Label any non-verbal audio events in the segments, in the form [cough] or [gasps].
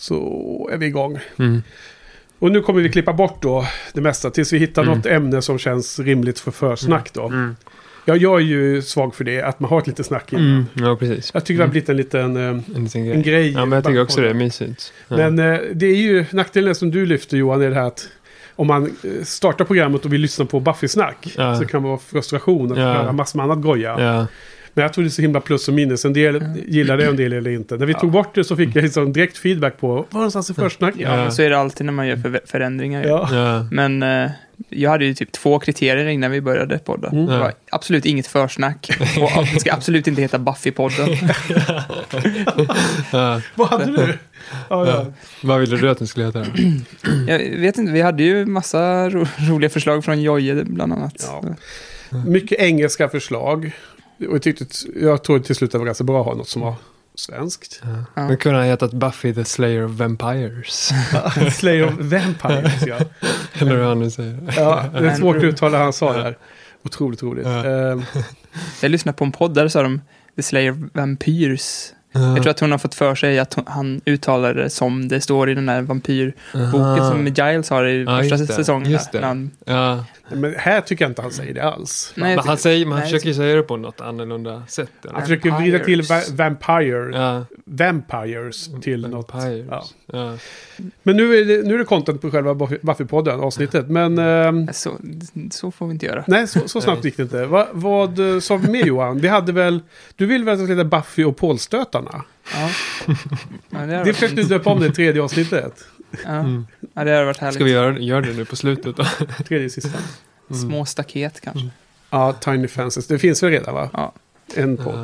så är vi igång. Mm. Och nu kommer vi klippa bort då det mesta tills vi hittar Mm. något ämne som känns rimligt för försnack då. Mm. Ja, jag är ju svag för det, att man har ett litet snack. Mm. Ja, precis. Jag tycker det har blivit en liten eh, En liten grej. en grej. Ja, men jag tycker också det är mysigt. Ja. Men eh, det är ju nackdelen som du lyfter Johan, är det här att om man eh, startar programmet och vill lyssna på Buffy-snack Ja. så kan det vara frustration att Ja. höra massor med annat goja. ja. Men jag tror det är så himla plus och minus. En del gillar det, en del det inte. När vi tog bort det så fick jag liksom direkt feedback på var någonstans i försnack? Ja, Ja. men så är det alltid när man gör för förändringar. Ja. ja. Men eh, jag hade ju typ två kriterier innan vi började podda. Mm. Det var Ja. absolut inget försnack och [laughs] det ska absolut inte heta Buffy-podden. [laughs] ja. Vad hade du? Ja, ja. Vad ville du att den skulle heta? Jag vet inte, vi hade ju massa ro roliga förslag från Jojje bland annat. Ja. Mycket engelska förslag. Och jag, tyckte, jag tror till slut det var ganska bra att ha något som var svenskt. Ja. Ja. Den kunde ha hetat Buffy the Slayer of Vampires. [laughs] Slayer of Vampires, ja. [laughs] Eller hur han nu säger. ja. Det är svårt att uttala han sa där. Otroligt roligt. Ja. Ehm, [laughs] Jag lyssnade på en podd där sa de The Slayer of Vampyrs. Jag tror att hon har fått för sig att hon, han uttalar det som det står i den där vampyrboken som Giles har i Ja, första just det. säsongen. Just det. han- Ja. men här tycker jag inte han säger det alls. Nej, Men han, säger, men han nej, försöker ju säga det på något annorlunda sätt. eller? Han försöker vrida till va- Vampires. vampire, Ja. vampires till något. Vampires. Ja. Ja. Men nu är, det, nu är det content på själva Buffy- Buffy-podden, avsnittet. Men ehm, så, så får vi inte göra. nej, så, så snabbt gick det inte. Va, vad eh, sa vi med Johan? Vi hade väl... Du vill väl att det Buffy och Pålstötarna? Ja. Ja, det, Det försökte du döpa om det i tredje avsnittet. ja. Mm. ja, det hade varit härligt. Ska vi göra, göra det nu på slutet då? [laughs] Tredje sista. Mm. Små staket kanske. Ja, Tiny Fences. Det finns väl redan va? Ja. En på. Ja.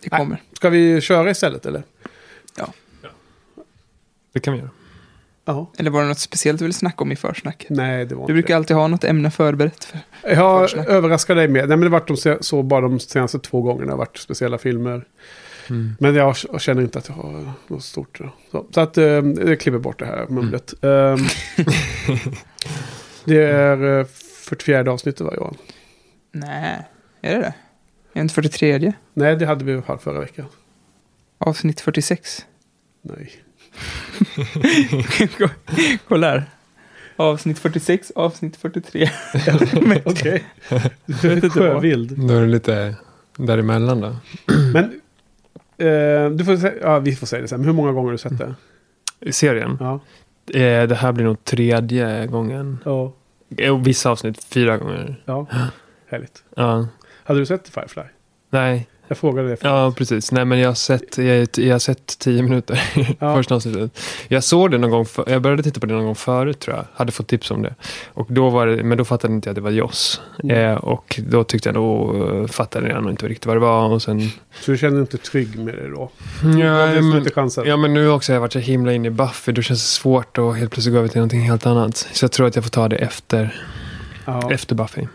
Det Nej. kommer. Ska vi köra istället eller? Det kan vi göra. Ja. Eller var det något speciellt du ville snacka om i försnack? Nej, det var Du inte brukar alltid ha något ämne förberett. För. det. Jag försnack. överraskar dig med. Nej, men det har varit de så bara de senaste två gångerna. Det har varit speciella filmer. Mm. Men jag känner inte att jag har något stort. då. Så, så att eh, jag klipper bort det här mumlet. Ehm, [laughs] det är eh, 44 avsnittet va Johan? Nej, är det det? Är det inte 43? Nej, det hade vi fall förra veckan. Avsnitt 46. Nej. [laughs] Kolla här. Avsnitt 46, avsnitt 43. [laughs] Okej. Du är vad. sjövild. Då är det lite däremellan då. Men eh, du får ja, vi får säga det sen. Hur många gånger har du sett det? I serien. Ja. Eh, det här blir nog tredje gången. Ja. Eh, vissa avsnitt fyra gånger. ja. Härligt. Ja. Hade du sett Firefly? Nej, Jag frågade det. ja precis. Nej men jag har sett, jag, jag har sett tio minuter. [laughs] Ja. Första avsnittet. Jag såg det någon gång, för, jag började titta på det någon gång förut tror jag. Hade fått tips om det. Och då var det, men då fattade inte jag att det var Joss. Mm. Eh, och då tyckte jag, då eh, fattade jag nog inte riktigt vad det var. Och sen... Så du dig inte trygg med det då? Ja, det är som men, inte chansen. ja men nu också har jag varit så himla inne i Buffy. Då känns det svårt att helt plötsligt gå över till någonting helt annat. Så jag tror att jag får ta det efter, Ja. efter Buffy.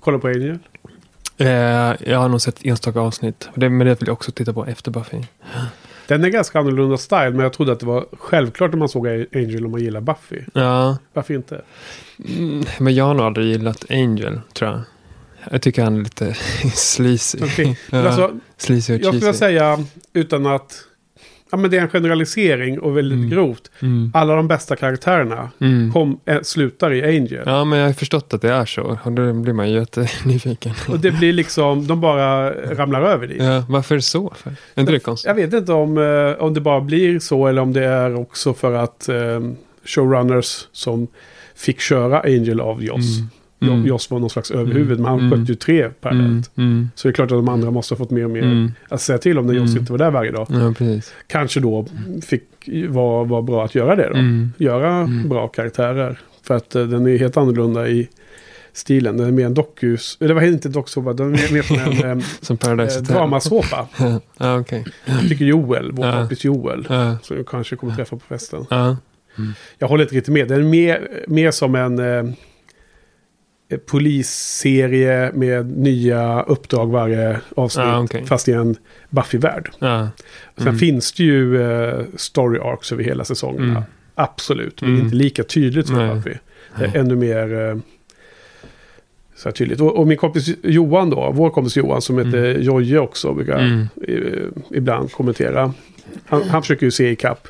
Kolla på Angel. Eh, jag har nog sett enstaka avsnitt. Men det vill jag också titta på efter Buffy. Den är ganska annorlunda style, men jag trodde att det var självklart när man såg Angel om man gillar Buffy. Ja, Varför inte? mm, men jag har nog aldrig gillat Angel, tror jag. Jag tycker han är lite [laughs] sleazy. Men Ja, alltså, [laughs] sleazy och jag skulle säga, utan att... Ja, men det är en generalisering och väldigt Mm. grovt. Mm. Alla de bästa karaktärerna Mm. kom, äh, slutar i Angel. Ja, men jag har förstått att det är så. Och då blir man ju jättenyfiken. Och det blir liksom, de bara ramlar över dit. Ja, varför så? För? Är inte det konstigt? Jag vet inte om, eh, om det bara blir så eller om det är också för att eh, showrunners som fick köra Angel av Joss. Mm. Jo- Mm. Joss var någon slags överhuvud, men han Mm. skötte ju tre parallellt. Mm. Mm. Så det är klart att de andra måste ha fått mer och mer Mm. att säga till om när Joss Mm. inte var där varje dag. Ja, precis. Kanske då fick vara var bra att göra det då. Mm. Göra Mm. bra karaktärer. För att eh, den är helt annorlunda i stilen. Den är mer en dokus... Eller vad heter inte dokusåpa? Den är mer som en [laughs] eh, Som Paradise eh, dramasåpa. [laughs] ja, okej. Jag tycker Joel, vår Ja. kompis Joel. Ja. Som jag kanske kommer träffa på festen. Ja. Jag håller inte riktigt med. Den är mer, mer som en eh, polisserie med nya uppdrag varje avsnitt. Ja, okej. Fast i en Buffy-värld. Sen Mm. finns det ju eh, story arcs över hela säsongerna. Mm. Absolut, men Mm. inte lika tydligt som Nej. Buffy. Det är ännu mer eh, så här tydligt. Och, och min kompis Johan då, vår kompis Johan som heter Mm. Jojje också, brukar Mm. eh, ibland kommentera. Han, han försöker ju se i kapp.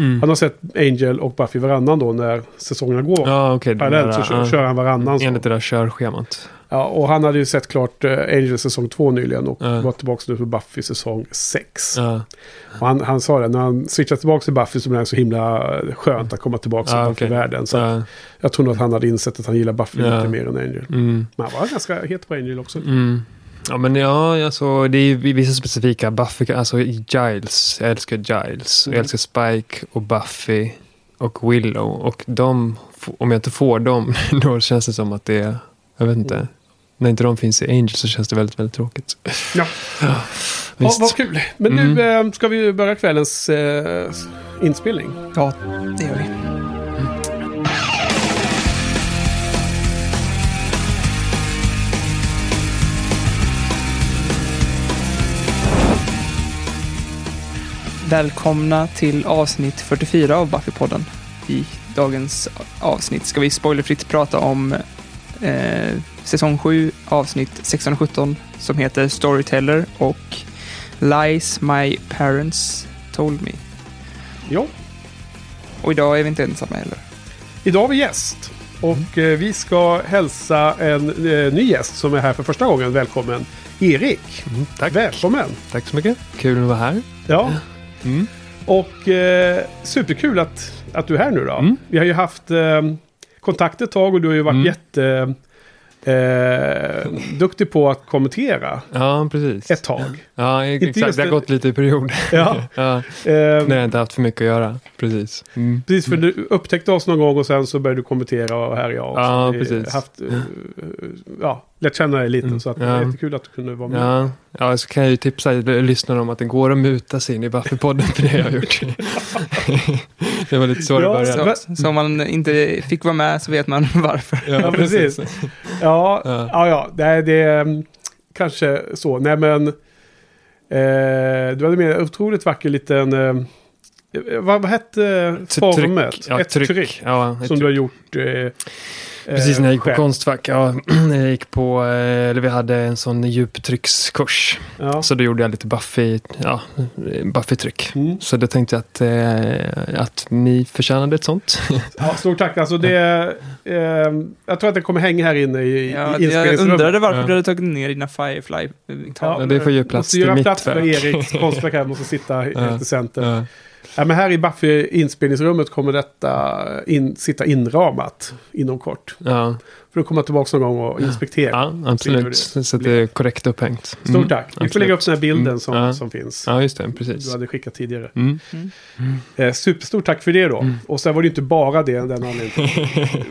Mm. Han har sett Angel och Buffy varannan då när säsongerna går. Ja, okej. Parallellt så kör, kör han varannan. Så. Enligt det där körschemat. Ja, och han hade ju sett klart eh, Angel säsong 2 nyligen och Ja. var tillbaka nu på Buffy säsong 6. Ja. Och han, han sa det, när han switchade tillbaka till Buffy så blev det så himla skönt att komma tillbaka till. Buffy-världen. Så Ja. jag tror nog att han hade insett att han gillar Buffy mycket mer än Angel. Mm. Men han var ganska het på Angel också. Mm. Ja, men ja, alltså, det är vissa specifika Buffy, alltså Giles, jag älskar Giles, Mm. jag älskar Spike och Buffy och Willow och de, om jag inte får dem, [laughs] då känns det som att det är, jag vet inte, Mm. när inte de finns i Angel så känns det väldigt, väldigt tråkigt. Ja. Ja, Visst. vad kul. Men Mm. nu eh, ska vi börja kvällens eh, inspelning. Ja, det gör vi. Välkomna till avsnitt 44 av Buffypodden. I dagens avsnitt ska vi spoilerfritt prata om eh, säsong 7, avsnitt 16 och 17 som heter Storyteller och Lies My Parents Told Me. Ja, Och idag är vi inte ensamma heller. idag har vi gäst. Och eh, vi ska hälsa en eh, ny gäst som är här för första gången. Välkommen Erik. Mm, tack. Välkommen. tack så mycket. Kul att vara här. Ja, Mm. och eh, superkul att, att du är här nu då. Mm. Vi har ju haft eh, kontakt ett tag och du har ju varit Mm. jätte... Eh, duktig på att kommentera Ja, precis. ett tag. Ja, exakt. Det har gått lite i perioder. [laughs] Ja, ja, eh, när jag inte haft för mycket att göra. Precis. Mm. Precis, för du upptäckte oss någon gång och sen så började du kommentera och här är jag. Ja, precis. Haft, eh, ja, lärt känna dig lite Mm, så att det är jättekul att du kunde vara med. Ja, ja, så kan jag ju tipsa lyssnarna om att det går att muta sig in i Buffy-podden för det har jag gjort. [laughs] det var lite så Ja, det började. Så, så om man inte fick vara med så vet man [laughs] varför. Ja, precis. Ja, Ja. ja, det, det är mm, kanske så. Nej, men du hade med en otroligt vacker liten... Eh, vad, vad hette formet? Ja, ett tryck. tryck. Ja, ett som du tryck. har gjort. Eh, Precis när jag gick på själv. Konstfack. Ja, [clears throat] jag gick på, eh, eller vi hade en sån djuptryckskurs. Ja. Så då gjorde jag lite Buffy, ja, Buffy-tryck. Mm. Så då tänkte jag att, eh, att ni förtjänade ett sånt. [laughs] Ja, stort tack. Alltså det, eh, jag tror att det kommer hänga här inne i, Ja, i jag undrade varför Ja. du hade tagit ner dina Firefly. Ja, det får ge plats måste till göra mitt plats för verk. Eriks konstverk här. Måste sitta [laughs] Ja. i center. Ja. Men här i Buffy inspelningsrummet kommer detta in, sitta inramat inom kort. Ja, För att komma tillbaka någon gång och inspektera. ja absolut. det Så att det är korrekt upphängt. Stort Mm, tack. Vi får lägga upp den här bilden Mm, som, ja. som finns. Ja, just det. Du Precis. hade skickat tidigare. Mm. Eh, superstort tack för det då. Mm. Och sen var det inte bara det, den anledningen.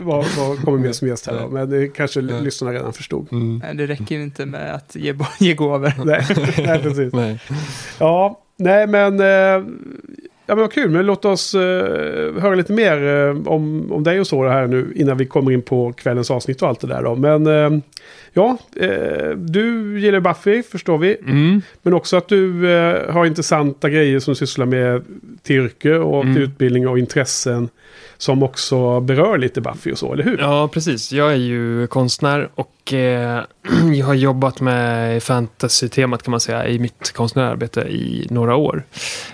[laughs] vad, vad kommer med som gäst här då? Men det kanske Ja. lyssnarna redan förstod. Mm. Nej, Det räcker ju inte med att ge, ge gåvor. nej, [laughs] nej, precis. Nej. Ja, nej men... Eh, ja men vad kul, men låt oss eh, höra lite mer eh, om, om dig och så det här nu innan vi kommer in på kvällens avsnitt och allt det där då. Men eh, ja, eh, du gillar Buffy förstår vi. Mm. Men också att du eh, har intressanta grejer som sysslar med till yrke och Mm. till utbildning och intressen. Som också berör lite Buffy och så, eller hur? Ja, precis. Jag är ju konstnär och eh, [clears throat] jag har jobbat med fantasy-temat kan man säga i mitt konstnärarbete i några år.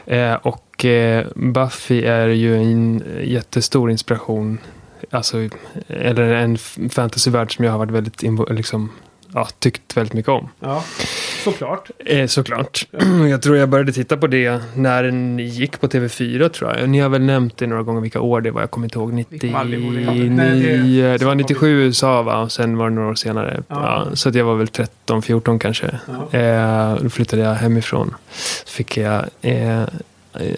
Eh, och eh, Buffy är ju en jättestor inspiration, alltså, eller en fantasyvärld som jag har varit väldigt, liksom, ja, tyckt väldigt mycket om. Ja, såklart. Eh, såklart. [clears throat] Jag tror jag började titta på det när den gick på TV4 tror jag. Ni har väl nämnt det några gånger vilka år det var. Jag kommer inte ihåg. Vi kommer aldrig ihåg det. 99. Nej, det- var 97 i USA va? Och sen var det några år senare. Ja. Ja, så att jag var väl 13, 14 kanske. Ja. Eh, då flyttade jag hemifrån. Så fick jag eh,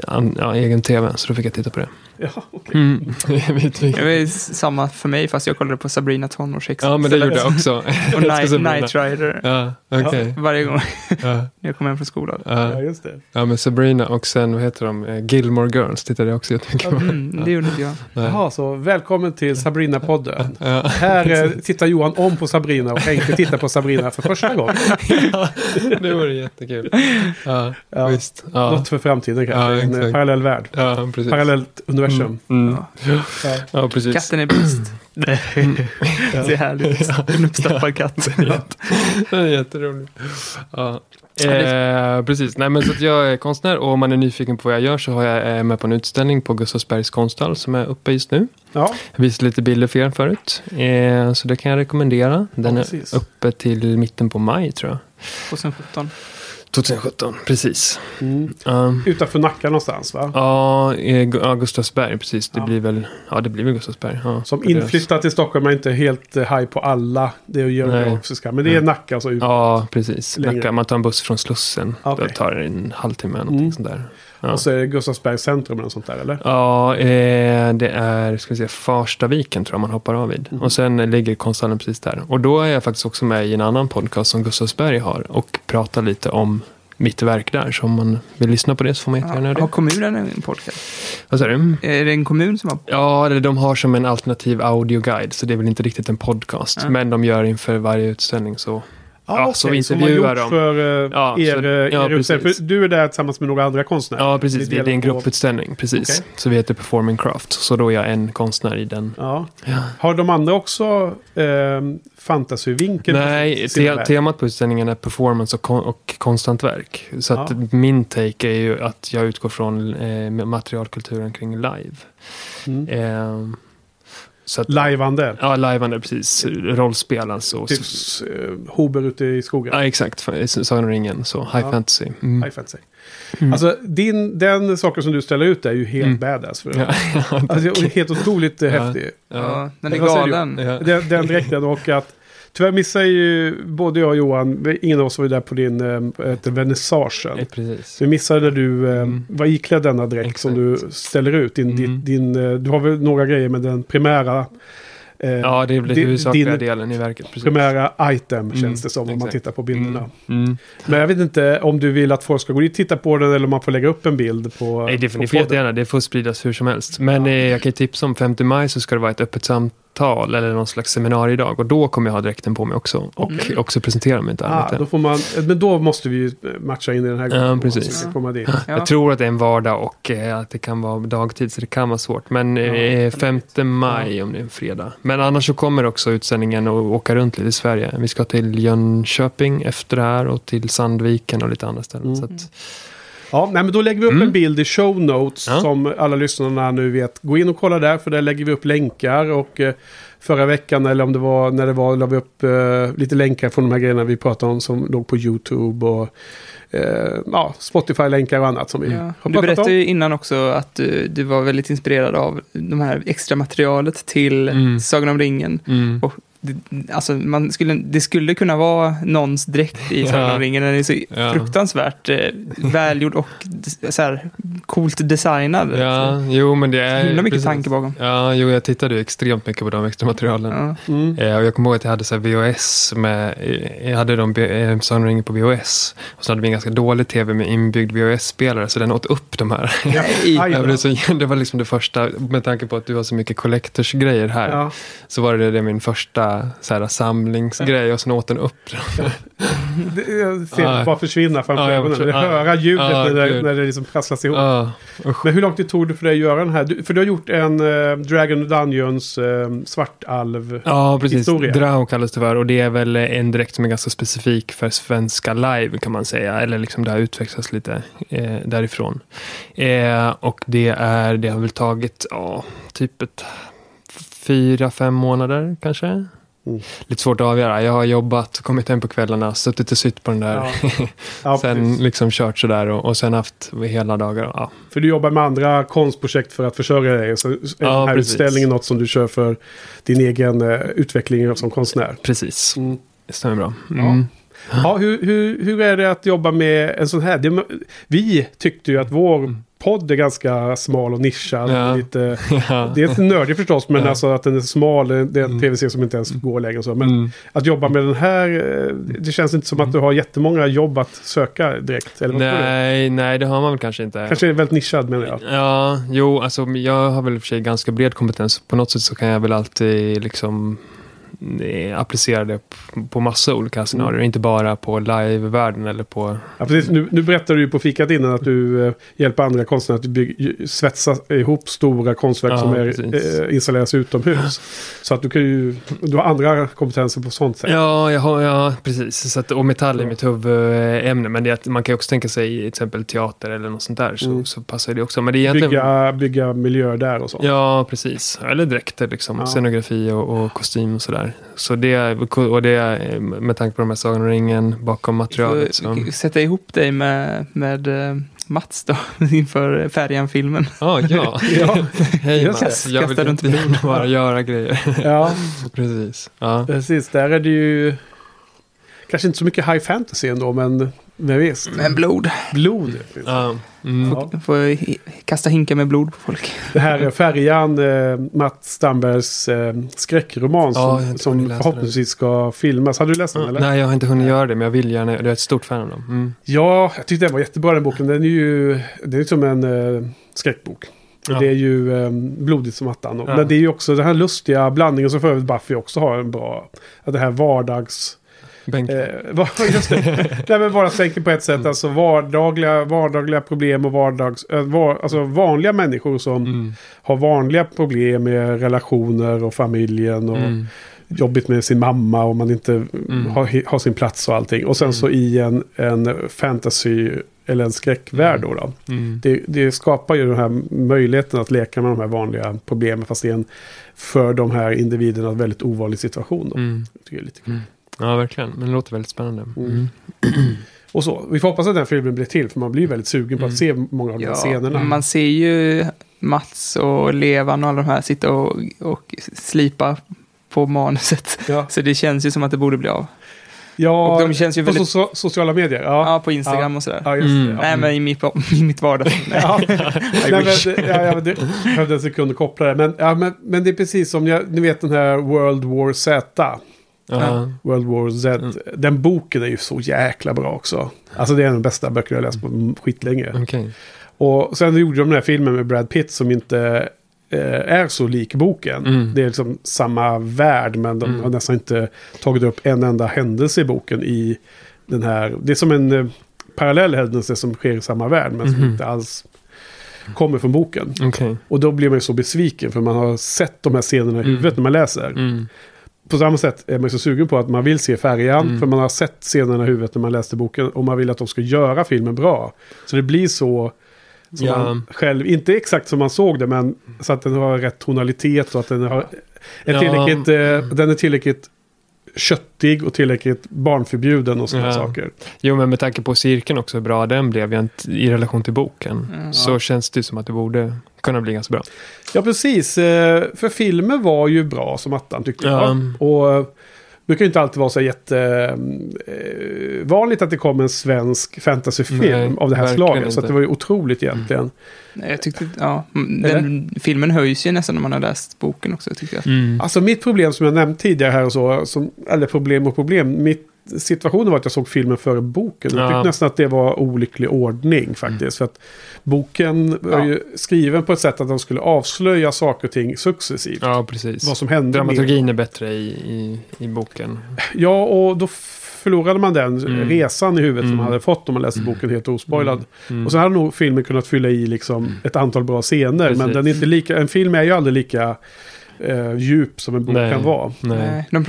an, ja, egen TV. Så då fick jag titta på det. [laughs] Ja, okej. Mm. Det var samma för mig fast jag kollade på Sabrina tonårshäxan. ja, men det gjorde jag också. [laughs] Och Night, Rider. Ja, okej. Varje gång [laughs] Ja, jag kom hem från skolan. Ja, ja. just det. ja, men Sabrina och sen, vad heter de? Eh, Gilmore Girls tittade jag också jättemycket på. Mm, det gjorde inte jag. Jaha, så välkommen till Sabrina-podden. Ja. Här eh, tittar Johan om på Sabrina och tänkte titta på Sabrina för första gången. ja, det vore jättekul. Ja, Ja. visst. Ja, Något för framtiden kanske. Ja, en eh, parallell värld. ja precis. Parallellt universum. Mm. Ja. Ja, precis. Katten är bäst. [clears throat] Det ser härligt. En uppstoppad katt. Den är jätterolig. Ja. Eh, precis, nej men så att jag är konstnär och om man är nyfiken på vad jag gör så har jag är med på en utställning på Gustavsbergs konsthall som är uppe just nu. Ja, Jag visade lite bilder för er förut. Eh, så det kan jag rekommendera. Den Ja, är precis. uppe till mitten på maj tror jag. 2017. 2017, precis. mm. Um, utanför Nacka någonstans va? ja, ja, Gustavsberg, precis. Det Ja. blir väl, ja det blir väl Gustavsberg. Ja, Som inflyttad till Stockholm är inte helt eh, high på alla. Det är ju Nej. geografiska. Men det är Nej. Nacka alltså ut. Ja, precis. Längre. Nacka, man tar en buss från Slussen. Okej. Då tar det en halvtimme eller någonting Mm. sånt där. Ja. Och så är det Gustavsbergs centrum eller sånt där eller? Ja, eh, det är ska vi säga, Farstaviken tror jag man hoppar av vid. Mhm. Och sen ligger konsthallen precis där. Och då är jag faktiskt också med i en annan podcast som Gustavsberg har och pratar lite om mitt verk där. Så om man vill lyssna på det så får man jättegärna Ja, göra har det. kommunen en podcast? Vad sa du? Är det en kommun som har... Ja, eller de har som en alternativ audioguide, så det är väl inte riktigt en podcast. Ja. Men de gör inför varje utställning så. Ja, okej, som intervjuar gjort de. för eh, Ja, er, så- eh, ja, er. För du är där tillsammans med några andra konstnärer. Ja, precis. Det, är en grupputställning, precis. Okej. Så vi heter Performing Craft. Så då är jag en konstnär i den. Ja. Ja. Har de andra också eh, fantasyvinkel? Nej, te temat på utställningen är performance och, kon- och konsthantverk. Så att Ja. min take är ju att jag utgår från eh, materialkulturen kring live. Mm. Eh, så att, Lajvande. Ja, liveande, precis. Rollspel alltså. Typ eh, Hober ute i skogen. Ja, exakt. Sagan om ringen, så high Ja. fantasy. Mm. High fantasy. Mm. Alltså din, den saken som du ställer ut är ju helt Mm. badass. För Ja, [laughs] ja, Alltså, och helt otroligt Ja. häftig. Ja, den är galen. Den, den dräkten och att Tyvärr missade ju både jag och Johan, ingen av oss var ju där på din äh, vernissagen. Nej, precis. Vi missade när du eh, Mm. var iklädd denna dräkt som du Exakt. ställer ut. Din, Mm. din, din, eh, du har väl några grejer med den primära, eh, Ja, det är väl den din- huvudsakliga delen i verket. Precis. primära item Mm, känns det som om man exakt. tittar på bilderna. Mm. Mm. Men jag vet inte om du vill att folk ska gå dit och titta på den eller om man får lägga upp en bild på Nej, det får ni får jättegärna. Det får spridas hur som helst. Men Ja. eh, jag kan ju tipsa om 5 maj så ska det vara ett öppet samtal eller någon slags seminariedag. Och då kommer jag ha dräkten på mig också. Och Okej. också presentera mitt Ah, arbete. då får man, men då måste vi ju matcha in i den här Ja, gruppen, precis. komma dit. [laughs] Ja. Jag tror att det är en vardag och eh, att det kan vara dagtid så det kan vara svårt. Men Ja. eh, 5 maj om det är en fredag. Men annars så kommer också utsändningen att åka runt lite i Sverige. Vi ska till Jönköping efter det här och till Sandviken och lite andra ställen. Mm. Så att, Ja, nej, men då lägger vi upp Mm. en bild i show notes Ja. som alla lyssnarna nu vet. Gå in och kolla där för där lägger vi upp länkar och eh, förra veckan eller om det var när det var la vi upp eh, lite länkar från de här grejerna vi pratade om som låg på YouTube och eh, ja, Spotify-länkar och annat som vi Ja. har Du pratat berättade om. ju innan också att du, du var väldigt inspirerad av de här extra materialet till Mm. Sagan om ringen. mm. Och alltså man skulle, det skulle kunna vara någons dräkt i [laughs] Sagan om ringen. Den är så Ja. fruktansvärt eh, välgjord och så här, coolt designad. Ja, jo men det är... Himla mycket precis. tanke bakom. Ja, jo jag tittade ju extremt mycket på de extra materialen. Ja. Mm. Eh, och jag kommer ihåg att jag hade så här VHS med, jag hade de eh, Sagan om ringen på VHS. Och så hade vi en ganska dålig tv med inbyggd VHS-spelare så den åt upp de här. Ja. [laughs] I- så, det var liksom det första, med tanke på att du har så mycket collectors-grejer här. Ja. Så var det, det min första så här, samlingsgrej och sen åt den upp. [laughs] Det- Jag ser det bara försvinna framför jag ögonen. förstår. Det Ja. höra ljudet när, det, när det liksom prasslas ihop. Men hur lång tid tog det för dig att göra den här? Du, för du har gjort en eh, Dragon Dungeons eh, svartalv. Ja, precis. Drao kallas det för och det är väl en dräkt som är ganska specifik för svenska live kan man säga. Eller liksom det har utvecklats lite eh, därifrån. Eh, och det är, det har väl tagit, ja, typ ett fyra, fem månader kanske. Mm. Lite svårt att avgöra. Jag har jobbat, kommit hem på kvällarna, suttit och sytt på den där. Ja. [laughs] Ja, sen precis. liksom kört sådär och, och sen haft hela dagar. Ja, För du jobbar med andra konstprojekt för att försörja dig. Så är Ja, den här precis. utställningen något som du kör för din egen eh, utveckling som konstnär. precis. Mm. Det stämmer bra. Mm. Ja, hur, hur, hur är det att jobba med en sån här? Det, vi tyckte ju att vår podd är ganska smal och nischad. Ja. Lite, [laughs] Ja. det är inte nördig förstås, men Ja. alltså att den är smal. Det är en Mm. tv-serie som inte ens går längre. Så. Men Mm. att jobba med den här, eh, det känns inte som att du har jättemånga jobb att söka direkt. Eller? Nej, nej, det har man väl kanske inte. Kanske är väldigt nischad menar jag. Ja, jo, alltså jag har väl i och för sig ganska bred kompetens. På något sätt så kan jag väl alltid liksom applicera det på massa olika scenarier. Inte bara på live-världen eller på... Ja, precis. Nu, nu berättade du ju på fikat innan att du eh, hjälper andra konstnärer att bygga, svetsa ihop stora konstverk Ja, som är, eh, installeras utomhus. Så att du kan ju, du har andra kompetenser på sånt sätt. Ja, jag har, ja precis. Så att, och metall är mitt huvudämne. Men det är att man kan ju också tänka sig till exempel teater eller något sånt där. Så, Mm. så passar det också. Men det är egentligen... Bygga, bygga miljöer där och så. Ja, precis. Eller dräkter, liksom. Ja. Scenografi och, och kostym och sådär. Så det, och det med tanke på de här Sagan om ringen bakom materialet. Så. Sätta ihop dig med, med eh, Mats då, [laughs] inför Färjan-filmen. Ah, [laughs] ja, Ja, [laughs] hej Mats. Jag vill runt inte bara göra grejer. ja, precis. Ja. precis. Där är det ju kanske inte så mycket high fantasy ändå, men, men visst. Med blod. Blod. Ja. Mm. Ja. Får hi- kasta hinkar med blod på folk. Det här är Färjan, eh, Mats Stambergs eh, skräckroman Ja, jag som, som förhoppningsvis ska filmas. Har du läst den eller? Nej, jag har inte hunnit göra det, men jag vill gärna. Jag är ett stort fan av dem. Mm. Ja, jag tyckte den var jättebra den boken. Den är ju den är som en eh, skräckbok. Ja. Det är ju eh, blodigt som attan. Ja. Men det är ju också den här lustiga blandningen som för övrigt Buffy också har en bra... Att det här vardags... Bengt. Eh, [laughs] just det. Nej men vardagstänken på ett sätt. Alltså vardagliga, vardagliga problem och vardags... Eh, var, alltså vanliga människor som Mm. har vanliga problem med relationer och familjen. Och Mm. jobbigt med sin mamma och man inte Mm. har, har sin plats och allting. Och sen så i en, en fantasy eller en skräckvärld då. då. Mm. Det, det skapar ju den här möjligheten att leka med de här vanliga problemen fast det är en för de här individerna väldigt ovanlig situation. Då. Mm. Tycker det är lite kul. Mm. Ja, verkligen. Men det låter väldigt spännande. Mm. Mm. [clears throat] Och så, vi får hoppas att den filmen blir till för man blir ju väldigt sugen på att se många av de här scenerna. man ser ju Mats och Levan och alla de här sitta och, och slipa på manuset. Ja, [laughs] Så det känns ju som att det borde bli av. ja Och de känns ju på väldigt... so sociala medier. Ja, Ja, på Instagram och sådär. ja just det. Mm. Ja. Nej, men i mitt, i mitt vardag. [laughs] Nej. Ja. [laughs] I Nej, men, wish. ja, ja, det behövde en sekund att koppla det. Men, ja, men, men det är precis som jag, ni vet den här World War Z. Ja. World War Z. Mm. Den boken är ju så jäkla bra också. Alltså det är en av de bästa böcker jag läst på skitlänge. Okej. Och sen gjorde de den här filmen med Brad Pitt som inte eh, är så lik boken. Mm. Det är liksom samma värld men de Mm. har nästan inte tagit upp en enda händelse i boken i den här. Det är som en eh, parallell händelse som sker i samma värld men som Mhm. inte alls kommer från boken. Okej. Och då blir man ju så besviken för man har sett de här scenerna i Mm. huvudet när man läser. Mm. På samma sätt är man så sugen på att man vill se färjan. Mm. För man har sett scenerna i huvudet när man läste boken. Och man vill att de ska göra filmen bra. Så det blir så som Ja. man själv, inte exakt som man såg det, men så att den har rätt tonalitet och att den, har, är Ja. tillräckligt, eh, den är tillräckligt köttig och tillräckligt barnförbjuden och sådana Ja. saker. Jo, men med tanke på cirkeln också hur bra den blev i relation till boken. Mm. Så känns det som att det borde kunna bli ganska bra. Ja, precis. eh, För filmen var ju bra som attan tyckte jag. Ja. Och eh, brukar ju inte alltid vara så jätte... Eh, vanligt att det kommer en svensk fantasyfilm Nej, av det här slaget. Så att inte. det var ju otroligt egentligen. Nej, Jag tyckte, ja, den, filmen höjs ju nästan när man har läst boken också, tycker jag. Mm. Alltså mitt problem som jag nämnt tidigare här och så, som, eller problem och problem. Mitt, situationen var att jag såg filmen före boken. Jag Ja. tyckte nästan att det var olycklig ordning faktiskt. För att boken var ju skriven på ett sätt att de skulle avslöja saker och ting successivt. Ja, precis. Vad som hände. med- Dramaturgin är bättre i, i, i boken. Ja, och då förlorade man den Mm. resan i huvudet som Mm. man hade fått om man läste boken helt ospoilad. Mm. Och så hade nog filmen kunnat fylla i liksom ett antal bra scener. Men Precis. den är inte lika, en film är ju aldrig lika eh, djup som en bok Nej. kan vara. Nej. De,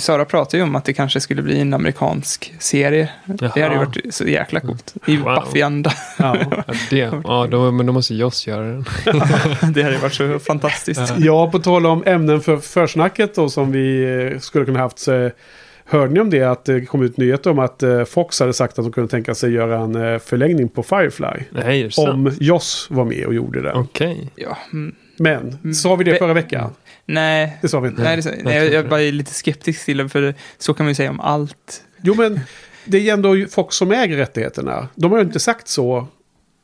Sara pratade ju om att det kanske skulle bli en amerikansk serie. Det hade ju Jaha. varit så jäkla coolt. I Wow. Buffy-anda. Ja. Ja, det. Ja, men då måste Joss göra den. [laughs] Det hade ju varit så fantastiskt. ja, på tal om ämnen för försnacket då som vi eh, skulle kunna haft. Så, hörde ni om det att det kom ut nyheter om att eh, Fox hade sagt att de kunde tänka sig göra en eh, förlängning på Firefly. Nej? Om Joss var med och gjorde det. Okej. Ja, mm. Men, sa vi det förra veckan? Nej, Det sa vi inte. nej, det, nej jag, jag bara är lite skeptisk till det, för så kan man ju säga om allt. Jo, men det är ju ändå Fox som äger rättigheterna. De har ju inte sagt så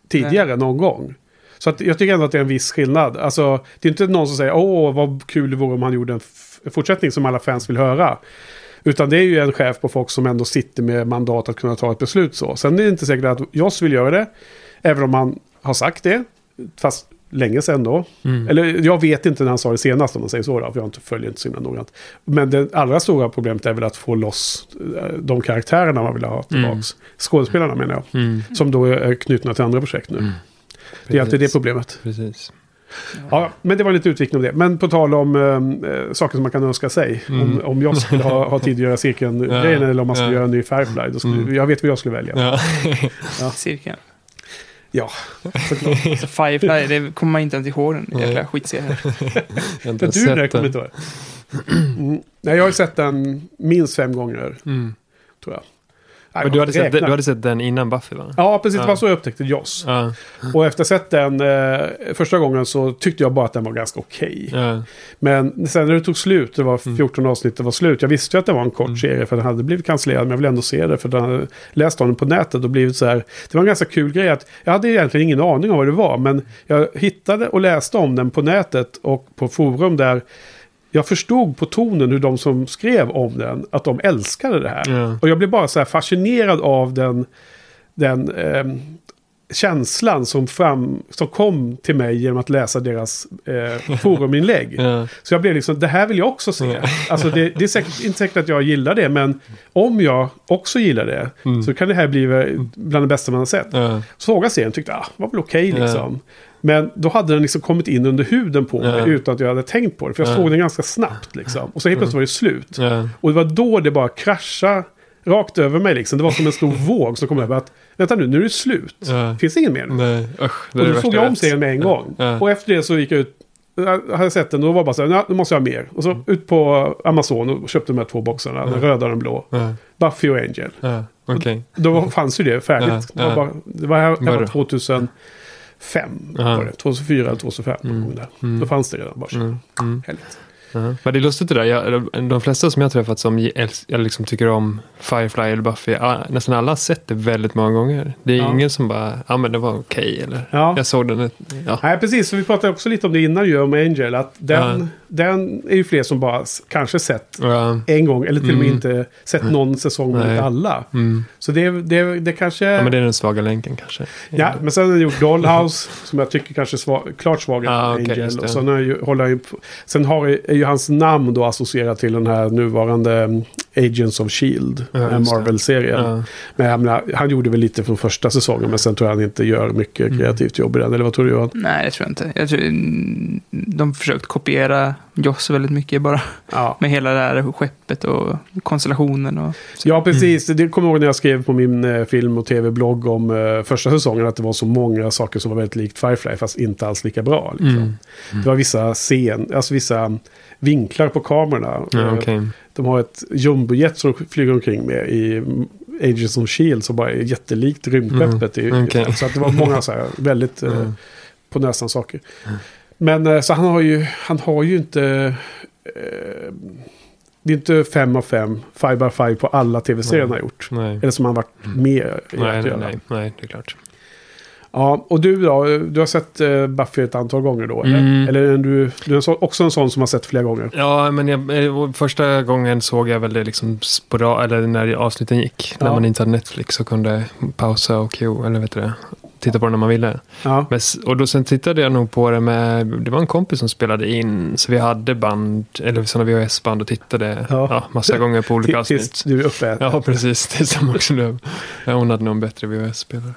tidigare någon gång. Så att jag tycker ändå att det är en viss skillnad. Alltså, det är inte någon som säger åh vad kul det vore om han gjorde en fortsättning som alla fans vill höra. Utan det är ju en chef på Fox som ändå sitter med mandat att kunna ta ett beslut så. Sen är det inte säkert att Joss vill göra det. Även om han har sagt det. Fast länge sedan då. Mm. Eller jag vet inte när han sa det senast om man säger så då, för jag inte följer inte så himla noggrant. Men det allra stora problemet är väl att få loss eh, de karaktärerna man vill ha tillbaks. Skådespelarna menar jag. Mm. Som då är knutna till andra projekt nu. Mm. Det är alltid det problemet. Precis. Ja, men det var lite utvikning om det. Men på tal om eh, saker som man kan önska sig. Mm. Om, om jag skulle ha, ha tid att göra cirkeln-grejen Ja, eller om man skulle ja. göra en ny Firefly. Då skulle, Mm. Jag vet vad jag skulle välja. Ja. [laughs] Cirkeln. Ja, såklart. [laughs] Så Firefly, det kommer man inte ens ihåg den jäkla skitserien. [laughs] Men du, sett det kommer den. inte ihåg. Mm. [clears throat] Nej, jag har ju sett den minst fem gånger, Mm. tror jag. Men du hade, sett, du hade sett den innan Buffy va? Ja, precis. Det Ja. var så jag upptäckte Joss. Ja. Och efter att ha sett den eh, första gången så tyckte jag bara att den var ganska okej. ja. Men sen när det tog slut, det var 14 avsnitt, det var slut. Jag visste ju att det var en kort Mm. serie för den hade blivit cancellerad. Men jag ville ändå se det för den hade läst om den på nätet och blivit så här. Det var en ganska kul grej att jag hade egentligen ingen aning om vad det var. Men jag hittade och läste om den på nätet och på forum där jag förstod på tonen hur de som skrev om den, att de älskade det här. Ja. Och jag blev bara så här fascinerad av den, den ehm, känslan som, fram, som kom till mig genom att läsa deras eh, foruminlägg. [laughs] Ja. Så jag blev liksom, det här vill jag också se. Ja. [laughs] Alltså det, det är säkert, inte säkert att jag gillar det, men om jag också gillar det Mm. så kan det här bli bland det bästa man har sett. Såg jag serien tyckte ah, var väl okej Ja. liksom. Men då hade den liksom kommit in under huden på mig Ja. utan att jag hade tänkt på det. För jag Ja. såg den ganska snabbt liksom. Och så helt plötsligt var det slut. Ja. Och det var då det bara kraschade rakt över mig liksom. Det var som en stor [laughs] våg som kom över att vänta nu, nu är det slut. Ja. Finns det ingen mer nu? Nej, usch. Och då såg jag om serien med en gång. Ja. Och efter det så gick jag ut. Jag hade sett den och då var bara så här, "Nej, nu måste jag ha mer. Och så ut på Amazon och köpte de här två boxarna, den röda och den blå. Ja. Buffy och Angel. Ja. Okej. Då fanns ju det färdigt. Ja, Det var, ja. bara, det var, här, det Var det? 2005. Ja. Var det. 2004 eller 2005. Mm. där. Mm. Då fanns det redan. Bara så. Mm. Mm. Härligt. Ja. Men det är lustigt det där. Jag, de flesta som jag träffat som jag liksom tycker om Firefly eller Buffy, ah, nästan alla har sett det väldigt många gånger. Det är Ja. ingen som bara, ja men det var okej eller Ja. jag såg den. Ja. Nej, precis. Så vi pratade också lite om det innan ju, om Angel. Att den, Ja. Den är ju fler som bara kanske sett Ja. en gång. Eller till och med Mm. inte sett någon säsong med alla. Mm. Så det, det, det kanske... ja, men det är den svaga länken kanske. Ja, men sen har han gjort Dollhouse, [laughs] som jag tycker kanske är sva, klart svagare Ah, än Angel. och sen, har ju, håller han ju, sen har, är ju hans namn då associerat till den här nuvarande mm, Agents of Shield, Ja. Marvel-serien. Ja. Men jag menar, han gjorde väl lite från första säsongen, men sen tror jag han inte gör mycket Mm. kreativt jobb i den. Eller vad tror du Johan? Nej, det tror jag inte. Jag tror, mm, de försökt kopiera Joss väldigt mycket bara. Ja. [laughs] Med hela det här skeppet och konstellationen och... Ja, precis. Det kommer jag ihåg när jag skrev på min eh, film och tv-blogg om eh, första säsongen att det var så många saker som var väldigt likt Firefly, fast inte alls lika bra. Liksom. Mm. Det var vissa scen, alltså vissa vinklar på kamerorna. Ja, Eh, okej. De har ett jumbojet som de flyger omkring med i Agents of Shield som bara är jättelikt rymdskeppet. Mm, okej. Så att det var många så här väldigt [laughs] eh, Mm. på näsan saker. Men eh, så han har ju, han har ju inte... Eh, det är inte fem av fem, five by five på alla tv-serier han har gjort. Nej. Eller som han varit med i att Nej, nej, göra. nej, nej, det är klart. Ja, och du då? Du har sett eh, Buffy ett antal gånger då? Eller, Mm. eller är du, du är också en sån som har sett flera gånger? Ja, men jag, eh, första gången såg jag väl det liksom spora, eller när avsnitten gick. När Ja. man inte hade Netflix och kunde pausa och Q, eller vet du det, titta på det när man ville. Ja. Men, och då sen tittade jag nog på det med, det var en kompis som spelade in, så vi hade band, eller sådana VHS-band och tittade Ja. ja. massa gånger på olika Tills avsnitt. du är uppe. Ja, precis. Är som också hon hade nog en bättre VHS-spelare.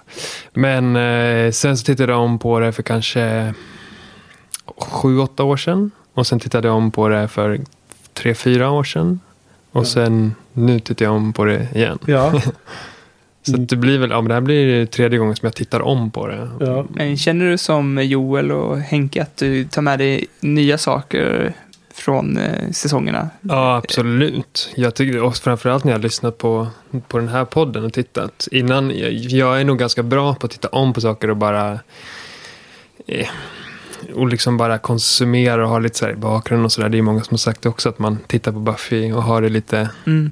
Men eh, sen så tittade jag om på det för kanske sju, åtta år sedan. Och sen tittade jag om på det för tre, fyra år sedan. Och sen nu tittar jag om på det igen. Ja. [laughs] Så Mm. att det blir väl, ja men det här blir tredje gången som jag tittar om på det. ja. Men känner du som Joel och Henke att du tar med dig nya saker från eh, säsongerna? Ja, absolut. Jag tycker, och framförallt när jag lyssnat på, på den här podden och tittat. Innan, jag, jag är nog ganska bra på att titta om på saker och bara... Eh, och liksom bara konsumera och ha lite så här i bakgrunden och sådär. Det är många som har sagt det också, att man tittar på Buffy och har det lite Mm.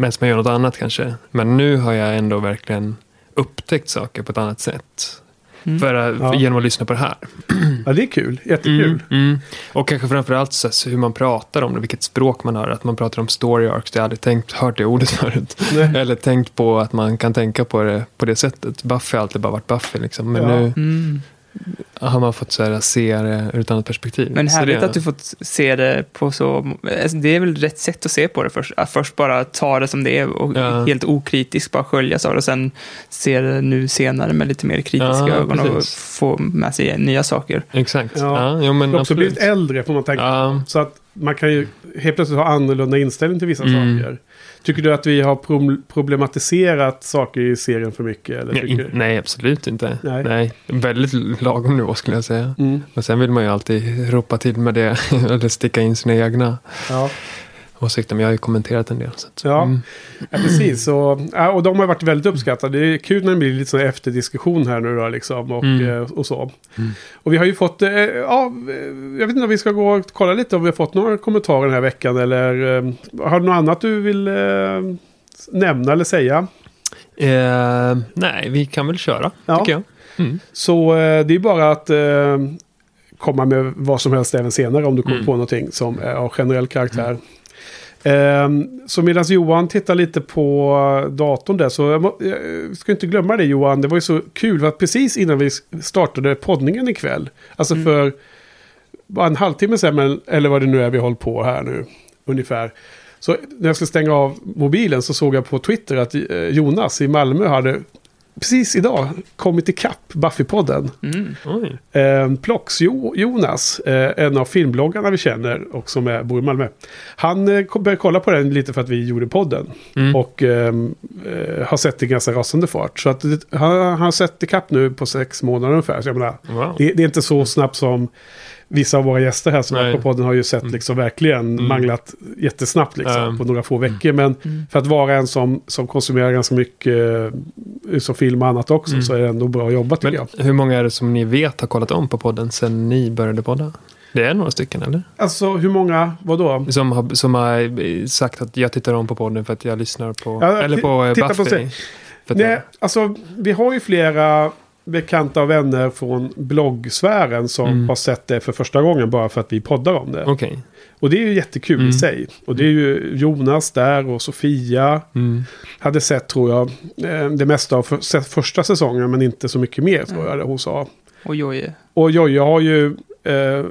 medan man gör något annat kanske. Men nu har jag ändå verkligen upptäckt saker på ett annat sätt. Mm. För, att- Ja. Genom att lyssna på det här. [clears throat] ja, det är kul. Jättekul. Mm, mm. Och kanske framförallt så, hur man pratar om det, vilket språk man har. Att man pratar om story arcs, jag aldrig tänkt, hört det ordet [laughs] förut. Nej. Eller tänkt på att man kan tänka på det på det sättet. Buffy har alltid bara varit Buffy liksom. Men Ja. nu, Mm. Har man fått så här, se det ur ett annat perspektiv. Men härligt det, att du fått se det på så... alltså, Det är väl rätt sätt att se på det först. Att först bara ta det som det är och Ja. helt okritiskt bara sköljas av det och sen se det nu senare med lite mer kritiska Ja, ögon och precis. få med sig nya saker. Exakt. Ja. Ja, men Du har också absolut. blivit äldre får man tänka. Ja. Så att man kan ju helt plötsligt ha annorlunda inställning till vissa Mm. saker. Tycker du att vi har pro- problematiserat saker i serien för mycket? Eller tycker... in, nej, absolut inte. Nej. Nej. Väldigt lagom nivå skulle jag säga. Mm. Men sen vill man ju alltid ropa till med det. [laughs] eller sticka in sina egna Ja. Åsikter. Men jag har ju kommenterat en del. Så att, Ja. mm. ja, precis. Och, och de har varit väldigt uppskattade. Det är kul när det blir lite sån efterdiskussion här nu då liksom. Och, Mm. eh, och så. Mm. Och vi har ju fått, eh, ja, eh, jag vet inte om vi ska gå och kolla lite om vi har fått några kommentarer den här veckan. Eller har du något annat du vill eh, nämna eller säga? Eh, nej, vi kan väl köra, Ja. tycker jag. Mm. Så det är bara att eh, komma med vad som helst även senare om du kommer Mm. på någonting som är av generell karaktär. Eh, så medan Johan tittar lite på datorn där så jag, må, jag ska inte glömma det Johan. Det var ju så kul för att precis innan vi startade poddningen ikväll. Alltså Mm. för bara en halvtimme sedan eller vad det nu är vi håller på här nu ungefär. Så när jag skulle stänga av mobilen så såg jag på Twitter att eh, Jonas i Malmö hade precis idag kommit ikapp Buffy-podden. Mm. Eh, Plox jo, Jonas, eh, en av filmbloggarna vi känner och som är, bor i Malmö. Han eh, började kolla på den lite för att vi gjorde podden. Mm. Och ehm, eh, har sett det i ganska rasande fart. Så att det, han, han har sett ikapp nu på sex månader ungefär. Så jag menar, Wow. det, det är inte så snabbt som vissa av våra gäster här som Nej. är på podden har ju sett Mm. liksom verkligen Mm. manglat jättesnabbt liksom, Mm. på några få veckor. Men Mm. för att vara en som, som konsumerar ganska mycket eh, som film och annat också Mm. så är det ändå bra jobbat tycker Men jag. hur många är det som ni vet har kollat om på podden sen ni började podda? Det är några stycken, eller? Alltså hur många, vadå? Som har, som har eh, sagt att jag tittar om på podden för att jag lyssnar på... Ja, eller på Buffy. sig. Nej, alltså vi har ju flera bekanta och vänner från bloggsfären som Mm. har sett det för första gången bara för att vi poddar om det. Okej. Och det är ju jättekul i Mm. sig. Och det är ju Jonas där och Sofia Mm. hade sett tror jag eh, det mesta av för, första säsongen men inte så mycket mer tror jag det hon sa. Oj, oj. Och Jojje har ju eh,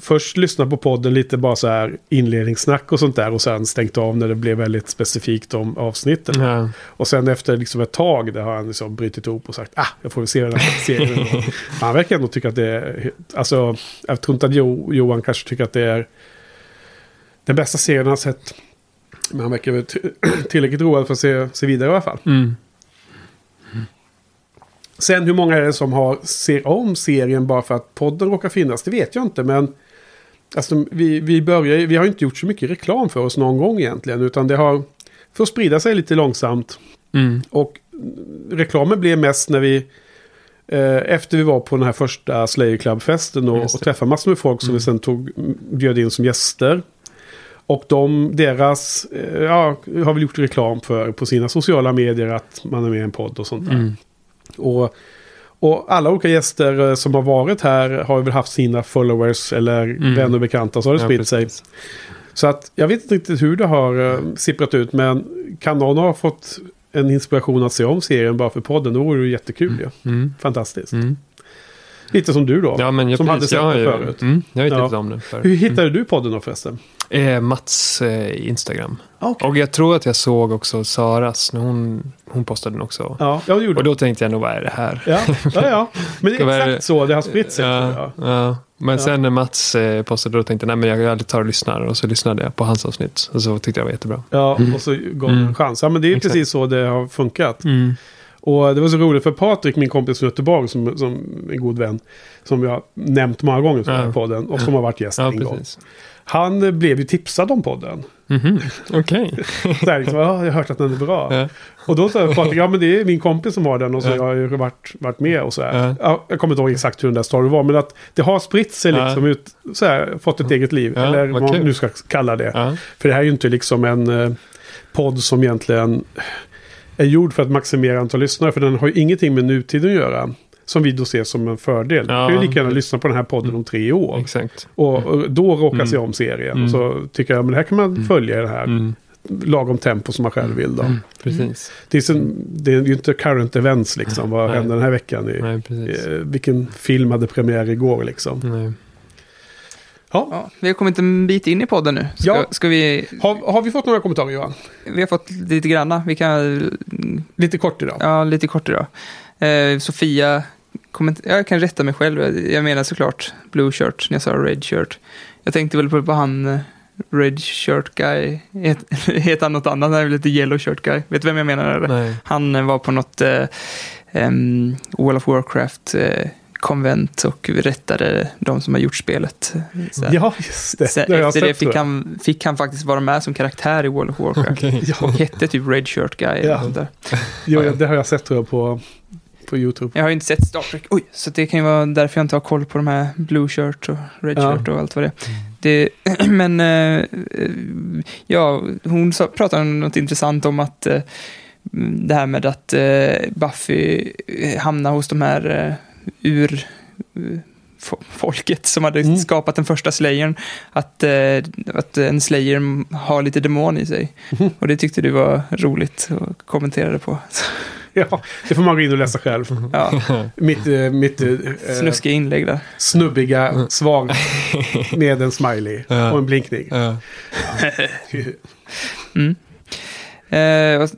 först lyssnat på podden lite bara så här inledningssnack och sånt där och sen stängt av när det blev väldigt specifikt om avsnittet. Ja. Och sen efter liksom ett tag där har han liksom brutit ihop och sagt ah, jag får väl se den här [laughs] serien. ändå." [laughs] han verkar ändå tycka att det är, alltså jag tror inte att jo, Johan kanske tycker att det är den bästa serien han sett. Men han verkar väl [clears throat] tillräckligt road för att se, se vidare i alla fall. Mm. Sen hur många är det som har ser om serien bara för att podden råkar finnas? Det vet jag inte men alltså, vi, vi, börjar, vi har inte gjort så mycket reklam för oss någon gång egentligen. Utan det har fått sprida sig lite långsamt. Mm. Och reklamen blev mest när vi eh, efter vi var på den här första Slayer Club-festen och, och träffade massor med folk som Mm. vi sen tog, bjöd in som gäster. Och de, deras, eh, ja, har väl gjort reklam för på sina sociala medier att man är med i en podd och sånt där. Mm. Och, och alla olika gäster eh, som har varit här har väl haft sina followers eller Mm. vänner och bekanta så har det Ja, spritt sig. Så att jag vet inte riktigt hur det har uh, sipprat ut men kan någon ha fått en inspiration att se om serien bara för podden då vore det jättekul ju. Mm. Fantastiskt. Mm. Lite som du då. Ja, men jag, Som hade sett jag ju, förut. Mm, jag ju Ja. tittat om den för. Hur hittade du podden då förresten? Eh, Mats eh, Instagram. Okay. Och jag tror att jag såg också Saras, när hon, hon postade den också. Ja, ja, det gjorde Och då tänkte jag nog, vad är det här? Ja, ja, ja. Men det är [laughs] exakt så det har spritt sig. Ja, jag. ja. Men sen när Mats eh, postade då tänkte jag, nej men jag, jag tar och lyssnar. Och så lyssnade jag på hans avsnitt. Och så tyckte jag det var jättebra. Ja, och så gav Mm. en chans. Ja, men det är Exakt. precis så det har funkat. Mm. Och det var så roligt för Patrik, min kompis från Göteborg, som, som en god vän, som jag har nämnt många gånger här Ja. podden och som har varit gäst Ja, en gång. Han eh, blev ju tipsad om podden. Mhm. Okej. [laughs] Här, liksom, ja, jag har hört att den är bra. Ja. Och då sa Patrik, ja men det är min kompis som har den och så Ja. jag har ju varit, varit med och så här. Ja. Ja, jag kommer inte ihåg exakt hur den där storyn var, men att det har spritt sig liksom ut, så här, fått ett eget liv. Eller vad man nu ska kalla det. För det här är ju inte liksom en eh, podd som egentligen är gjord för att maximera antal lyssnare. För den har ju ingenting med nutiden att göra. Som vi då ser som en fördel. Ja. Du kan ju lika gärna lyssna på den här podden om tre år. Exakt. Och, och då råkar Mm. se om serien. Mm. Och så tycker jag, men det här kan man Mm. följa i den här Mm. lagom tempo som man själv vill. Då. Mm, precis. Det, är sen, det är ju inte current events liksom. Vad hände den här veckan? I, Nej, precis. vilken film hade premiär igår liksom? Nej. Ja. Ja, vi har kommit en bit in i podden nu. Ska, Ja. ska vi... Har, har vi fått några kommentarer Johan? Vi har fått lite granna. Vi kan... Lite kort idag. Ja, lite kort idag. Eh, Sofia... Komment- jag kan rätta mig själv. Jag menar såklart blue shirt när jag sa red shirt. Jag tänkte väl på, på han eh, red shirt guy. Het- [laughs] Heter han något annat? Han är lite yellow shirt guy. Vet du vem jag menar? Nej. Han eh, var på något eh, em, World of Warcraft eh, konvent och rättade de som har gjort spelet. Så, Ja, just det. så det efter det fick han, fick han faktiskt vara med som karaktär i World of Warcraft. Ja, Och hette typ Red Shirt Guy. eller Ja. där. jo, det har jag sett tror jag på, på YouTube. Jag har ju inte sett Star Trek. Oj, så det kan ju vara därför jag inte har koll på de här Blue Shirt och Red Ja. Shirt och allt vad det är. Det, [clears throat] men eh, eh, ja, hon sa, pratade om något intressant om att eh, det här med att Buffy hamnar hos de här ur eh, fo- folket som hade Mm. skapat den första slayern. Att, eh, att en slayer har lite demon i sig. Mhm. Och det tyckte du var roligt och kommenterade på. [laughs] Ja, det får man gå in och läsa själv. Ja, [laughs] Mitt, eh, mitt eh, snuskiga inlägg där. snubbiga svar [laughs] med en smiley och en blinkning. Ja. Mm. Eh,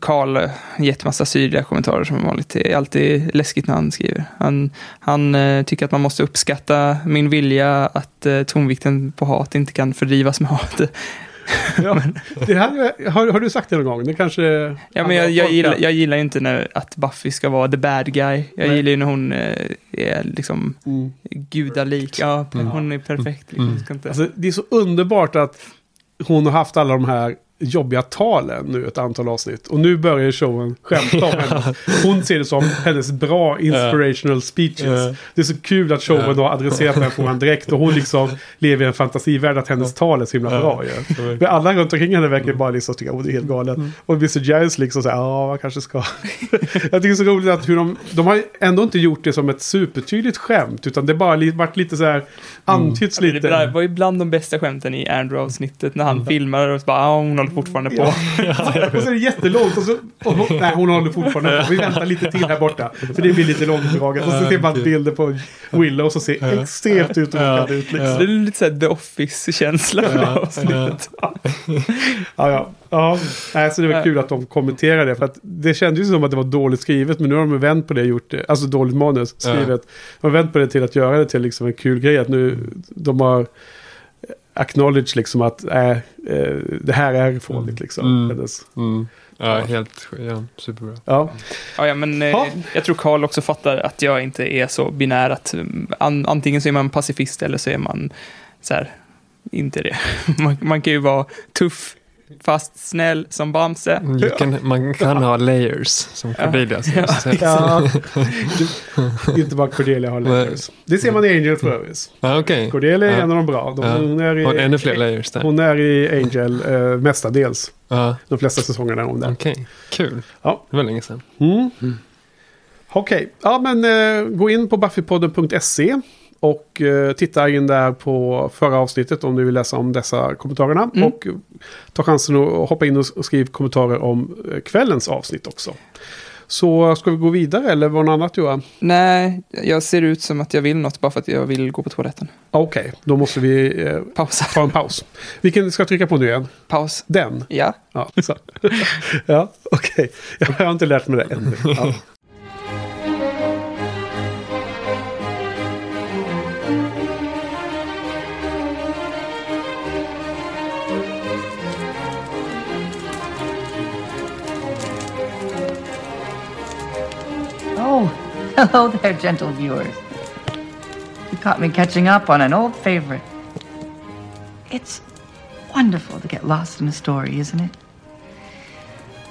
Karl har gett massa syrliga kommentarer som vanligt. Det är alltid läskigt när han skriver. Han, han eh, tycker att man måste uppskatta min vilja att eh, tonvikten på hat inte kan fördrivas med hat. [laughs] Ja, det här, har, har du sagt det någon gång? Det kanske... Ja, men jag, jag, gillar, jag gillar inte när, att Buffy ska vara the bad guy. Jag Nej. gillar ju när hon är liksom Mm. gudalik. Ja, hon är perfekt. Liksom. Mm. Ska inte... Alltså, det är så underbart att hon har haft alla de här jobbiga talen nu ett antal avsnitt. Och nu börjar showen skämta om henne. [laughs] Hon ser det som hennes bra inspirational speeches. Det är så kul att showen Ja. har adresserat den frågan direkt. Och hon liksom lever i en fantasivärld att hennes tal är så himla bra ju. Men alla runt omkring henne verkar bara liksom tycka att det är helt galet. Och Mr. Giles liksom säger ja, man kanske ska. [laughs] jag tycker det är så roligt att hur de, de har ändå inte gjort det som ett supertydligt skämt. Utan det bara li- varit lite så här antytts Det där lite. var ju bland de bästa skämten i Andrew-avsnittet när han filmar och så bara, ah, hon håller fortfarande på. Ja. [laughs] och så är det jättelångt och så... Och, hon- nej, hon håller fortfarande på. Vi väntar lite till här borta. För det blir lite långdraget. Och så ser man bilder på Willow som ser extremt uttråkad ut. Så Liksom. det är lite såhär The Office-känsla för det här avsnittet. Ja, ja. ja. Nej, så det var kul att de kommenterade det. För att det kändes ju som att det var dåligt skrivet. Men nu har de vänt på det och gjort det. Alltså dåligt manus skrivet. De har vänt på det till att göra det till liksom en kul grej. Att nu de har acknowledge liksom att äh, eh, det här är fånigt liksom. Mm. Hennes- Mm. Ja, helt ja, superbra. Ja. Ja, ja, men eh, Ja. jag tror Karl också fattar att jag inte är så binär att mm, an, antingen så är man pacifist eller så är man så här, inte det. [laughs] Man, man kan ju vara tuff, fast snäll som Bamse. You can, man kan ha layers som Cordelia Ja. Du, inte bara Cordelia har layers. Det ser man i Angel för övrigt. Ja, okej. Cordelia är Ja. en av de bra. De, Ja. hon, är i, ännu fler layers där. hon är i Angel eh, mestadels. Ja, De flesta säsongerna är hon där. okej. Kul. Ja. Det var länge sedan. Mm. Okej, ja men eh, gå in på buffypodden.se och eh, titta in där på förra avsnittet om du vill läsa om dessa kommentarerna. Mm. Och ta chansen att hoppa in och och skriv kommentarer om eh, kvällens avsnitt också. Så ska vi gå vidare eller var det något annat Johan? Nej, jag ser ut som att jag vill något bara för att jag vill gå på toaletten. Okej, då måste vi eh, Pausa. ta en paus. Vilken ska jag trycka på nu igen? Paus. Den? Ja. Ja, [laughs] ja okej. Jag har inte lärt mig det ännu. [laughs] Ja. Hello there, gentle viewers. You caught me catching up on an old favorite. It's wonderful to get lost in a story, isn't it?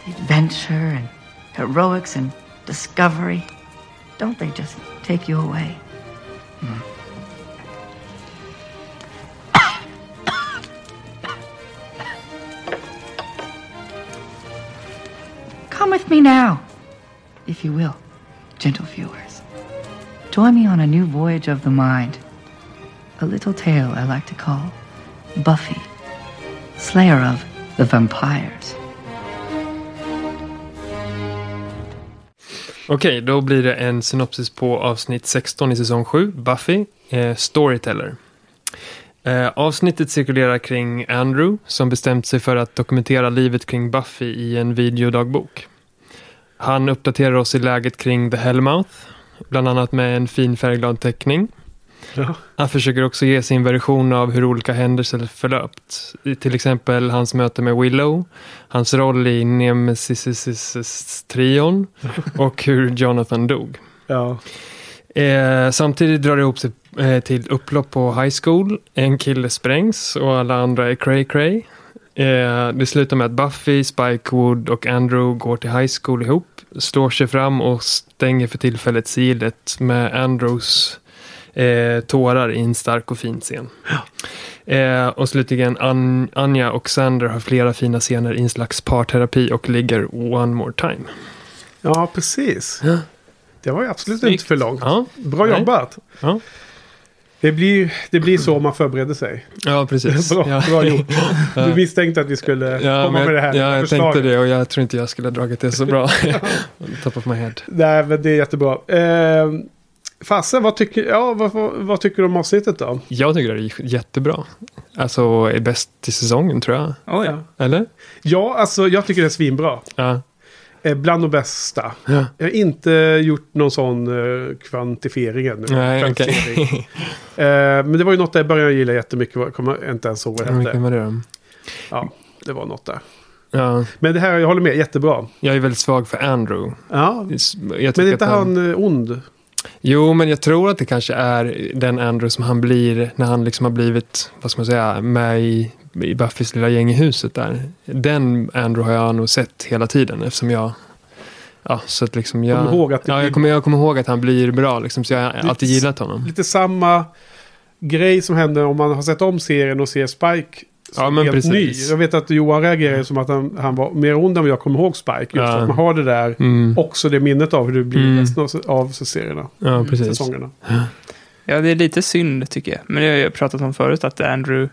The adventure and heroics and discovery. Don't they just take you away? [coughs] Come with me now, if you will, gentle viewers. Join me on a new voyage of the mind. A little tale I like to call Buffy, Slayer of the vampires. Okej, då blir det en synopsis på avsnitt 16 i säsong 7, Buffy, eh, Storyteller. Eh, avsnittet cirkulerar kring Andrew som bestämt sig för att dokumentera livet kring Buffy i en videodagbok. Han uppdaterar oss i läget kring The Hellmouth, bland annat med en fin färgglad teckning. Ja. Han försöker också ge sin version av hur olika händelser förlöpt. Till exempel hans möte med Willow, hans roll i Nemesis-trion [laughs] och hur Jonathan dog. Ja. Eh, samtidigt drar det ihop sig eh, till upplopp på high school. En kille sprängs och alla andra är cray cray. Eh, det slutar med att Buffy, Spike Wood och Andrew går till high school ihop, slår sig fram och stänger för tillfället silet med Andrews eh, tårar i en stark och fin scen. Eh, och slutligen An Anja och Sander har flera fina scener i en slags parterapi och ligger one more time. ja, precis. Ja. Det var ju absolut Snyggt. inte för långt. Ja, Bra Nej. jobbat. ja. Det blir, det blir så man förbereder sig. ja precis. [laughs] Bra, ja. bra gjort. [laughs] Du misstänkte att vi skulle Ja, komma med det här ja, jag förslaget. tänkte det och jag tror inte jag skulle ha dragit det så bra. [laughs] Top of my head. Nej, men det är jättebra. Eh, Fasse, vad tycker, ja, vad, vad, vad tycker du om avsnittet då? Jag tycker det är jättebra. Alltså, är bäst i säsongen tror jag. Oh, ja. Eller? Ja, alltså jag tycker det är svinbra. Ja. Eh, bland de bästa. ja. Jag har inte gjort någon sån eh, kvantifiering ännu. Nej. Kvantifiering. eh, men det var ju något där jag började gilla jättemycket. Jag kommer inte ens ihåg vad det hette. Ja, det var något där. Ja, Men det här, jag håller med, jättebra. jag är väldigt svag för Andrew. Ja, men är inte han eh, ond? Jo, men jag tror att det kanske är den Andrew som han blir när han liksom har blivit, vad ska man säga, med i, i Buffys lilla gäng i huset där. Den Andrew har jag nog sett hela tiden eftersom jag Ja, så att liksom jag... Kommer ihåg att ja, jag, kommer, jag kommer ihåg att han blir bra, liksom, så jag har Lite alltid gillat honom. Lite samma grej som händer om man har sett om serien och ser Spike som Ja, men helt precis. ny. Jag vet att Johan reagerade som att han, han var mer ond än vad jag kommer ihåg Spike. Just Ja. att man har det där, Mm. också det minnet av hur det blir Mm. resten av, av serierna. Ja, precis. Säsongerna. ja, det är lite synd tycker jag. Men det har jag pratat om förut, att Andrew,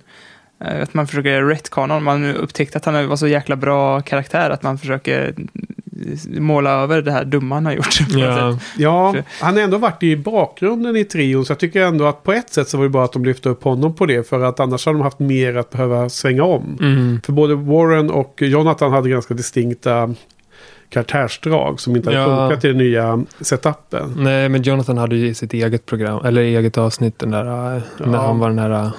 att man försöker retcona honom. Man har upptäckt att han var så jäkla bra karaktär, att man försöker eh, måla över det här dumma han har gjort. [laughs] Ja. Ja, han har ändå varit i bakgrunden i trion. Så jag tycker ändå att på ett sätt så var det bra att de lyfte upp honom på det. För att annars hade de haft mer att behöva svänga om. mm. För både Warren och Jonathan hade ganska distinkta karaktärsdrag som inte hade Ja. funkat i den nya setupen. Nej, men Jonathan hade ju sitt eget program, eller eget avsnitt, den där, när Ja. han var den här...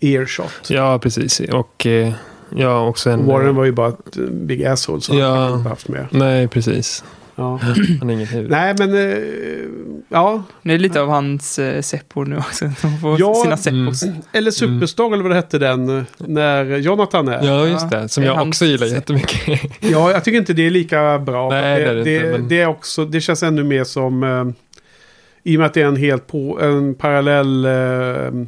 Earshot. Ja, precis. Och eh, ja, också en... Warren var ju bara ett eh, big asshole så Ja. han inte haft med. Nej, precis. Ja. Han är ingen huvud. Nej men, eh, ja. Det är lite av hans eh, seppor nu också. [laughs] De får Ja, sina seppos. Eller Superstar eller vad det hette den. eh, När Jonathan är. Ja, just det. Som Det jag också gillar jättemycket. [laughs] Ja, jag tycker inte det är lika bra. Nej, det är det, det inte, men- det är också, det känns ännu mer som... Eh, I och med att det är en helt på, en parallell... Eh,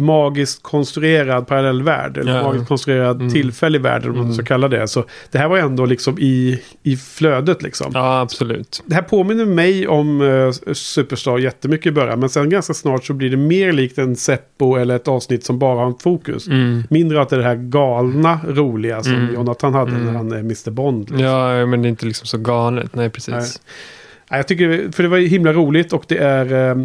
magiskt konstruerad parallell värld. Eller Ja. magiskt konstruerad Mm. tillfällig värld. Om man Mm. så kallar det. Så det här var ändå liksom i, i flödet liksom. ja, absolut. Det här påminner mig om uh, Superstar jättemycket i början. Men sen ganska snart så blir det mer likt en Seppo eller ett avsnitt som bara har ett fokus. Mm. Mindre att det är det här galna roliga som Mm. Jonathan hade Mm. när han är Mr Bond. liksom. Ja, men det är inte liksom så galet. Nej, precis. Nej. Nej, jag tycker, för det var himla roligt och det är eh,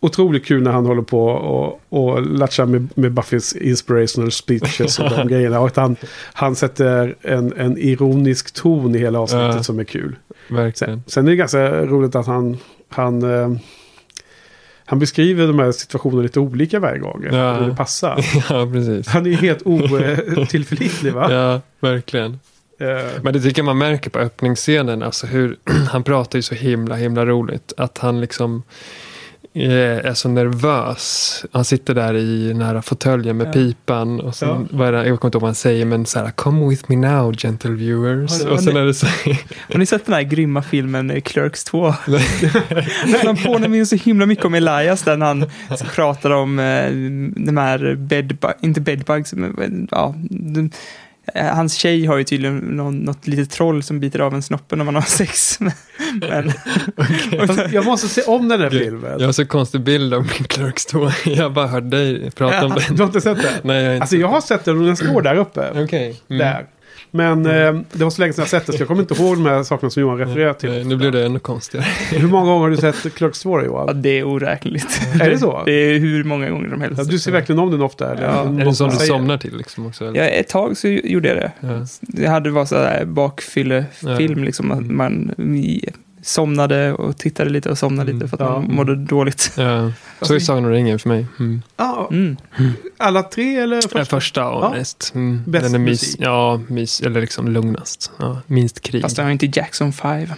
otroligt kul när han håller på och, och latchar med, med Buffys inspirational speeches och de [laughs] grejerna. Och att han, han sätter en, en ironisk ton i hela avsnittet Ja. som är kul. Sen, sen är det ganska roligt att han, han, eh, han beskriver de här situationerna lite olika varje gång. Ja. Hur det passar. [laughs] Ja, precis. Han är ju helt otillförlitlig va? [laughs] Ja, verkligen. Eh, Men det tycker jag man märker på öppningsscenen. Alltså hur, [clears throat] han pratar ju så himla, himla roligt. Att han liksom är så nervös. Han sitter där i här fåtöljen med Ja. pipan. Och sen, Ja. det, jag kommer inte ihåg vad han säger, men så här, Come with me now, gentle viewers. Har- och sen ni- är det så Har ni sett den här grymma filmen eh, Clerks 2? Han påminner så himla mycket om Elias där han pratar om eh, de här bedbugs, inte bedbugs, men ja, de, eh, hans tjej har ju tydligen någon, något litet troll som biter av en snoppen när man har sex. Men, Fast jag måste se om den här filmen. Jag har så konstig bild av Clerks 2. [laughs] Jag har bara hört dig prata om Ja, den. du har inte sett den? Nej, jag har inte Alltså jag har sett den och den står där uppe. Okej. Mm. Där. Men eh, det var så länge sedan jag sett det så jag kommer inte ihåg de här sakerna som Johan refererar till. Nej, Nu blev det ännu konstigare. Hur många gånger har du sett Clerks 2 då, ja, Johan? det är oräkneligt. Är det så? Det är hur många gånger som helst. Ja, du ser verkligen om den ofta? Eller? Ja. Är det som du somnar till liksom också? Eller? Ja, ett tag så gjorde jag det. Ja. Det hade varit bakfyllefilm, liksom. Att man somnade och tittade lite och somnade lite för att Ja. man mådde dåligt. Ja. Så är Sagan om ringen för mig. Mm. Ja, Mm. alla tre eller? Den Första? första och Ja. mest. Mm. Bäst Den är mys, musik. ja, mys, eller liksom lugnast. Ja, minst krig. Fast det har inte Jackson 5.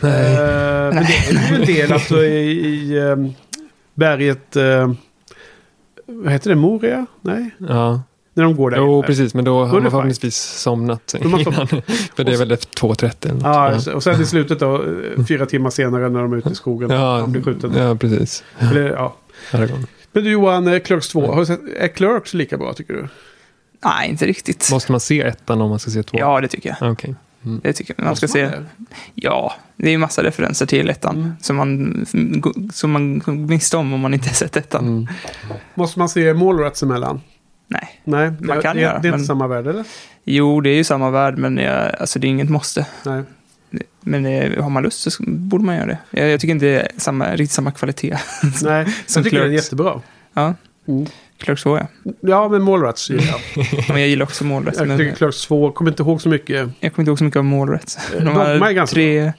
Nej. Eh, men det är ju en del alltså i, i ehm, berget... eh, vad heter det? Moria? Nej? Ja. När de går där. Jo, precis. Men då har det man förhoppningsvis somnat innan. [laughs] För det är väl efter 2.30 eller något. Ja, så- och sen i slutet då, eh, fyra timmar senare när de är ute i skogen. ja, Han blir skjuten. ja, precis. Eller, ja. Men du Johan, eh, Clerks 2. Har du sett, är Clerks lika bra tycker du? Nej, inte riktigt. Måste man se ettan om man ska se två? Ja, det tycker jag. Okej. Mm. Det tycker jag. Man ska se. Ja, det är ju massa referenser till ettan. Mm. Som man, som man miste om om man inte sett ettan. Mm. Måste man se Mallrats emellan? Nej. Nej, Man det, kan det, göra, det är men- inte samma värld eller? Jo, det är ju samma värld, men jag, alltså, det är inget måste. Nej. Men eh, har man lust så borde man göra det. Jag, jag tycker inte det är samma, riktigt samma kvalitet. [laughs] Nej, Som jag tycker den är jättebra. Ja, Mm. Clerks 2 ja. Ja, men Mallrats gillar jag. [laughs] Men jag gillar också Målrätt. Jag tycker Clerks 2, kommer inte ihåg så mycket. jag kommer inte ihåg så mycket av Målrätt. Eh, De har tre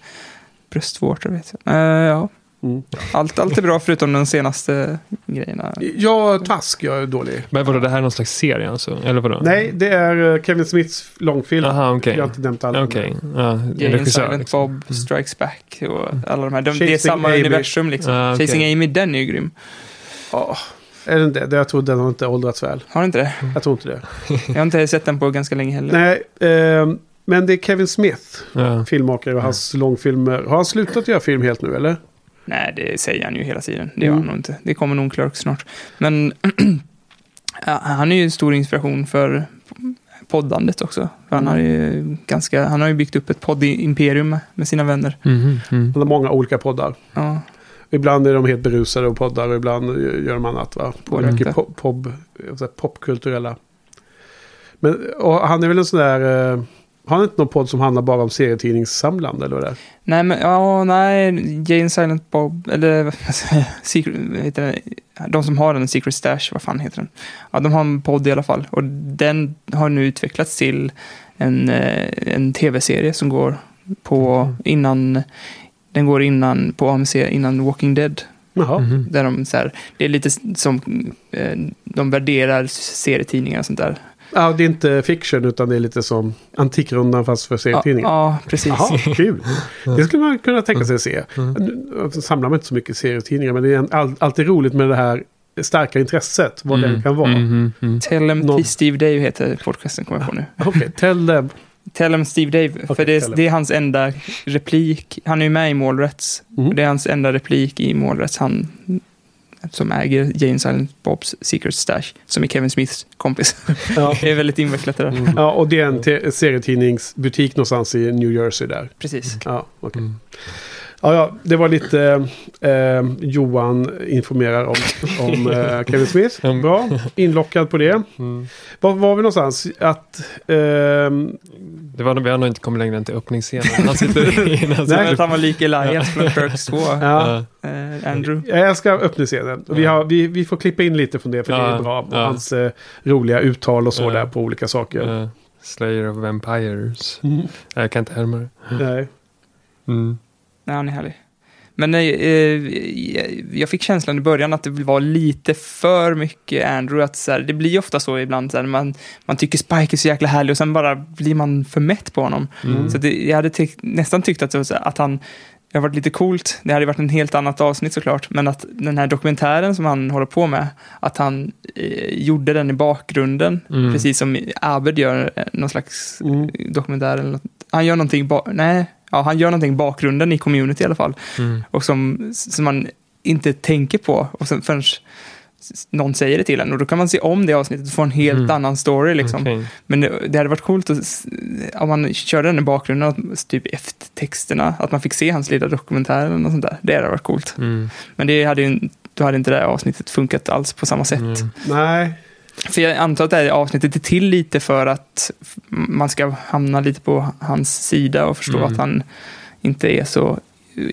bröstvårtor vet jag. Eh, ja, Mm. allt, allt är bra förutom de senaste grejerna. Ja, Task, jag är dålig. Men vadå, det här är någon slags serie alltså? Eller vadå? Nej, det är eh, Kevin Smiths långfilm. Aha, okej. Jag har inte nämnt alla. Okej. Ja, en Jane. Silent liksom. Bob Strikes Back och alla de här. De, det är samma Amy. universum liksom. Ah, okej. Chasing Amy, den är ju grym. Ja, är den det? Jag tror den har inte åldrats väl. Har du inte det? Jag tror inte det. [laughs] Jag har inte sett den på ganska länge heller. Nej, eh, men det är Kevin Smith, Ja. filmmakare och hans långfilmer. Har han slutat göra film helt nu eller? Nej, det säger han ju hela tiden. Det gör Mm. han nog inte. Det kommer nog en Clerk snart. Men [clears throat] han är ju en stor inspiration för poddandet också. För han, Mm. har ju ganska, han har ju byggt upp ett poddimperium med sina vänner. Mhm, mm. Han har många olika poddar. Ja, Ibland är de helt berusade och poddar och ibland gör de annat. Va? På Mycket pop, pop, popkulturella. Men och han är väl en sån där... Eh, har han inte någon podd som handlar bara om serietidningssamlande eller vad det är? Nej, men ja, nej, Jane Silent Bob, eller? [laughs] Secret, vad heter det? de som har den, Secret Stash, vad fan heter den? Ja, de har en podd i alla fall. Och den har nu utvecklats till en, eh, en tv-serie som går på innan, den går innan, på AMC, innan Walking Dead. Jaha. Mhm. Där de så här, det är lite som, eh, de värderar serietidningar och sånt där. Ja, det är inte fiction utan det är lite som Antikrundan fast för Ja, serietidningar. ja, precis. Jaha, kul. Det skulle man kunna tänka sig att se. Mm. Nu samlar man inte så mycket serietidningar men det är all, alltid roligt med det här starka intresset. Vad det kan vara. Mhm, mm. Tell them Någon- till Steve Dave heter podcasten, kommer jag på nu. Okej, tell them. Tell him Steve Dave, för Okej, det är, det är hans enda replik. Han är ju med i Målrätts. Mm. Och det är hans enda replik i Målrätts. Han som äger Jane Silent Bobs Secret Stash, som är Kevin Smiths kompis. Ja. [laughs] det är väldigt invecklat det där. Mm. ja, och det är en te- serietidningsbutik någonstans i New Jersey där. Precis. Ja, okej. Mm. Ja, ja, det var lite eh, Johan informerar om, om eh, Kevin Smith. [laughs] Mm. Bra, inlockad på det. Mm. Var var vi någonstans? Att... ehm, Det var, vi har nog inte kommit längre än till öppningsscenen. Han sitter i [laughs] Nej. Att han var lik Elias från Turks 2, ja, Ja. eh, Andrew. jag älskar öppningsscenen. Vi, Ja. har, vi, vi får klippa in lite från det för det är Ja, bra. ja. Hans eh, roliga uttal och så Ja. där på olika saker. Ja. Slayer of Vampires. Mm. Jag kan inte härma det. Nej. Mm. Nej, han är härlig. Men eh, eh, jag fick känslan i början att det var lite för mycket Andrew. Att så här, det blir ofta så ibland, så här, man, man tycker Spike är så jäkla härlig och sen bara blir man för mätt på honom. Mm. Så det, jag hade tyck- nästan tyckt att, här, att han, det har varit lite coolt, det hade varit en helt annat avsnitt såklart, men att den här dokumentären som han håller på med, att han eh, gjorde den i bakgrunden, Mm. precis som Abed gör eh, någon slags Mm. dokumentär eller något. Han gör någonting, nej, ja, han gör någonting i bakgrunden i community i alla fall. Mm. Och som, som man inte tänker på och sen förrän någon säger det till en. Och då kan man se om det avsnittet och få en helt Mm. annan story liksom. Okej. Men det, det hade varit coolt att, om man körde den i bakgrunden, att- typ efter texterna, att man fick se hans lilla dokumentär eller något sånt där. Det hade varit coolt. Mm. Men det hade ju, då hade inte det här avsnittet funkat alls på samma sätt. Mm. Nej, För jag antar att det här avsnittet är till lite för att man ska hamna lite på hans sida och förstå Mm. att han inte är så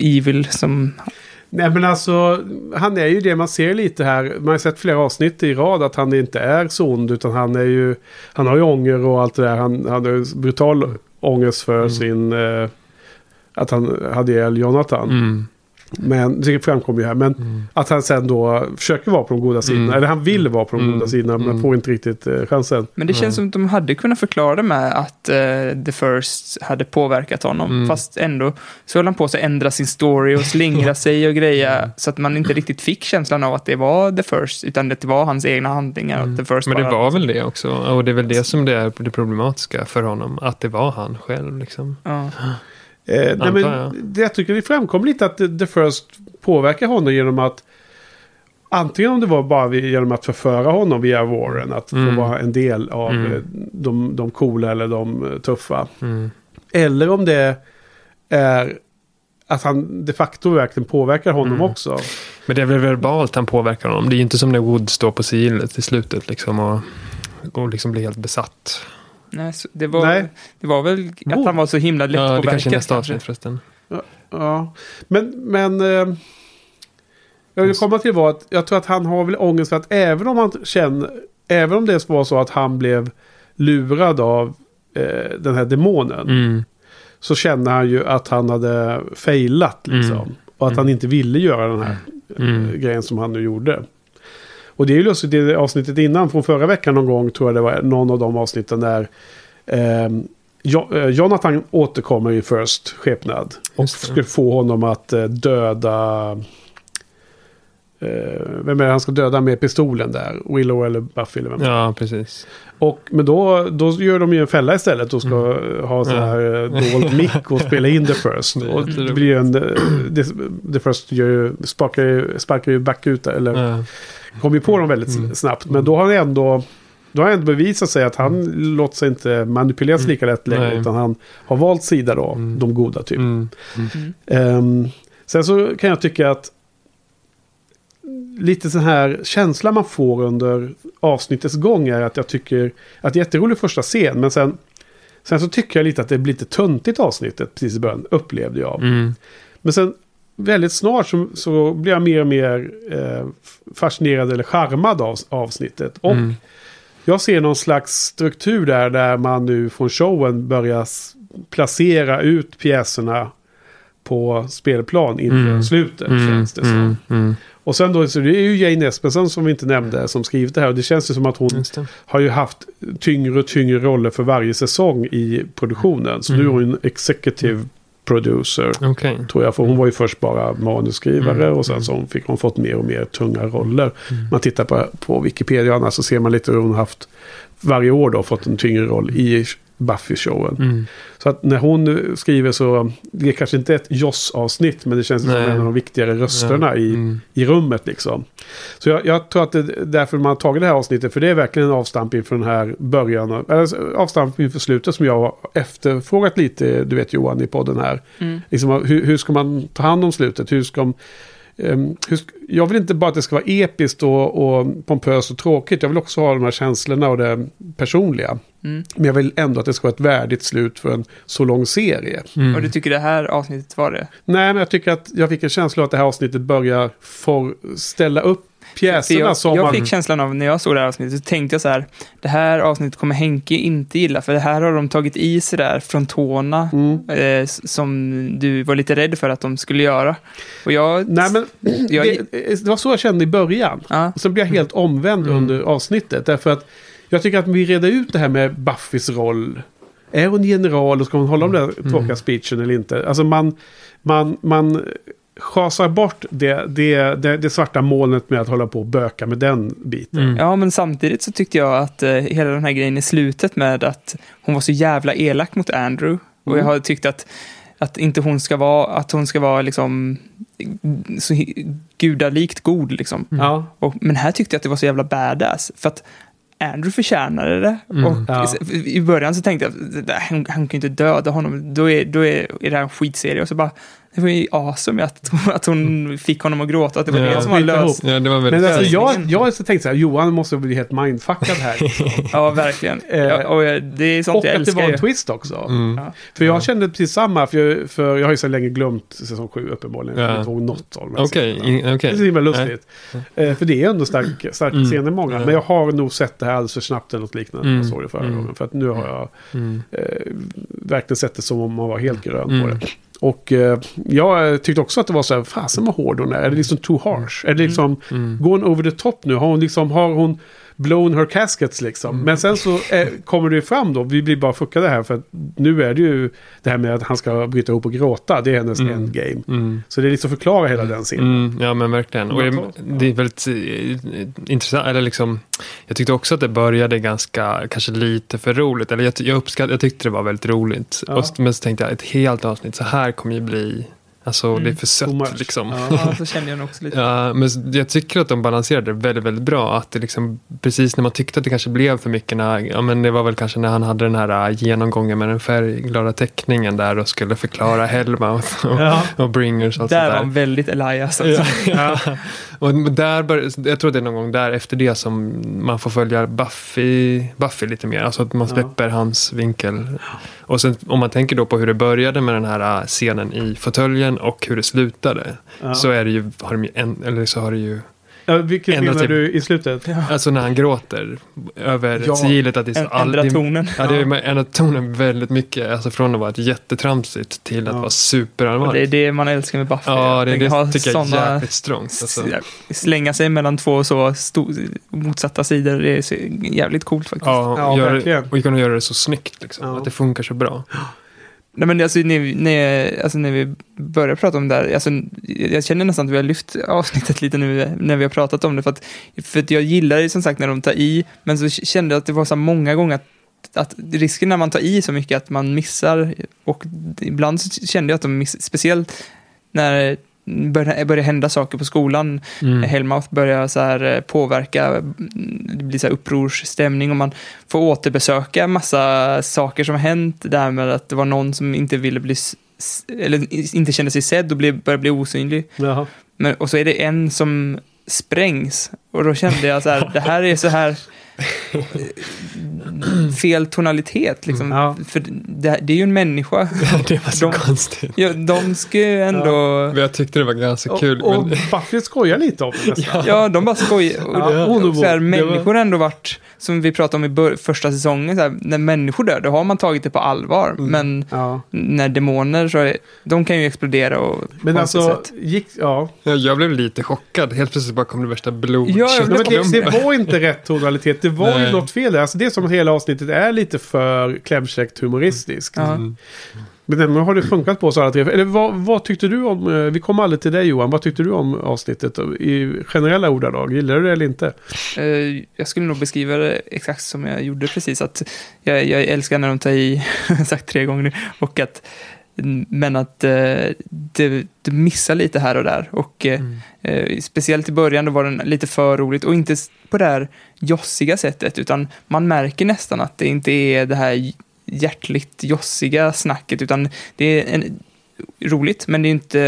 evil som... Nej men alltså, han är ju det man ser lite här. Man har sett flera avsnitt i rad att han inte är så ond. Utan han är ju, han har ju ånger och allt det där. Han, han har ju brutal ångest för Mm. sin, eh, att han hade ihjäl Jonathan. Mm. Men det framkommer ju här. Men Mm. att han sen då försöker vara på de goda sidorna. Mm. Eller han vill vara på de Mm. goda sidorna. Men Mm. får inte riktigt eh, chansen. Men det känns Mm. som att de hade kunnat förklara det med att eh, The First hade påverkat honom. Mm. Fast ändå så höll han på sig att ändra sin story och slingra [laughs] sig och greja. Mm. Så att man inte riktigt fick känslan av att det var The First, utan det var hans egna handlingar. Mm. The First Men det bara- var väl det också. Och det är väl det som det är det problematiska för honom. Att det var han själv liksom. Ja. [gasps] Eh, nej, men jag. det, jag tycker det framkommer lite att The, First påverkar honom genom att Antingen om det var bara genom att förföra honom via Warren. Att Mm. få vara en del av Mm. eh, de, de coola eller de eh, tuffa. Mm. Eller om det är att han de facto verkligen påverkar honom Mm. också. Men det är väl verbalt han påverkar honom. Det är ju inte som när Wood står på sigillet i slutet liksom och, och liksom blir helt besatt. Nej, det, var, Nej. det var väl att han var så himla Ja, det kanske är nästa avsnitt förresten. Ja, men... men eh, jag vill komma till var att jag tror att han har väl ångest för att även om han känner... Även om det var så att han blev lurad av eh, den här demonen. Mm. Så känner han ju att han hade failat liksom. Mm. Och att Mm. han inte ville göra den här Mm. eh, grejen som han nu gjorde. Och det är ju lustigt, det avsnittet innan från förra veckan någon gång tror jag det var någon av de avsnitten där ehm, eh, Jonathan återkommer i First skepnad. Och ska få honom att eh, döda... Eh, vem är det han ska döda med pistolen där? Willow eller Buffy eller vem? Ja, precis. Och, men då, då gör de ju en fälla istället och ska ha sån Mm. Ja. här eh, dold mick och spela in The First. [laughs] Det och det blir ju en... eh, The, The First gör ju, sparkar, sparkar ju back ut eller Ja. Kommer ju på dem väldigt Mm. snabbt. Men då har han ändå... Då har han ändå bevisat sig att han låter sig inte manipuleras Mm. lika lätt längre. Nej. Utan han har valt sida då, Mm. de goda typ. Mm. Mm. Ehm, sen så kan jag tycka att lite så här känsla man får under avsnittets gång är att jag tycker att det är jätterolig första scen. Men sen, sen så tycker jag lite att det blir lite töntigt avsnittet precis i början, upplevde jag. Mm. Men sen väldigt snart så, så blir jag mer och mer eh, fascinerad eller charmad av avsnittet. Och Mm. jag ser någon slags struktur där, där man nu från showen börjar placera ut pjäserna på spelplan inför Mm. slutet. Mm. Känns det som. Mm. Mm. Och sen då, så det är ju Jane Espenson som vi inte nämnde som skrivit det här. Och det känns ju som att hon har ju haft tyngre och tyngre roller för varje säsong i produktionen. Så nu är Mm. hon en executive producer. Okej. Tror jag, för hon var ju först bara manusskrivare Mm. och sen så fick hon fått mer och mer tunga roller. Mm. Man tittar på, på Wikipedia annars så ser man lite hur hon haft varje år då fått en tyngre roll i Buffy-showen. Mm. Så att när hon skriver så, det är kanske inte ett Joss-avsnitt men det känns som Nej. en av de viktigare rösterna Ja. i, Mm. i rummet liksom. Så jag, jag tror att det är därför man har tagit det här avsnittet, för det är verkligen en avstamp inför den här början, av- eller avstamp inför slutet som jag har efterfrågat lite, du vet Johan, i podden här. Mm. Liksom, hur, hur ska man ta hand om slutet? Hur ska ehm, hur, jag vill inte bara att det ska vara episkt och, och pompöst och tråkigt. Jag vill också ha de här känslorna och det personliga. Mm. Men jag vill ändå att det ska vara ett värdigt slut för en så lång serie. Mm. Och du tycker det här avsnittet var det? Nej, men jag tycker att jag fick en känsla av att det här avsnittet börjar för ställa upp pjäserna jag, som jag man... fick känslan av när jag såg det här avsnittet, så tänkte jag så här, det här avsnittet kommer Henke inte gilla, för det här har de tagit i sig där från tårna, Mm. eh, som du var lite rädd för att de skulle göra. Och jag... Nej, men jag det, det var så jag kände i början. ja, Och sen blev jag helt omvänd Mm. under avsnittet. Därför att jag tycker att vi reder ut det här med Buffys roll. Är hon general och ska hon hålla den där Mm. tråkiga speechen eller inte? Alltså man, man, man schasar bort det, det, det, det svarta molnet med att hålla på och böka med den biten. Mm. ja, men samtidigt så tyckte jag att eh, hela den här grejen i slutet med att hon var så jävla elak mot Andrew. Och Mm. jag har tyckt att, att inte hon ska vara, att hon ska vara liksom så gudalikt god liksom. Ja. Och, men här tyckte jag att det var så jävla badass. För att Andrew förtjänade det. Mm. Och Ja. i- början så tänkte jag, "Det där, han, han kan ju inte döda honom, då är, då är, är det här en skitserie. Och så bara, det var ju awesome att, [laughs] att hon fick honom att gråta, att det var Ja. det som var löst. Ja, det var väldigt Men alltså, jag, jag har så tänkt så här, Johan måste bli helt mindfuckad här. [laughs] Ja, verkligen. Eh, ja, och jag- det är sånt och jag att det älskar var en ju. twist också. Mm. Ja. För jag kände precis samma, för jag, för jag har ju så länge glömt säsong 7 uppenbarligen. Jag Ja. kommer inte ihåg något av Okej, okej. Det är så himla lustigt. Eh, för det är ändå stark, starka Mm. scener många. Ja. Men jag har nog sett det här alldeles för snabbt eller något liknande. Mm. Jag såg det förra Mm. gången. För att nu har jag Mm. eh, verkligen sett det som om man var helt grön på Mm. det. Och eh, jag tyckte också att det var så här, fasen vad hård hon är. Är det liksom too harsh? Är det liksom, Mm. går hon over the top nu? Har hon liksom, har hon blown her caskets liksom? Mm. Men sen så eh, kommer det ju fram då, vi blir bara fuckade här för att nu är det ju det här med att han ska bryta ihop och gråta, det är hennes Mm. endgame. Mm. Så det är liksom förklara hela den scenen. Mm, ja men verkligen. Och det, det är väldigt eh, intressant, eller liksom, jag tyckte också att det började ganska, kanske lite för roligt. Eller jag, jag uppskattade, jag tyckte det var väldigt roligt. Ja. Och, men så tänkte jag, ett helt avsnitt, så här kommer ju bli, alltså det är Mm. för sött liksom. Ja. Ja, så kände jag också lite. Ja, men jag tycker att de balanserade det väldigt, väldigt bra. Att det liksom, precis när man tyckte att det kanske blev för mycket, när, ja, men det var väl kanske när han hade den här äh, genomgången med den färgglada teckningen där och skulle förklara Hellmouth [laughs] och, Ja. och Bringers och allt Där sånt var han väldigt Elias. Ja, Alltså. ja. [laughs] Och där bör, jag tror det är någon gång där efter det som man får följa Buffy, Buffy lite mer. Alltså att man Ja. släpper hans vinkel. Och sen om man tänker då på hur det började med den här äh, scenen i fåtöljen och hur det slutade. Ja. Så är det ju, har de ju en, eller så har det ju, Ja, vilket menar typ- du i slutet? alltså när han gråter över Ja. sigillet att det är så Ä- Ändra tonen. Ja, det är ju ändrat tonen väldigt mycket. Alltså från att vara ett jättetramsigt till att Ja. vara superallvarligt. det är det man älskar med Buffy. Ja, det, det ha tycker jag är jäkligt strångt. Alltså. Slänga sig mellan två så sto- motsatta sidor, det är jävligt coolt faktiskt. Ja, Ja, och, göra, verkligen. och kunna göra det så snyggt. Liksom, Ja. Att det funkar så bra. Nej, men alltså, när, vi- när, alltså, när vi börjar prata om det här, alltså, jag känner nästan att vi har lyft avsnittet lite nu när vi har pratat om det, för att, för att jag gillar det som sagt när de tar i, men så kände jag att det var så många gånger att, att risken när man tar i så mycket att man missar, och ibland så kände jag att de miss, speciellt när börjar, börjar hända saker på skolan, Mm. Hellmouth börjar så här eh, påverka, mm, det blir så här upprorsstämning och man får återbesöka massa saker som har hänt. Det här med att det var någon som inte ville bli, eller inte kände sig sedd och började bli osynlig. Jaha. Men, och så är det en som sprängs. Och då kände jag så här, [laughs] det här är så här fel tonalitet liksom. Ja. För det, det är ju en människa. [laughs] det var så De- konstigt. Ja, de ska ju ändå... Men jag tyckte det var ganska Och, kul. och men, [laughs] Buffy skojar lite om det nästan. Ja, de bara skojar. Och, Ja, och, hon så här, det människor har ändå varit, som vi pratade om i bör- första säsongen, så här, när människor dör, då har man tagit det på allvar. Mm. Men Ja. när demoner, så är, de kan ju explodera och Men alltså, sätt. gick, ja. ja, jag blev lite chockad. Helt plötsligt bara kom det värsta blod. Ja, men det, [laughs] det var inte rätt tonalitet. Det var ju Nej. något fel där. Alltså det är som att hela avsnittet är lite för klämkäckt humoristiskt. Ja. Mm. Men nu har det funkat på oss alla tre. Eller vad, vad tyckte du om, eh, vi kom aldrig till dig Johan, vad tyckte du om avsnittet i generella ordalag? Gillar du det eller inte? Eh, jag skulle nog beskriva det exakt som jag gjorde precis. Att jag, jag älskar när de tar i, [laughs] sagt tre gånger nu, och att men att eh, det, det missar lite här och där. Och eh, Mm. eh, speciellt i början då var den lite för roligt. Och inte på det här jossiga sättet, utan man märker nästan att det inte är det här hjärtligt jossiga snacket, utan det är en, roligt, men det är inte,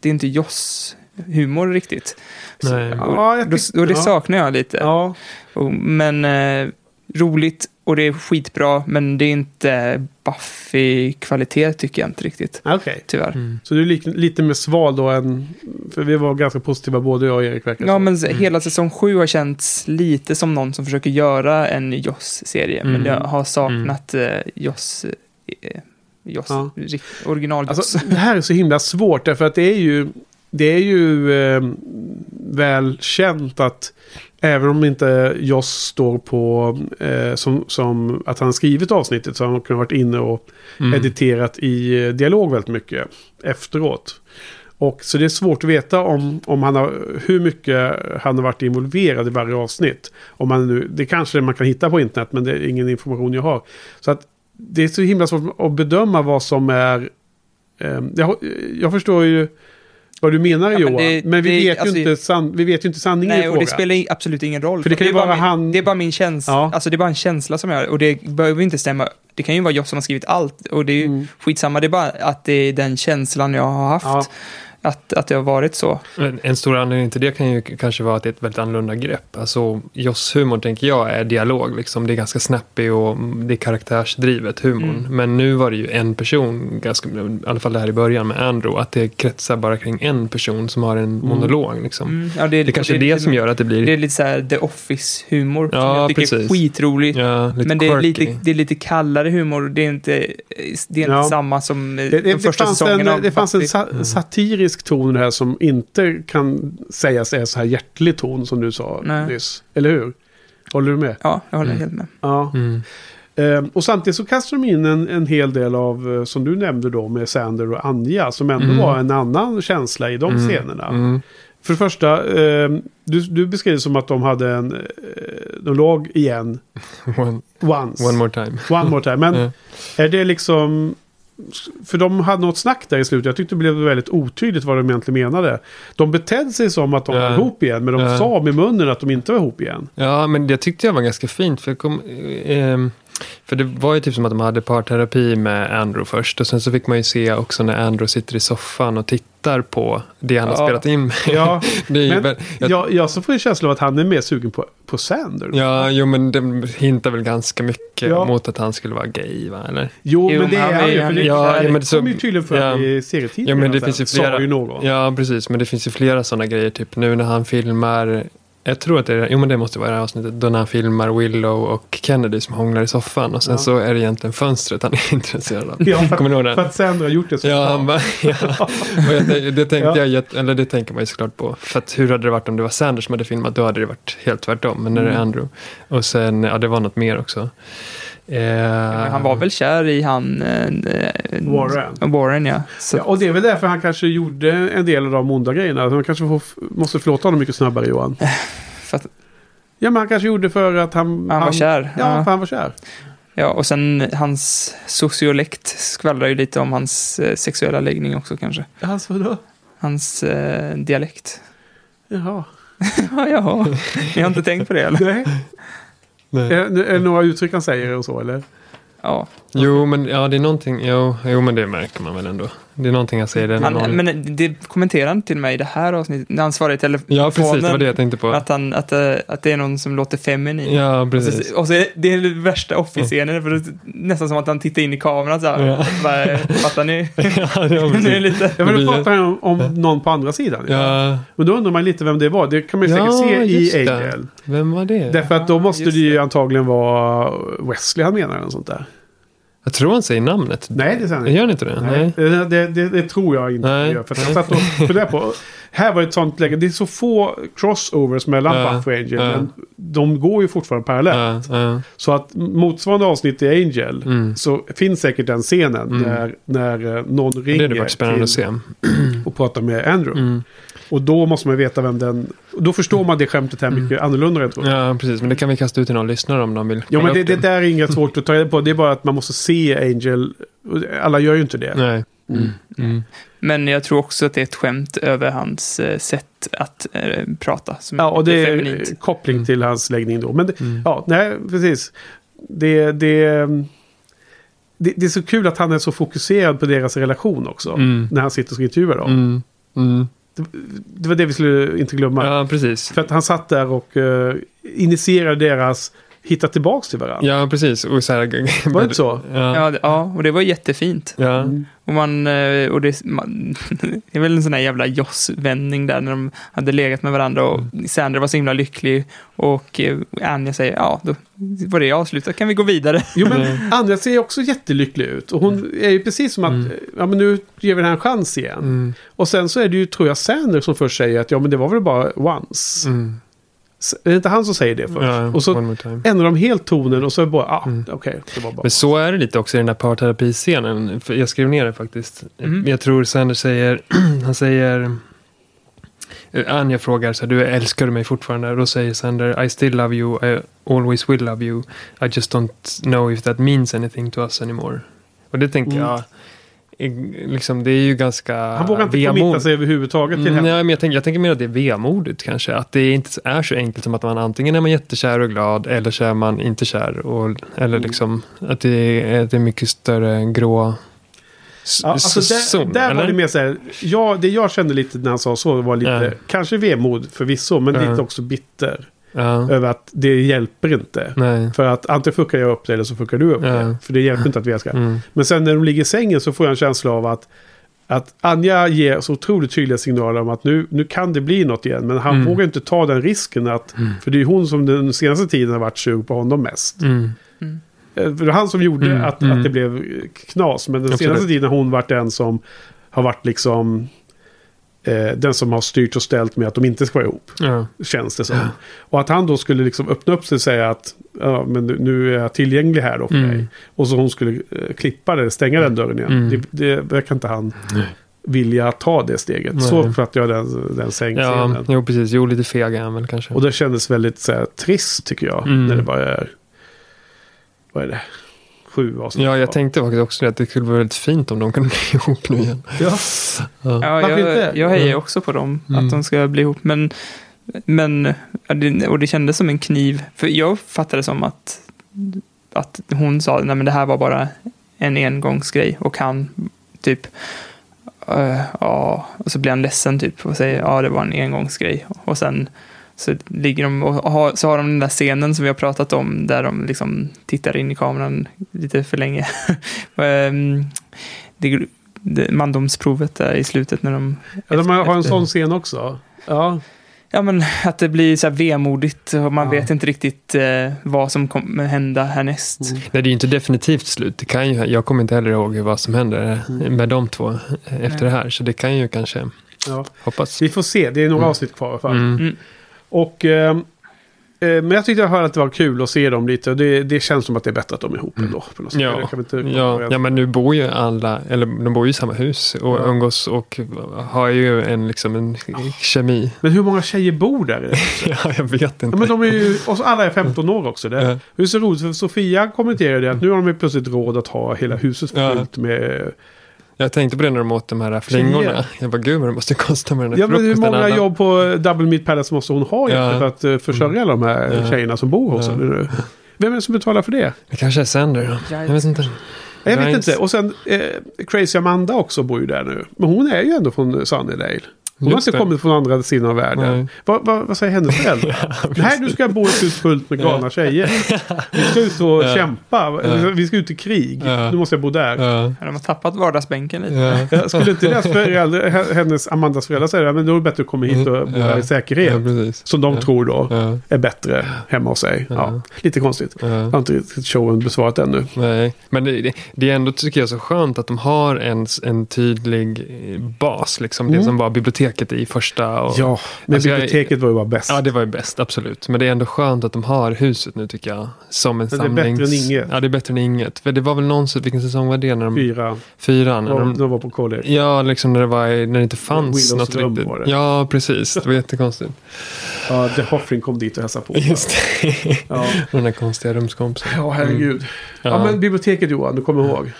det är inte joss-humor riktigt. Så, och, Ja, tyck- och det ja. saknar jag lite. Ja, Och, men eh, roligt och det är skitbra, men det är inte Buffy-kvalitet tycker jag inte riktigt, okej. tyvärr. Mm. Så du är lite, lite mer sval då än... För vi var ganska positiva både jag och Erik verkar Ja, som. men hela säsong sju har känts lite som någon som försöker göra en Joss-serie, men Mm. jag har saknat eh, Joss, eh, Joss, Ja. original Joss. Alltså, det här är så himla svårt därför att det är ju, det är ju eh, väl känt att även om inte Joss står på eh, som, som att han skrivit avsnittet så har han kunnat varit inne och Mm. editerat i eh, dialog väldigt mycket efteråt. Och så det är svårt att veta om, om han har, hur mycket han har varit involverad i varje avsnitt. Om man nu, det kanske man kan hitta på internet men det är ingen information jag har. Så att det är så himla svårt att bedöma vad som är... Eh, jag, jag förstår ju vad du menar Ja, men Johan. det- men vi, det- vet alltså- ju inte san, vi vet ju inte sanningen i Nej, och frågan. det spelar i- absolut ingen roll. För det kan ju är bara vara min, han- Det är bara min känsla. Ja. Alltså det är bara en känsla som jag Och det behöver inte stämma. Det kan ju vara jag som har skrivit allt. Och det är ju Mm. skitsamma. Det är bara att det är den känslan jag har haft. Ja. Att, att det har varit så. En, en stor anledning till det kan ju kanske vara att det är ett väldigt annorlunda grepp. Alltså, Joss humor tänker jag är dialog. Liksom. Det är ganska snappy och mm, det är karaktärsdrivet humorn. Mm. Men nu var det ju en person, ganska, i alla fall det här i början med Andrew, att det kretsar bara kring en person som har en monolog. Liksom. Mm. Ja, Det är kanske är det, som gör att det blir Det är lite så här The Office-humor. som Ja, jag tycker är precis. skitrolig. ja, lite Men det är, lite, det är lite kallare humor. Det är inte, det är inte Ja. samma som Det, det, de det första fanns, säsongerna det fanns en sa, satirisk ton här som inte kan sägas är så här hjärtlig ton som du sa Nej. nyss. Eller hur? Håller du med? Ja, jag håller Mm. helt med. Ja. Mm. Ehm, och samtidigt så kastar de in en, en hel del av, eh, som du nämnde då, med Sander och Anja, som ändå Mm. var en annan känsla i de Mm. scenerna. Mm. För det första, ehm, du, du beskrev det som att de hade en, eh, de låg igen, [laughs] One, once. one more time. One more time. Men [laughs] Ja. är det liksom... För de hade något snack där i slutet. Jag tyckte det blev väldigt otydligt vad de egentligen menade. De betedde sig som att de Ja. var ihop igen. Men de Ja. sa med munnen att de inte var ihop igen. Ja, men det tyckte jag var ganska fint. För, kom, ehm, för det var ju typ som att de hade parterapi med Andrew först. Och sen så fick man ju se också när Andrew sitter i soffan och tittar på det han har Ja. spelat in med. Ja, [laughs] det är ju men väl, jag, jag, jag så får en känsla av att han är mer sugen på, på Sander. Ja, jo men det hintar väl ganska mycket Ja. mot att han skulle vara gay, va? Eller? Jo, Jo, men det är han ju-. För det, Ja, det ja, men så- kommer ju tydligen fram ja. i serietidningarna Ja, men det finns ju Sa flera- ju någon. Ja, precis. Men det finns ju flera sådana grejer. Typ nu när han filmar jag tror att det är, jo men det måste vara det här avsnittet, då när han filmar Willow och Kennedy som hånglar i soffan och sen Ja. så är det egentligen fönstret han är [laughs] intresserad av. Ja, för, Kommer du ihåg för den? att Sander har gjort det så Ja, han bara, ja. Och jag, det, det tänkte Ja. jag, eller det tänker man ju såklart på. För att hur hade det varit om det var Sanders som hade filmat, då hade det varit helt tvärtom. Men när det är Mm. Andrew. Och sen, ja det var något mer också. Eh, han var väl kär i han... Eh, Warren. Warren, ja. Så, Ja, och det är väl därför han kanske gjorde en del av de onda grejerna. Man kanske får, måste förlåta honom mycket snabbare Johan. för att Ja, men han kanske gjorde för att han... han var kär. Ja, Ja. för han var kär. Ja, och sen hans sociolekt skvallrar ju lite om hans eh, sexuella läggning också kanske. Alltså då? Hans eh, dialekt. Jaha. [laughs] ja, jaha. Ni har inte tänkt på det eller? Nej. Nej. Är, är det några uttryck han säger och så eller? Ja. Jo, men ja, det är någonting, jo, jo, men det märker man väl ändå. Det är någonting jag säger. Det Han, någon... men det kommenterade han till mig i det här avsnittet, när han svarade i telefonen. Ja, precis, det var det jag tänkte på. Att, han, att, eh, att det är någon som låter feminin. Ja, Och precis. så, och så är det är den värsta office-scenen, för det är nästan som att han tittar in i kameran så här. Ja. Bara, Fattar ni? [laughs] ja, ja, [laughs] det är precis. lite... Ja, men då pratar han om, om någon på andra sidan. Ja, Men då undrar man lite vem det var. Det kan man ju säkert se i. Angel. vem var det? Därför att då måste det ju antagligen vara Wesley han menar. Eller något sånt där. Jag tror han säger namnet. Nej, det säger han inte. Gör han inte det? Nej. Det, det, det, det tror jag inte Nej. gör. För att jag satt och [laughs] funderade på. Här var ett sånt läge. Det är så få crossovers mellan Ja, Buffy och Angel. ja. Men de går ju fortfarande parallellt. Ja. Så att motsvarande avsnitt i Angel. Mm. Så finns säkert den scenen Mm. när, när eh, någon Det ringer hade varit spännande att till se. och pratar med Andrew. Mm. Och då måste man veta vem den... Då förstår man det skämtet här mycket annorlunda jag tror. Ja, precis. Men det kan vi kasta ut till någon lyssnare om de vill. Jo kolla men det, det där är inget svårt att ta reda på. Det är bara att man måste se Angel. Alla gör ju inte det. Nej. Mm. Mm. Men jag tror också att det är ett skämt över hans eh, sätt att eh, prata. Som Ja, och det är feminint. koppling Mm. till hans läggning då. Men det, Mm. ja, nej, precis. Det, det, det, det är så kul att han är så fokuserad på deras relation också. Mm. När han sitter och ska intervjua dem. Mm. Mm. Det var det vi skulle inte glömma. Ja, precis. För att han satt där och uh, initierade deras hitta tillbaks till varandra. Ja, precis. Och så här, [laughs] Var det inte så? Ja. Ja, och det var jättefint. ja. Mm. Och man, eh, och det, man, [laughs] det är väl en sån här jävla Joss-vändning där när de hade legat med varandra och Sandra var så himla lycklig och eh, Anja säger ja, då var det avslutat, kan vi gå vidare? Jo men Mm. Anja ser också jättelycklig ut. Och hon är ju precis som att, Mm. ja men nu ger vi den här en chans igen. Mm. Och sen så är det ju, tror jag, Sander som först säger att ja men det var väl bara once. Är det inte han som säger det först? Ja, och så ändrar de helt tonen och så är det bara, ah, Mm. okej, det var bara... Men så är det lite också i den där parterapiscenen. Jag skrev ner det faktiskt. Mm. Jag tror Sander säger, [clears throat] han säger, eh, Anja frågar så här, du älskar du mig fortfarande? Och då säger Sander, I still love you, I always will love you. I just don't know if that means anything to us anymore. Och det tänker Mm. jag, liksom, det är ju ganska Han vågar inte vemod. committa sig överhuvudtaget till Mm, henne. Nej, men jag tänker, jag tänker mer att det är vemodigt kanske. Att det inte är så enkelt som att man antingen är man jättekär och glad eller så är man inte kär. Och, eller Mm. liksom att det är, att det är mycket större grå Ja, alltså där, där var det mer så här, ja, det jag kände lite när han sa så var lite, Ja. kanske vemod förvisso, men Ja. lite också bitter. Ja, Över att det hjälper inte. nej. För att antingen fuckar jag upp det eller så fuckar du upp Ja. det. För det hjälper inte att vi älskar. Mm. Men sen när de ligger i sängen så får jag en känsla av att, att Anja ger så otroligt tydliga signaler om att nu, nu kan det bli något igen. Men han Mm. vågar inte ta den risken. att För det är hon som den senaste tiden har varit sug på honom mest. Mm. Eh, För det var han som gjorde Mm, att, mm. att det blev knas. Men den Absolut. senaste tiden har hon varit den som har varit liksom... Eh, den som har styrt och ställt med att de inte ska vara ihop. Ja. Känns det som. Och att han då skulle liksom öppna upp sig och säga att ja, men nu- är jag tillgänglig här då för Mm. dig. Och så hon skulle eh, klippa det, stänga den dörren igen. Mm. Det, det verkar inte han vilja ta det steget. Nej. Så uppfattar jag den, den sängscenen. ja, jo precis. Jo, lite feg är han väl kanske. Och det kändes väldigt så här, trist tycker jag. Mm. När det bara är... Vad är det? Sju avsnitt Ja, jag tänkte faktiskt också att det skulle vara väldigt fint om de kunde [laughs] bli ihop nu igen. Ja. Ja. Jag, jag hejar också på dem, Mm. att de ska bli ihop. Men, men och det kändes som en kniv. För jag fattade som att, att hon sa att det här var bara en engångsgrej. Och han typ, eh, ja, och så blir han ledsen typ och säger ja, det var en engångsgrej. Och sen så ligger de och har, så har de den där scenen som vi har pratat om där de liksom tittar in i kameran lite för länge. [laughs] Ehm, det, det, mandomsprovet där i slutet när de... Ja, de har en sån scen också. Ja, Ja, men att det blir så här vemodigt och man Ja. vet inte riktigt eh, vad som kommer hända härnäst. Mm. Nej, det är ju inte definitivt slut. Det kan ju, jag kommer inte heller ihåg vad som händer Mm. med de två efter Nej. det här. Så det kan ju kanske, ja. hoppas. Vi får se, det är några Mm. avsnitt kvar i alla fall. Och, eh, eh, men jag tyckte jag hörde att det var kul att se dem lite. Det, det känns som att det är bättre att de är ihop ändå. På något sätt. Ja. Ja, ja, men nu bor ju alla, eller de bor ju i samma hus och Ja. umgås och har ju en, liksom en kemi. men hur många tjejer bor där? [laughs] Ja, jag vet inte. Ja, men de är ju, och alla är 15 år också. Det, Ja. det är så roligt för Sofia kommenterade att nu har de plötsligt råd att ha hela huset Ja. fullt med... Jag tänkte på det när de åt de här flingorna. Jag bara, gud vad det måste kosta med den här Ja men hur många alla. jobb på Double Meat Palace måste hon ha Ja. för att uh, försörja alla de här Ja. tjejerna som bor hos Ja. henne nu? Vem är det som betalar för det? Det kanske är Sander. Jag vet inte. Jag vet inte. Och sen eh, Crazy Amanda också bor ju där nu. Men hon är ju ändå från Sunnydale. Hon har inte det. kommit från andra sidan av världen. Nej. Vad, vad, vad säger hennes föräldrar? [laughs] Nej, du ska bo i ett hus fullt med galna tjejer. Vi ska ut och kämpa. Vi ska ut i krig. Nu måste jag bo där. De har tappat vardagsbänken lite. Ja. Jag skulle inte deras föräldrar, hennes Amandas föräldrar säga men då är det bättre att komma hit och bo här i säkerhet. Som de tror då är bättre hemma hos sig. Ja. Lite konstigt. Jag Ja. har inte riktigt showen besvarat ännu. Nej, men det, det, det är ändå tycker jag så skönt att de har en, en tydlig bas. Liksom, Det Mm. som var biblioteket i första. Och, Ja, men Alltså, jag- biblioteket var ju bara bäst. Ja, det var ju bäst, absolut. Men det är ändå skönt att de har huset nu tycker jag. Som en Men det är bättre än inget. Ja, det är bättre än inget. För det var väl någon, vilken säsong var det? När de, Fyra. fyran? När de, de var på college. ja, liksom när det, var, när det inte fanns Willows något rum riktigt. var det. Ja, precis. Det var jättekonstigt. [laughs] Ja, The Hoffring kom dit och hälsade på. Just det. Ja, [laughs] Den där konstiga rumskompisen. ja herregud. Ja. Ja. men biblioteket Johan, du kommer ihåg.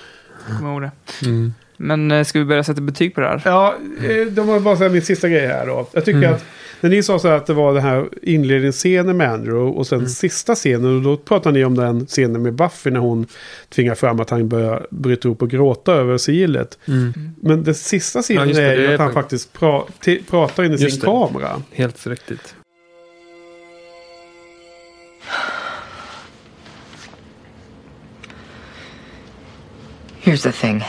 Kommer ihåg det. Mm. Men eh, ska vi börja sätta betyg på det här? Ja, eh, de var bara så min sista grej här då. Jag tycker Mm. att när ni sa så här att det var den här inledningsscenen med Andrew och sen Mm. sista scenen. Och då pratade ni om den scenen med Buffy när hon tvingar fram att han börjar bryta upp och gråta över sigillet. Mm. Men den sista scenen Ja, det, är ju det att han fakt- faktiskt pra pratar in i sin det. kamera. Helt riktigt. Here's the thing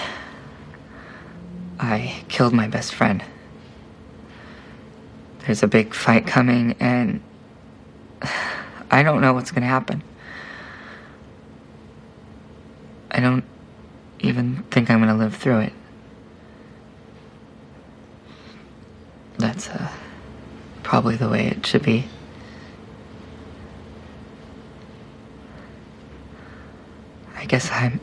I killed my best friend. There's a big fight coming, and [sighs] I don't know what's to happen. I don't even think I'm to live through it. That's uh, probably the way it should be. I guess I'm.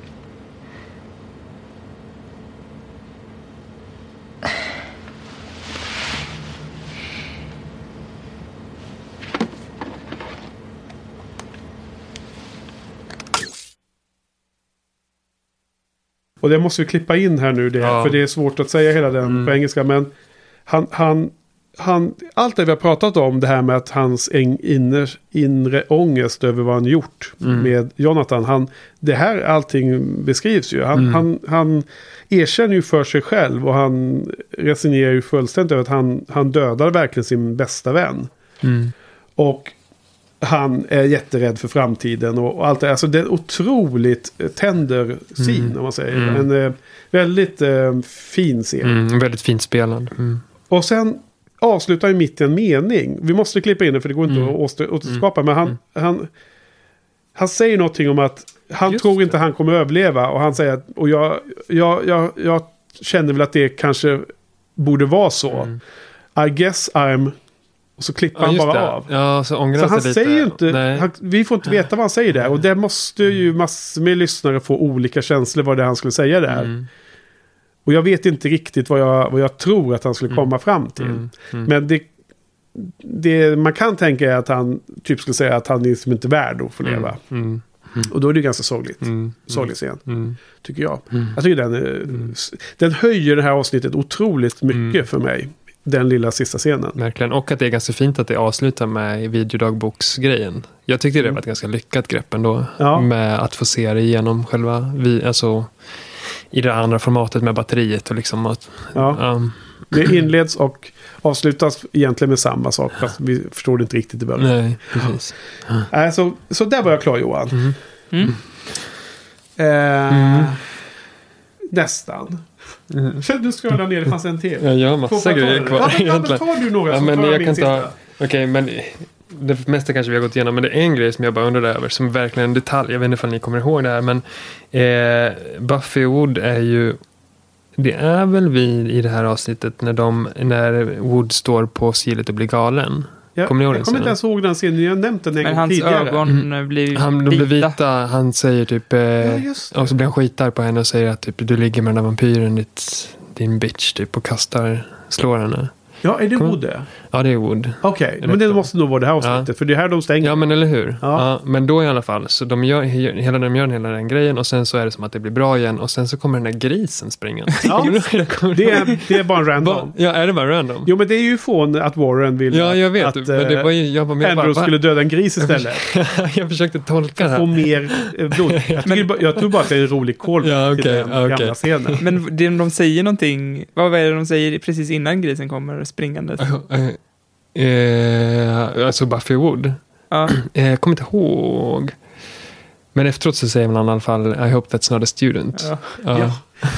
Och det måste vi klippa in här nu, det, Ja. för det är svårt att säga hela den Mm. på engelska. Men han, han, han, allt det vi har pratat om, det här med att hans inner, inre ångest över vad han gjort Mm. med Jonathan. Han, det här allting beskrivs ju. Han, Mm. han, han erkänner ju för sig själv och han resignerar ju fullständigt över att han, han dödade verkligen sin bästa vän. Mm. Och han är jätterädd för framtiden och, och allt det. Alltså det är en otroligt eh, tender scen Mm. om man säger. Mm. En eh, väldigt eh, fin scen. Mm. Väldigt fint spelad. Mm. Och sen avslutar han mitt i en mening. Vi måste klippa in det för det går inte Mm. att åter- återskapa. Men han, han, han säger någonting om att han Just tror det. inte han kommer överleva. Och han säger att, och jag, jag, jag, jag känner väl att det kanske borde vara så. Mm. I guess I'm... Och så klipper Ja, han bara det. av. Ja, så Så han säger inte, han, vi får inte veta vad han säger där. Och det måste ju massor med lyssnare få olika känslor vad det är han skulle säga där. Mm. Och jag vet inte riktigt vad jag, vad jag tror att han skulle Mm. komma fram till. Mm. Mm. Men det, det man kan tänka är att han typ skulle säga att han är liksom inte värd att få leva. Mm. Och då är det ganska sorgligt. Mm. Sorglig scen, Mm. tycker jag. Mm. Jag tycker den, den höjer det här avsnittet otroligt mycket Mm. för mig. Den lilla sista scenen. Verkligen. Och att det är ganska fint att det avslutar med videodagboksgrejen. Jag tyckte det var ett ganska lyckat grepp ändå. Mm. Ja. Med att få se det genom själva, vi, alltså i det andra formatet med batteriet och liksom att, Ja. um, Det inleds och avslutas egentligen med samma sak. Fast vi förstår det inte riktigt i början. nej, precis. Nej, så, så där var jag klar Johan. Mm. Mm. Eh, Mm. Nästan. Mm. Du scrollar ner, det fanns en till. Jag har massa grejer kvar men egentligen. tar du några Ja, men jag kan ta- Okej, men det mesta kanske vi har gått igenom. Men det är en grej som jag bara undrar över. Som verkligen en detalj. Jag vet inte om ni kommer ihåg det här. Men eh, Buffy och Wood är ju... Det är väl vi i det här avsnittet när, de, när Wood står på silet och blir galen. Jag, Kommer ni ihåg jag den kommer inte ens ihåg den scenen. Jag har nämnt den en Men gång hans tidigare. ögon eh, blir Han, de blir vita. Han säger typ... Eh, Ja, och så blir han skitar på henne och säger att typ, du ligger med den där vampyren, ditt, din bitch, typ, och kastar, slår henne. Ja, är det Wood det? Ja, det är Wood. Okej, men det måste nog vara det här avsnittet. För det är här de stänger. Ja, men eller hur? Ja. Ja. men då i alla fall, så de gör, hela, de gör hela den grejen och sen så är det som att det blir bra igen och sen så kommer den där grisen springande. Ja, det, är, det är bara en random. Ja, är det bara random? Jo, men det är ju från att Warren vill ja, jag vet. att men det var ju, jag, bara, jag, Andrew bara, skulle döda en gris istället. [laughs] jag försökte tolka det Få här. mer eh, blod. [laughs] Jag, tycker, bara- jag tror bara att det är en rolig call Ja, till okej, den ja, okej. gamla scenen. Men det, de säger någonting, vad är det de säger precis innan grisen kommer springandes? Eh, eh, alltså Buffy Wood. Ja, [clears throat] Eh, jag kommer inte ihåg. Men efteråt så säger man i alla fall I hope that's not a student. ja. Ja.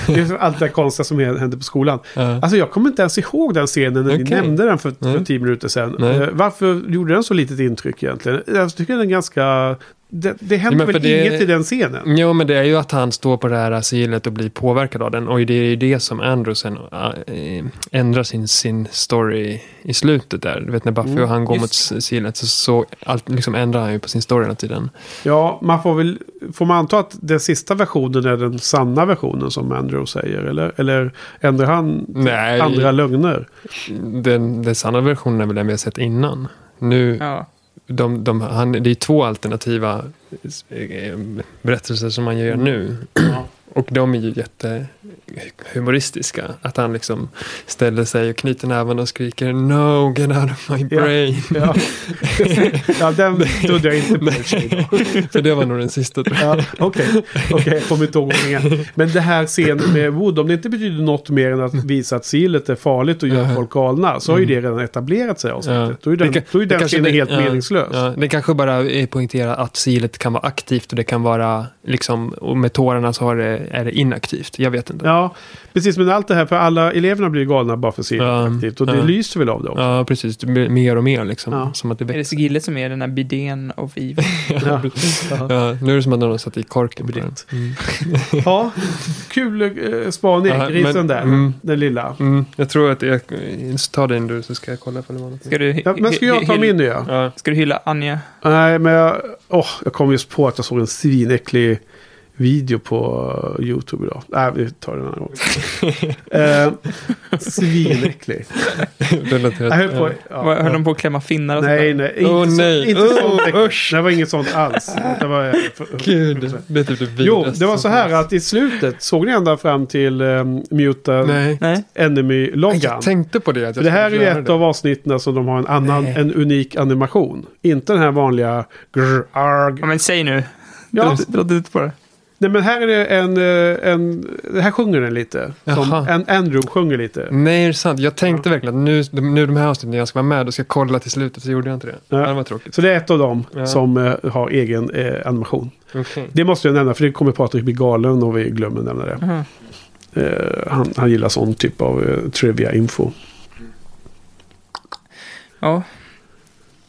Det är allt det där konstiga som händer på skolan. Ja. Alltså jag kommer inte ens ihåg den scenen när vi Okej. nämnde den för, för tio minuter sedan. Nej. Eh, Varför gjorde den så litet intryck egentligen? Jag tycker den är ganska... Det, det händer Ja, men väl det- inget i den scenen? Jo, men det är ju att han står på det här asilet och blir påverkad av den. Och det är ju det som Andrew sen äh, ändrar sin, sin story i slutet där. Du vet när Buffy Mm, och han går just. mot asilet så, så allt, liksom ändrar han ju på sin story hela tiden. Ja, man får väl... Får man anta att den sista versionen är den sanna versionen som Andrew säger? Eller, eller ändrar han Nej, andra lögner? den, den sanna versionen är väl den vi har sett innan. Nu, ja de, de, han, det är två alternativa berättelser som han gör nu. Ja. Och de är ju jättehumoristiska. Att han liksom ställer sig och knyter näven och skriker No, get out of my Ja. brain. Ja, ja den trodde jag inte på. [laughs] för det var nog den sista jag. Ja, Okej, okej, jag kommer inte ihåg ordningen. Men det här scenen med Wood, om det inte betyder något mer än att visa att silet är farligt och gör Ja. folk galna, så har ju det redan etablerat sig avsnittet. Ja. Då är den, Det då är den scenen det- helt ja, meningslös. Ja, det kanske bara är poängtera att kan vara aktivt och det kan vara liksom, och med tårarna så har det, är det inaktivt. Jag vet inte. Ja, precis. Men allt det här, för alla eleverna blir galna bara för silet Ja, aktivt. Och det ja. lyser väl av det också. Ja, precis. Det blir mer och mer liksom. Ja. Som att det Är det. Sigille som är den här bidén of evil? [laughs] Ja. Ja, nu är det som att någon har satt i korken på den. Mm. Ja, kul eh, spaning. Ja, Grisen men- där, mm. den lilla. Mm, jag tror att jag... Ta din du så ska jag kolla på det var något. Ska du, Ja, men ska jag ta min nu? Ja? Ska du hylla Anja? Nej, men jag, åh, jag kom just på att jag såg en svinäcklig video på YouTube idag. Nej, vi tar det en annan gång. [laughs] eh, svinäcklig. [laughs] Relaterat. Höll på... Ja, Vad- Höll de på att klämma finnar och Nej, sånt? nej. Inte, Åh, så, nej. inte Åh, sånt usch. Det var inget sånt alls. Det var... Gud, det är typ det Jo, det var så här att i slutet, såg ni ända fram till um, Muta Nej. Nej. Enemy-loggan? Jag tänkte på det. Att För jag det här är skulle ju göra ett det. av avsnitten som de har en annan, Nej. en unik animation. Inte den här vanliga grr, arg. Ja, men säg nu. Ja. Dra dra ut på det. Nej men här är det en, eh, en det här sjunger den lite. Som Jaha. en Andrew sjunger lite. Nej, det är sant. Jag tänkte verkligen att nu, nu de här avsnitten jag ska vara med och ska kolla till slutet så gjorde jag inte det. Ja. Det var tråkigt. Så det är ett av dem Ja. som eh, har egen eh, animation. Okej. Det måste jag nämna för det kommer Patrik bli galen om vi glömmer nämna det. Mhm. Eh, han, han gillar sån typ av eh, trivia-info. Ja.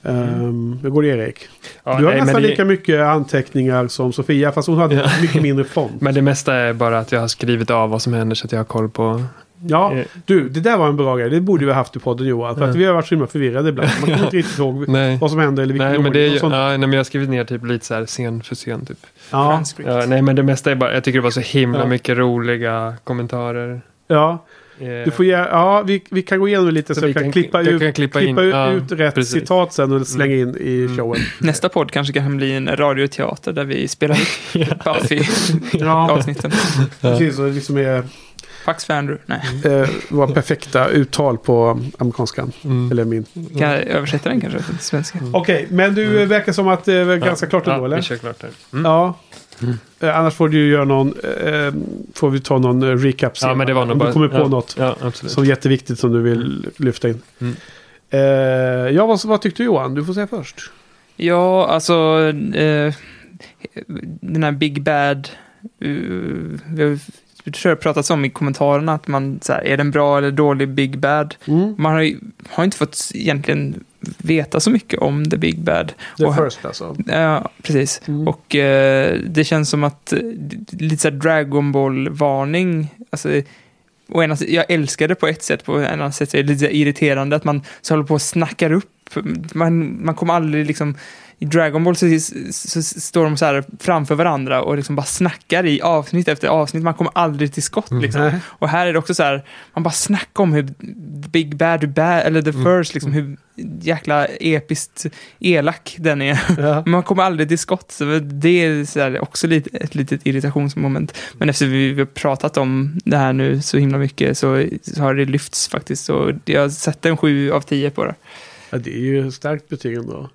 Um, hur går det Erik? Ja, du har nej, nästan det- lika mycket anteckningar som Sofia fast hon hade Ja. mycket mindre font. [laughs] Men det mesta är bara att jag har skrivit av vad som händer så att jag har koll på... Ja, Eh, du, det där var en bra grej. Det borde vi ha haft i podden Johan. För att Ja. vi har varit så himla förvirrade ibland. Man kommer [laughs] inte riktigt ihåg Nej. vad som hände eller vilken Nej, men det är ju, och sånt. ja, nej, men jag har skrivit ner typ lite så här scen för scen typ. Ja. Ja, nej, men det mesta är bara, jag tycker det var så himla Ja. mycket roliga kommentarer. ja. Eh, Du får ge, ja vi, vi kan gå igenom lite så, Så vi kan, kan- klippa, ut, kan klippa klippa in, ut, ja, ut rätt precis. citat sen och slänga in i Mm. showen. Nästa podd kanske kan bli en radioteater där vi spelar upp [laughs] Buffy [laughs] Ja, avsnitten. [laughs] precis. Och liksom är Pax för Andrew. Nej. eh, våra perfekta uttal på amerikanskan. Mm. Eller min. Kan jag översätta den kanske till svenska? Okej, men du eh, verkar som att det är ganska klart ja, ändå, eller? vi kör klart där. Mm. Ja. Eh, annars får du ju göra någon, eh, får vi ta någon eh, recap Ja, men det var nog Om bara... du kommer på ja, något Ja, absolut. som är jätteviktigt som du vill lyfta in. Mm. Eh, ja, vad, vad tyckte du Johan? Du får säga först. Ja, alltså eh, den här Big Bad. Uh, vi har jag tror det pratats om i kommentarerna att man, så här, är den bra eller dålig Big Bad? Mm. Man har, ju, har inte fått egentligen veta så mycket om The Big Bad. The Och- first alltså. Ja, precis. Mm. Och eh, det känns som att lite så Dragon Ball-varning. Alltså, å ena, jag älskar det på ett sätt, på ett annat sätt är det lite irriterande att man så håller på och snackar upp. Man, man kommer aldrig liksom... I Dragon Ball så, så, så står de så här framför varandra och liksom bara snackar i avsnitt efter avsnitt. Man kommer aldrig till skott liksom. Nej. Och här är det också så här, man bara snackar om hur Big Bad, bad eller The Mm. First, liksom hur jäkla episkt elak den är. [laughs] Ja. Men man kommer aldrig till skott, så det är så här också lite, ett litet irritationsmoment. Men efter vi, har pratat om det här nu så himla mycket så, så har det lyfts faktiskt. Och jag har sett en sju av tio på det. ja, det är ju starkt betyg ändå.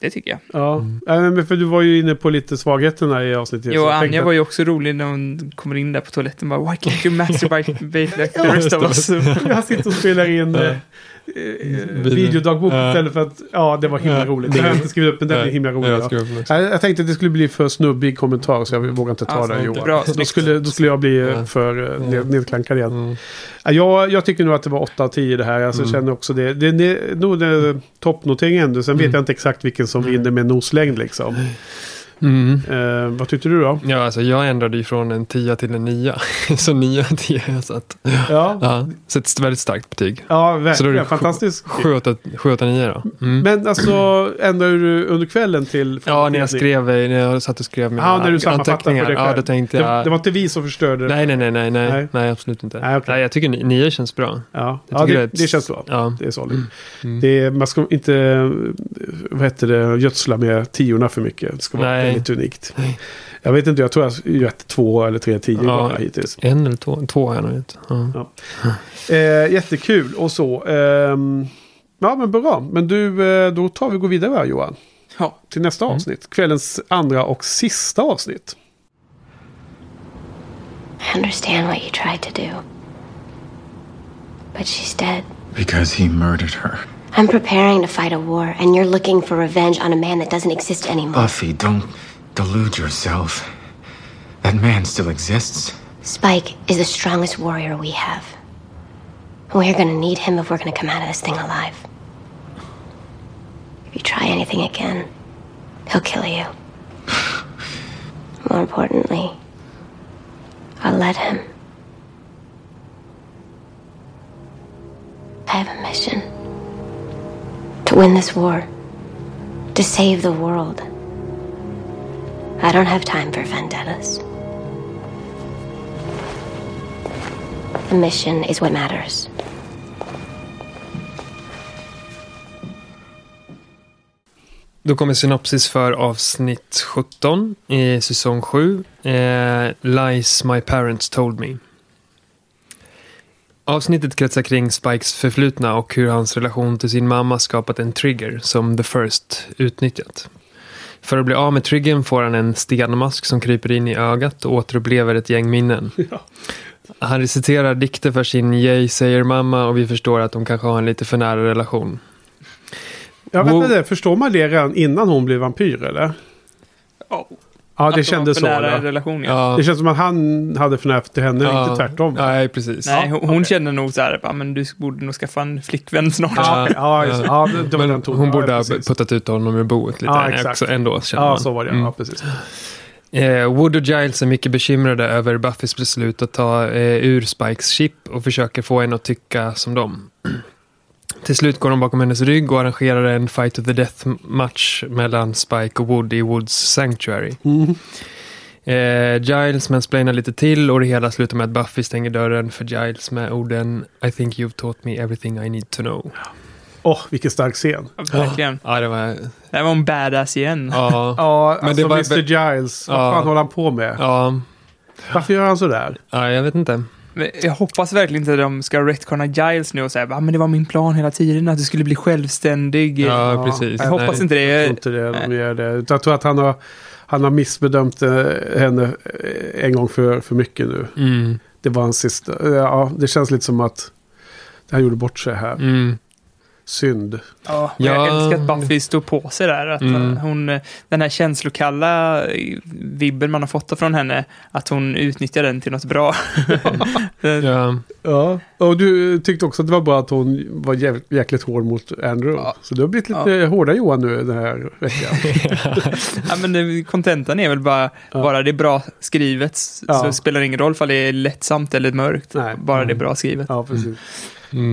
Det tycker jag. Ja, ja men för du var ju inne på lite svagheterna i avsnittet. Jo, Anja tänkte var ju också rolig när hon kommer in där på toaletten och bara Why can't you [laughs] masturbate like the rest of us? att [laughs] Jag sitter och spelar in Ja. Eh, videodagbok Ja. istället för att... Ja, det var himla Ja. roligt. Det har jag inte skrivit upp, men den är himla rolig. Jag Ja. Jag, tänkte att det skulle bli för snubbig kommentar så jag vågar inte ta Alltså, den Johan. bra, då, skulle, då skulle jag bli eh, för eh, ned, nedklankad igen. Mm. Ja, Jag, jag tycker nog att det var 8 av 10 det här. Alltså, Jag Mm. känner också det. Det är nog det toppnotering ändå. Sen vet Mm. jag inte exakt vilken som Mm. vinner med noslängd liksom. Mm. Eh, vad tyckte du då? Ja, alltså jag ändrade ju från en 10 till en 9. [laughs] Så 9 av 10 har jag satt. Ja, Ja, så ett väldigt starkt betyg. ja Så då är verkligen. det Fantastiskt. 7 8 9 då. Mm. Men alltså, ändrade du under kvällen till... Ja, när jag skrev, när jag satt och skrev mina Ja, när du anteckningar. dig Ja, själv. då tänkte Det, jag... det var inte vi som förstörde det. Nej, nej, nej, nej, nej, Nej. nej, absolut inte. Nej, okej. Nej, jag tycker ni- 9 känns bra. Ja, ja det, att- det känns bra. Ja. Det är solid. Mm. Det är, man ska inte eh, vad heter det, gödsla med tiorna för mycket. Det ska vara Nej. Väldigt unikt. Jag vet inte, jag tror jag har gett två eller tre tio Ja. bara hittills. En eller två, två har jag nog gett. Ja. Eh, jättekul och så. Ehm, ja men bra. Men du, eh, då tar vi och går vidare här, Johan. Ja. Till nästa Mm. avsnitt. Kvällens andra och sista avsnitt. I understand what you tried to do. But she's dead. Because he murdered her. I'm preparing to fight a war, and you're looking for revenge on a man that doesn't exist anymore. Buffy, don't delude yourself. That man still exists. Spike is the strongest warrior we have. We're gonna need him if we're gonna come out of this thing alive. If you try anything again, he'll kill you. More importantly, I'll let him. I have a mission to win this war, to save the world. I don't have time for vendettas. The mission is what matters. Då kommer synopsis för avsnitt 17 i säsong 7. Eh, Lies My Parents Told Me. Avsnittet kretsar kring Spikes förflutna och hur hans relation till sin mamma skapat en trigger som The First utnyttjat. För att bli av med triggern får han en stenmask som kryper in i ögat och återupplever ett gäng minnen. [laughs] Ja. Han reciterar dikter för sin Jay säger mamma och vi förstår att de kanske har en lite för nära relation. Ja, vänta, det, förstår man det redan innan hon blev vampyr eller? Ja, Ja, det att de kändes så. nära eller? relation, ja. Det känns som att han hade för nära till henne, Ja. inte tvärtom. Nej, precis. Nej, hon, hon okej. kände nog så här, "Ja, men du borde nog skaffa en flickvän snart. Ja, ja, just, ja, det, var Men den tonen. hon Ja, borde ha puttat ut honom ur boet lite Ja, ja, exakt. också ändå. Känner Ja, man. så var det. Mm. Ja, precis. Eh, Wood och Giles är mycket bekymrade över Buffys beslut att ta eh, ur Spikes chip och försöker få henne att tycka som dem. Till slut går de bakom hennes rygg och arrangerar en fight to the death match mellan Spike och Wood i Woods Sanctuary. Mm. Eh, Giles mansplainar lite till och det hela slutar med att Buffy stänger dörren för Giles med orden I think you've taught me everything I need to know. Åh, vilken stark scen. Ja, Verkligen. Ja, det var... Det här var en badass igen. Ja. Ja, Men alltså det var- Mr Giles. Vad fan håller han på med? Ja, Varför gör han sådär? ja, jag vet inte. Men Jag hoppas verkligen inte att de ska retconna Giles nu och säga att men det var min plan hela tiden, att du skulle bli självständig. Ja, Ja, precis. Jag hoppas Nej. inte det. Jag tror inte det, de gör det. Jag tror att han har, han har missbedömt eh, henne eh, en gång för, för mycket nu. Mm, Det var hans sista. Ja, det känns lite som att han gjorde bort sig här. mm. Synd. Ja, Ja. Jag älskar att Buffy står på sig där. Att Mm. hon, den här känslokalla vibben man har fått från henne, att hon utnyttjar den till något bra. [laughs] Ja. Ja, och du tyckte också att det var bra att hon var jäkligt hård mot Andrew. Ja. Så du har blivit lite hårda Johan nu den här veckan. [laughs] ja, men kontentan är väl bara, Ja. bara det är bra skrivet så Ja. spelar det ingen roll om det är lättsamt eller mörkt. Nej. Bara det är bra skrivet. Ja, precis. Mm.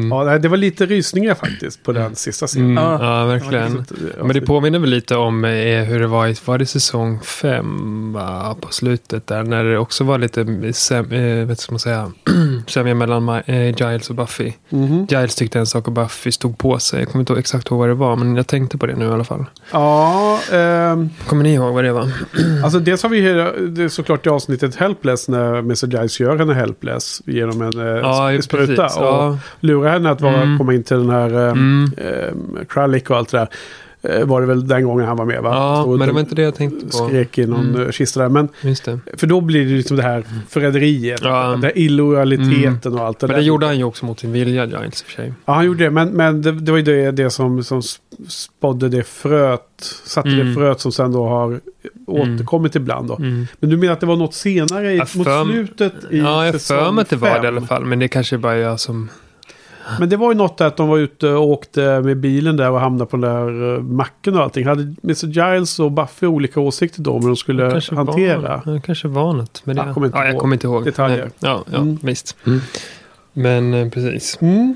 Ja, nej, det var lite rysningar faktiskt på den sista scenen. Mm. Ja. Ja, verkligen. Men det påminner väl lite om eh, hur det var i, var det säsong fem va, på slutet där när det också var lite säm, eh, vet ska man säga, [clears throat] sämja mellan eh, Giles och Buffy. Mhm. Giles tyckte en sak och Buffy stod på sig. Jag kommer inte exakt ihåg vad det var men jag tänkte på det nu i alla fall. Ja, ehm, Kommer ni ihåg vad det var? [clears throat] alltså dels har vi det är såklart i avsnittet Helpless när Mr. Giles gör henne helpless genom en eh, Ja, sp- spruta. precis. Och Ja. lurar henne att vara, Mm. komma in till den här eh, Mm. eh, Kralik och allt det där. Eh, var det väl den gången han var med va? Ja, Stod men det var inte det jag tänkte på. Skrek i någon Mm. eh, kista där. Men det. för då blir det liksom det här förräderiet. Ja. Den där illojaliteten och allt det Men där. det gjorde han ju också mot sin vilja, Giles i och för sig. Ja, han gjorde det. Men, men det, det var ju det, det som, som spådde det fröet. Satte det Mm. fröet som sen då har återkommit ibland då. Mm. Men du menar att det var något senare i, Jag mot slutet i Ja, jag säsong för mig att det var det i alla fall. Men det kanske bara är jag som... Men det var ju något där att de var ute och åkte med bilen där och hamnade på den där eh, macken och allting. Hade Mr. Giles och Buffy olika åsikter då men de skulle kanske hantera? Var, det kanske var något med det. Jag kommer inte ja, jag ihåg. kommer inte ihåg. Detaljer. Nej. Ja, ja Mm. visst. Men eh, precis. Mm.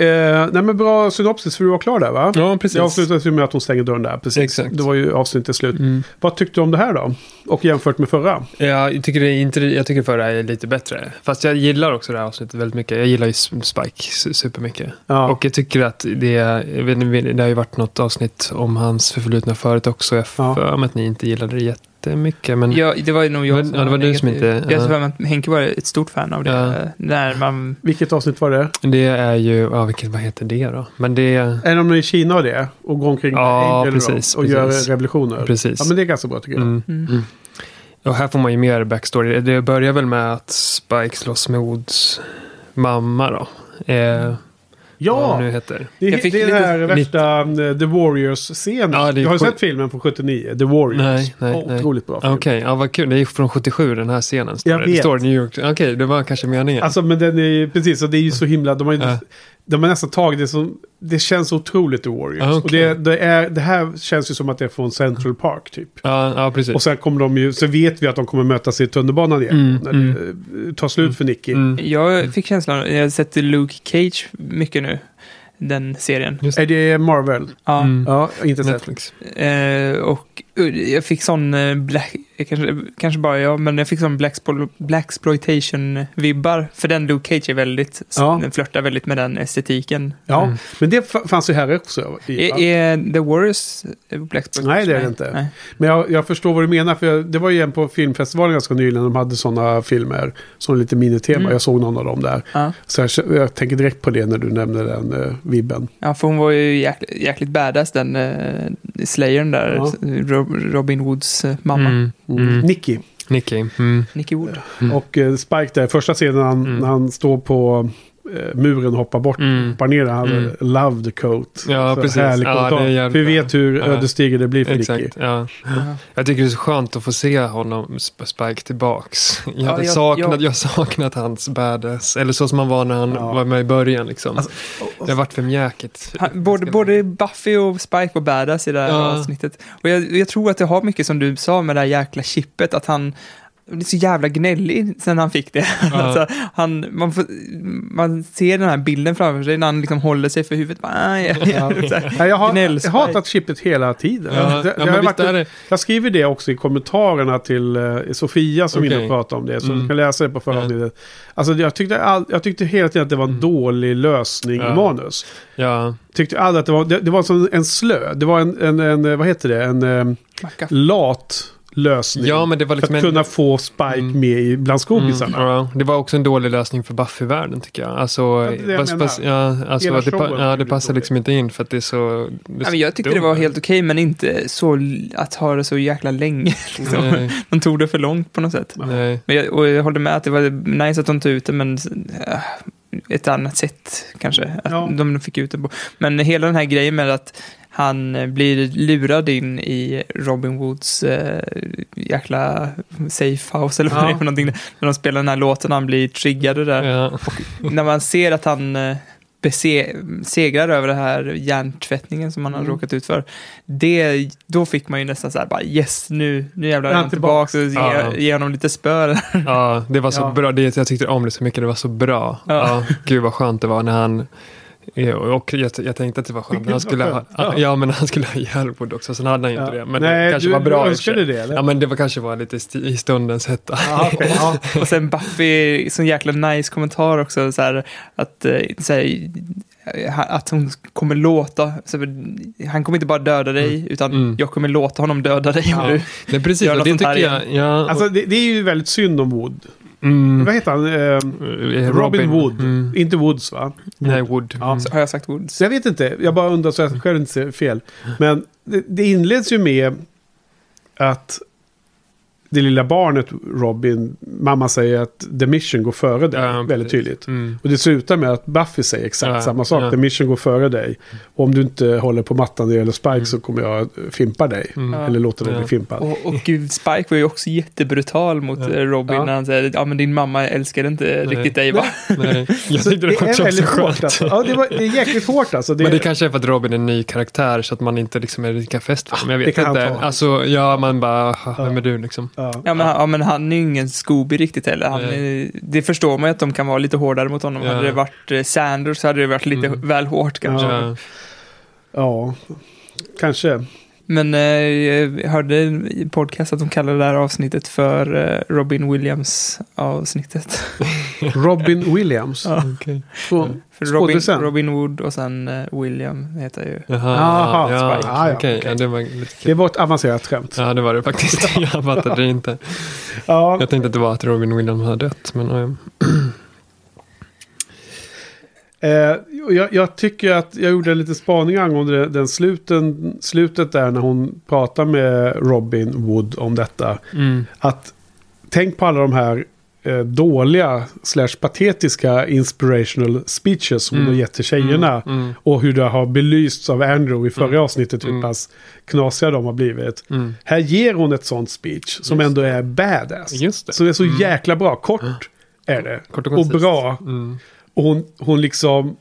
Eh, nej men bra synopsis för du var klar där va? Ja, precis. Det avslutades ju med att hon stänger dörren där. Precis. Exakt. Det var ju avsnittet slut. Mm. Vad tyckte du om det här då? Och jämfört med förra? Ja, jag tycker, det är inte, jag tycker förra är lite bättre. Fast jag gillar också det här avsnittet väldigt mycket. Jag gillar ju Spike su- supermycket. Ja. Och jag tycker att det, jag vet, det har ju varit något avsnitt om hans förflutna förut också. Jag Ja. för mig att ni inte gillade det jättemycket. Men Ja, det var nog jag Men- som ja, det var du som inte- Jag ja. tror att Henke var ett stort fan av det. Ja. När man... Vilket avsnitt var det? det är ju, ja, vilket, vad heter det då? Men det är, Är de i Kina och det? Och går omkring Ja, precis, och precis. gör revolutioner? Precis. Ja men det är ganska bra tycker jag. mm. Mm. Mm. Och här får man ju mer backstory. Det börjar väl med att Spike slåss med Woods mamma då. Eh, Ja! nu heter. Det är, Jag fick det är den lite- här värsta eh, The Warriors-scenen. Ja, det du har ju sett filmen från 79? The Warriors. Nej, nej, nej. Otroligt bra film. Okej, ja, vad kul. Det är från 77 den här scenen. Står Jag det. det vet. står New York. Okej, det var kanske meningen. Alltså men den är ju, precis, och det är ju så himla, de har ju Ja. De har nästan tagit det som, det känns otroligt The Warriors. Ah, Och det, det, är, det här känns ju som att det är från Central Park typ. ja, ja, precis. Och sen kommer de ju, så vet vi att de kommer mötas i tunnelbanan igen. Mm, när mm. det eh, tar slut för Nicky. Mm. Jag fick känslan, jag har sett Luke Cage mycket nu. Den serien. Just Är det Marvel? Ja. Mm. Ja, inte. Netflix. Eh, och jag fick sån eh, Black, kanske, kanske bara jag, men jag fick Black, Blaxploitation-vibbar. För den Luke Cage är väldigt, Ja. den flörtar väldigt med den estetiken. Ja, men det fanns ju här också. i- Är, är The Warriors Blaxploitation? Nej, det är det inte. Nej. Men jag, jag förstår vad du menar. För jag, det var ju en på filmfestivalen ganska nyligen. De hade sådana filmer. Som lite minitema. Mm. Jag såg någon av dem där. Ja. Så jag, jag tänker direkt på det när du nämnde den uh, vibben. ja, för hon var ju jäkligt, jäkligt badass, den uh, Slayern där. Ja. Ro- Robin Woods eh, mamma. Mm. Mm. Mm. Nicky. Nicky. Mm. Nicky Wood. Mm. Och eh, Spike där. Första scenen när han, Mm. han står på muren och hoppar bort. Mm. Hoppar ner. Han Mm. hade love the coat. Ja, Så precis. Härlig Ja, det är vi vet hur Ja. ödesdiger det blir för Exakt, Nicky. ja. Jag tycker det är så skönt att få se honom, Sp- Spike, tillbaks. Jag hade jag- saknat, jag- jag... har saknat hans badass, eller så som han var när han Ja. var med i början liksom. Alltså, det har varit för mjäkigt. Han, både, både Buffy och Spike var badass i det här Ja. avsnittet. Och jag, jag tror att det har mycket som du sa med det här jäkla chippet, att han blir så jävla gnällig sen han fick det. [laughs] alltså, han, man, får, man ser den här bilden framför sig när han liksom håller sig för huvudet. Bara, "Aj, aj, aj", jag, har, jag har hatat chippet hela tiden. Ja, Det- det ja, varit är det. Jag skriver det också i kommentarerna till eh, Sofia som inne och pratar om det. Så Mm. du kan läsa det på förra Ja. avsnittet. Alltså jag tyckte, all, jag tyckte hela tiden att det var en dålig lösning Ja. i manus. Ja, Tyckte aldrig att det var, det, det var som en slö. Det var en, en, en vad heter det, en Macka. lat lösning. ja men det var för liksom att kunna få Spike Mm. med i, bland skådisarna. Mm, ja, det var också en dålig lösning för Buffy-världen tycker jag. Alltså, det är det pass, pass, ja, alltså det, ja, det passar liksom inte in för att det är så... Det är Ja, så men jag tyckte det dumt. var helt okej, men inte så att ha det så jäkla länge. [laughs] Liksom. De tog det för långt på något sätt. nej. Men jag, och jag håller med att det var nice att de tog ut det, men äh, ett annat sätt kanske. Att Ja. de fick ut det på. Men hela den här grejen med att han eh, blir lurad in i Robin Woods äh, jäkla safe house eller vad Ja. det är för någonting. När de spelar den här låten, han blir triggad där. Ja. När man ser att han eh, segrar över det här hjärntvättningen som han har Mm. råkat ut för. Det, då fick man ju nästan så här bara yes, nu, nu jävlar är han tillbaka och ge, Ja. ge honom lite spö. [laughs] Ja, det var så Ja. bra. Det, jag tyckte om det så mycket. Det var så bra. Ja. Ja. gud vad skönt det var när han... ja, Och jag, jag tänkte att det var skönt. Han skulle [laughs] ha, Ja. ja. men han skulle ha ihjälwood också. Sen hade han ju inte det. Men Nej, det kanske du, var bra. Du önskade det eller? Ja, men det var kanske var lite sti- i stundens hetta. Ja, okej, ja. Och sen Buffy, sån jäkla nice kommentar också, så här, att, eh, så här, att hon kommer låta, så här, han kommer inte bara döda dig, utan Mm. jag kommer låta honom döda dig. Ja. nu. Nej, precis. Gör något det sånt här tycker jag. Ja, Alltså det, det är ju väldigt synd om Wood. Mm, Vad heter han? Eh, eh, Robin, Wood. Mm. Inte Woods va? Nej, Wood. Ja. Mm. Har jag sagt Woods? Jag vet inte, jag bara undrar så jag själv inte ser fel. Men det, det inleds ju med att det lilla barnet Robin, mamma säger att the mission går före dig. Ja, väldigt tydligt. Mm. Och det slutar med att Buffy säger exakt Ja, samma sak. ja. The mission går före dig. Och om du inte håller på mattan när det gäller Spike så kommer jag fimpa dig. Mm. Eller låta dig Ja. bli fimpad. Och, och gud, Spike var ju också jättebrutal mot Ja. eh, Robin Ja. när han säger ja men din mamma älskade inte Nej. riktigt dig va? Nej, [laughs] jag tyckte det det var också väldigt hårt alltså. Ja, det, var, det är jäkligt hårt alltså. Det, Men det kanske är för att Robin är en ny karaktär så att man inte liksom är lika fäst för honom. Jag det vet inte. Alltså, ja, man bara, "Ha, vem är du liksom? Ja. Ja men, han- ja, men han är ju ingen Scooby riktigt heller. Han, är- det förstår man ju att de kan vara lite hårdare mot honom. Ja. Hade det varit eh, Sanders så hade det varit lite Mm. väl hårt kanske. Ja. ja, kanske. Men eh, jag hörde i podcast att de kallade det här avsnittet för eh, Robin Williams avsnittet. [laughs] Robin Williams. Ja. Okej. Så- För Robin. Robin Wood och sen eh, William heter ju. Jaha, Jaha, ja, Spike. Ah, ja, okej. Ja, det var lite Det var ett avancerat skämt. Ja, det var det faktiskt. [laughs] Jag fattade det inte. Ja, Jag tänkte att det var att Robin Williams hade dött, men ja. [clears throat] Eh, och jag, jag tycker att jag gjorde en liten spaning angående den, sluten, slutet där när hon pratar med Robin Wood om detta. Mm. Att tänk på alla de här eh, dåliga slash patetiska inspirational speeches som hon Mm. har gett till tjejerna. Mm. Mm. Och hur det har belysts av Andrew i förra Mm. avsnittet hur Mm. pass knasiga de har blivit. Mm. Här ger hon ett sånt speech som Just ändå är badass. Just det. Som är så jäkla bra. Kort är det. Kort och och bra. Och hon, hon liksom...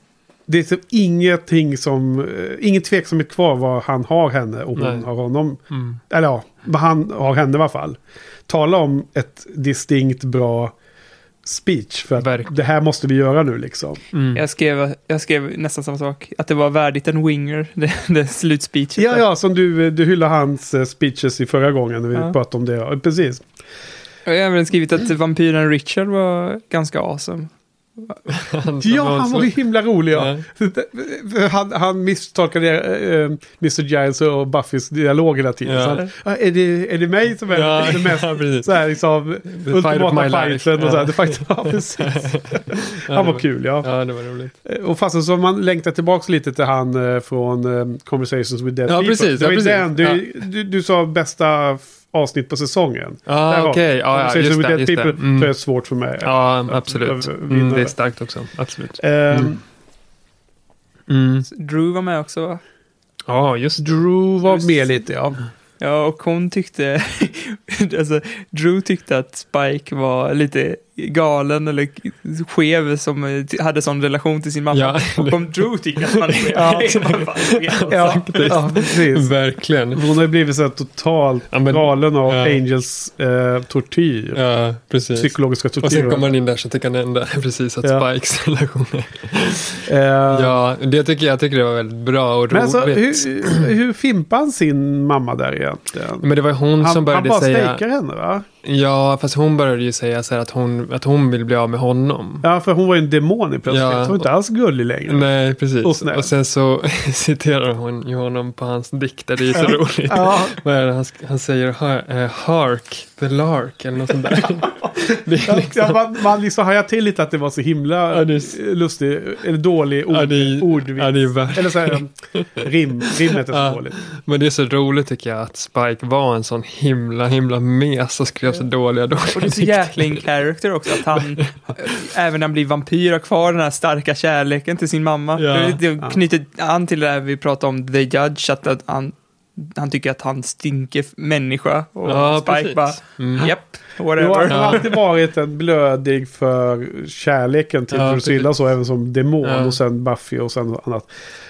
Det är typ ingenting som... eh, ingen tveksamhet kvar vad han har henne och hon Nej. har honom. Mm. Eller ja, vad han har henne i alla fall. Tala om ett distinkt bra speech. För att Verkligen. det här måste vi göra nu liksom. Mm. Jag skrev, jag skrev nästan samma sak. Att det var värdigt en winger, [laughs] det, det slutspeechet. Ja, ja, som du, du hyllade hans eh, speeches i förra gången när vi Ja. pratade om det. Ja, precis. Jag har även skrivit att vampyren Richard var ganska awesome. Ja, han var ju himla rolig. Ja. Ja. Han, han misstolkade äh, Mr. Giles och Buffys dialog hela tiden. Ja. Han, "Ah, är, det, är det mig som är Ja, det [laughs] mest ja, så här, liksom, my ultimata fighten? Och så här, Ja. the fight, ja, [laughs] precis. han var kul, ja. Ja, det var roligt. Och fastän så man längtar tillbaka lite till han eh, från eh, Conversations with Dead Ja, People. precis, Det var ja, precis. den, du, du, du sa bästa avsnitt på säsongen. Där Ja, har- okej. Ja, just det. Just det. Mm. jag är svårt för mig. Ja, att- absolut. att Mm, det är starkt också. Absolut. Ehm, Mm. Drew var med också va? Ja, just det. Drew var Just- med lite, ja. Ja, och hon tyckte, [laughs] alltså Drew tyckte att Spike var lite galen eller skev som eh, hade sån relation till sin mamma. Ja. Och om Drew tycker att man är [laughs] skev, [laughs] Ja. är man fan skev. Ja, ja, precis. Verkligen. Hon har ju blivit så här totalt Ja, men- galen av ja. Angels eh, tortyr. Ja, precis. Psykologiska Och sen tortyr. kommer man in där så tycker han ändå [laughs] precis att Ja. Spikes relation är... Eh, Ja, det tycker jag tycker det var väldigt bra och Men alltså, roligt. hur, hur fimpar han sin mamma där egentligen? Men det var hon Han, som han började bara säga... henne va? Ja, fast hon började ju säga så att hon, att hon vill bli av med honom. Ja, för hon var ju en demon i plötsligt. Ja. Hon var inte alls gullig längre. Nej, precis. Och Och, sen så [laughs] citerar hon ju honom på hans dikter. Det är ju så roligt. Ja, Vad är det han, han säger? Eh, hark the lark eller något sånt där. [laughs] är ja, liksom, man, man liksom hajar till lite att det var så himla Ja, det är- lustig, eller dålig ord, Ja, är- ordvits. ja, det är Eller så här, [laughs] rim, rimmet är så Ja. dåligt. men det är så roligt tycker jag att Spike var en sån himla, himla mes och skrev så dåliga, dåliga Och det är så jäkla in character också, att han, [laughs] även när han blir vampyr, har kvar den här starka kärleken till sin mamma. Ja. Det, knyter an till det här vi pratade om, The Judge, att, att han, han tycker att han stinker människa. Och Ja, Spike precis. bara, Mm. japp, Jo, whatever. han har alltid varit en blödig för kärleken till Ja, Drusilla så även som demon Ja. och sen Buffy och sen annat.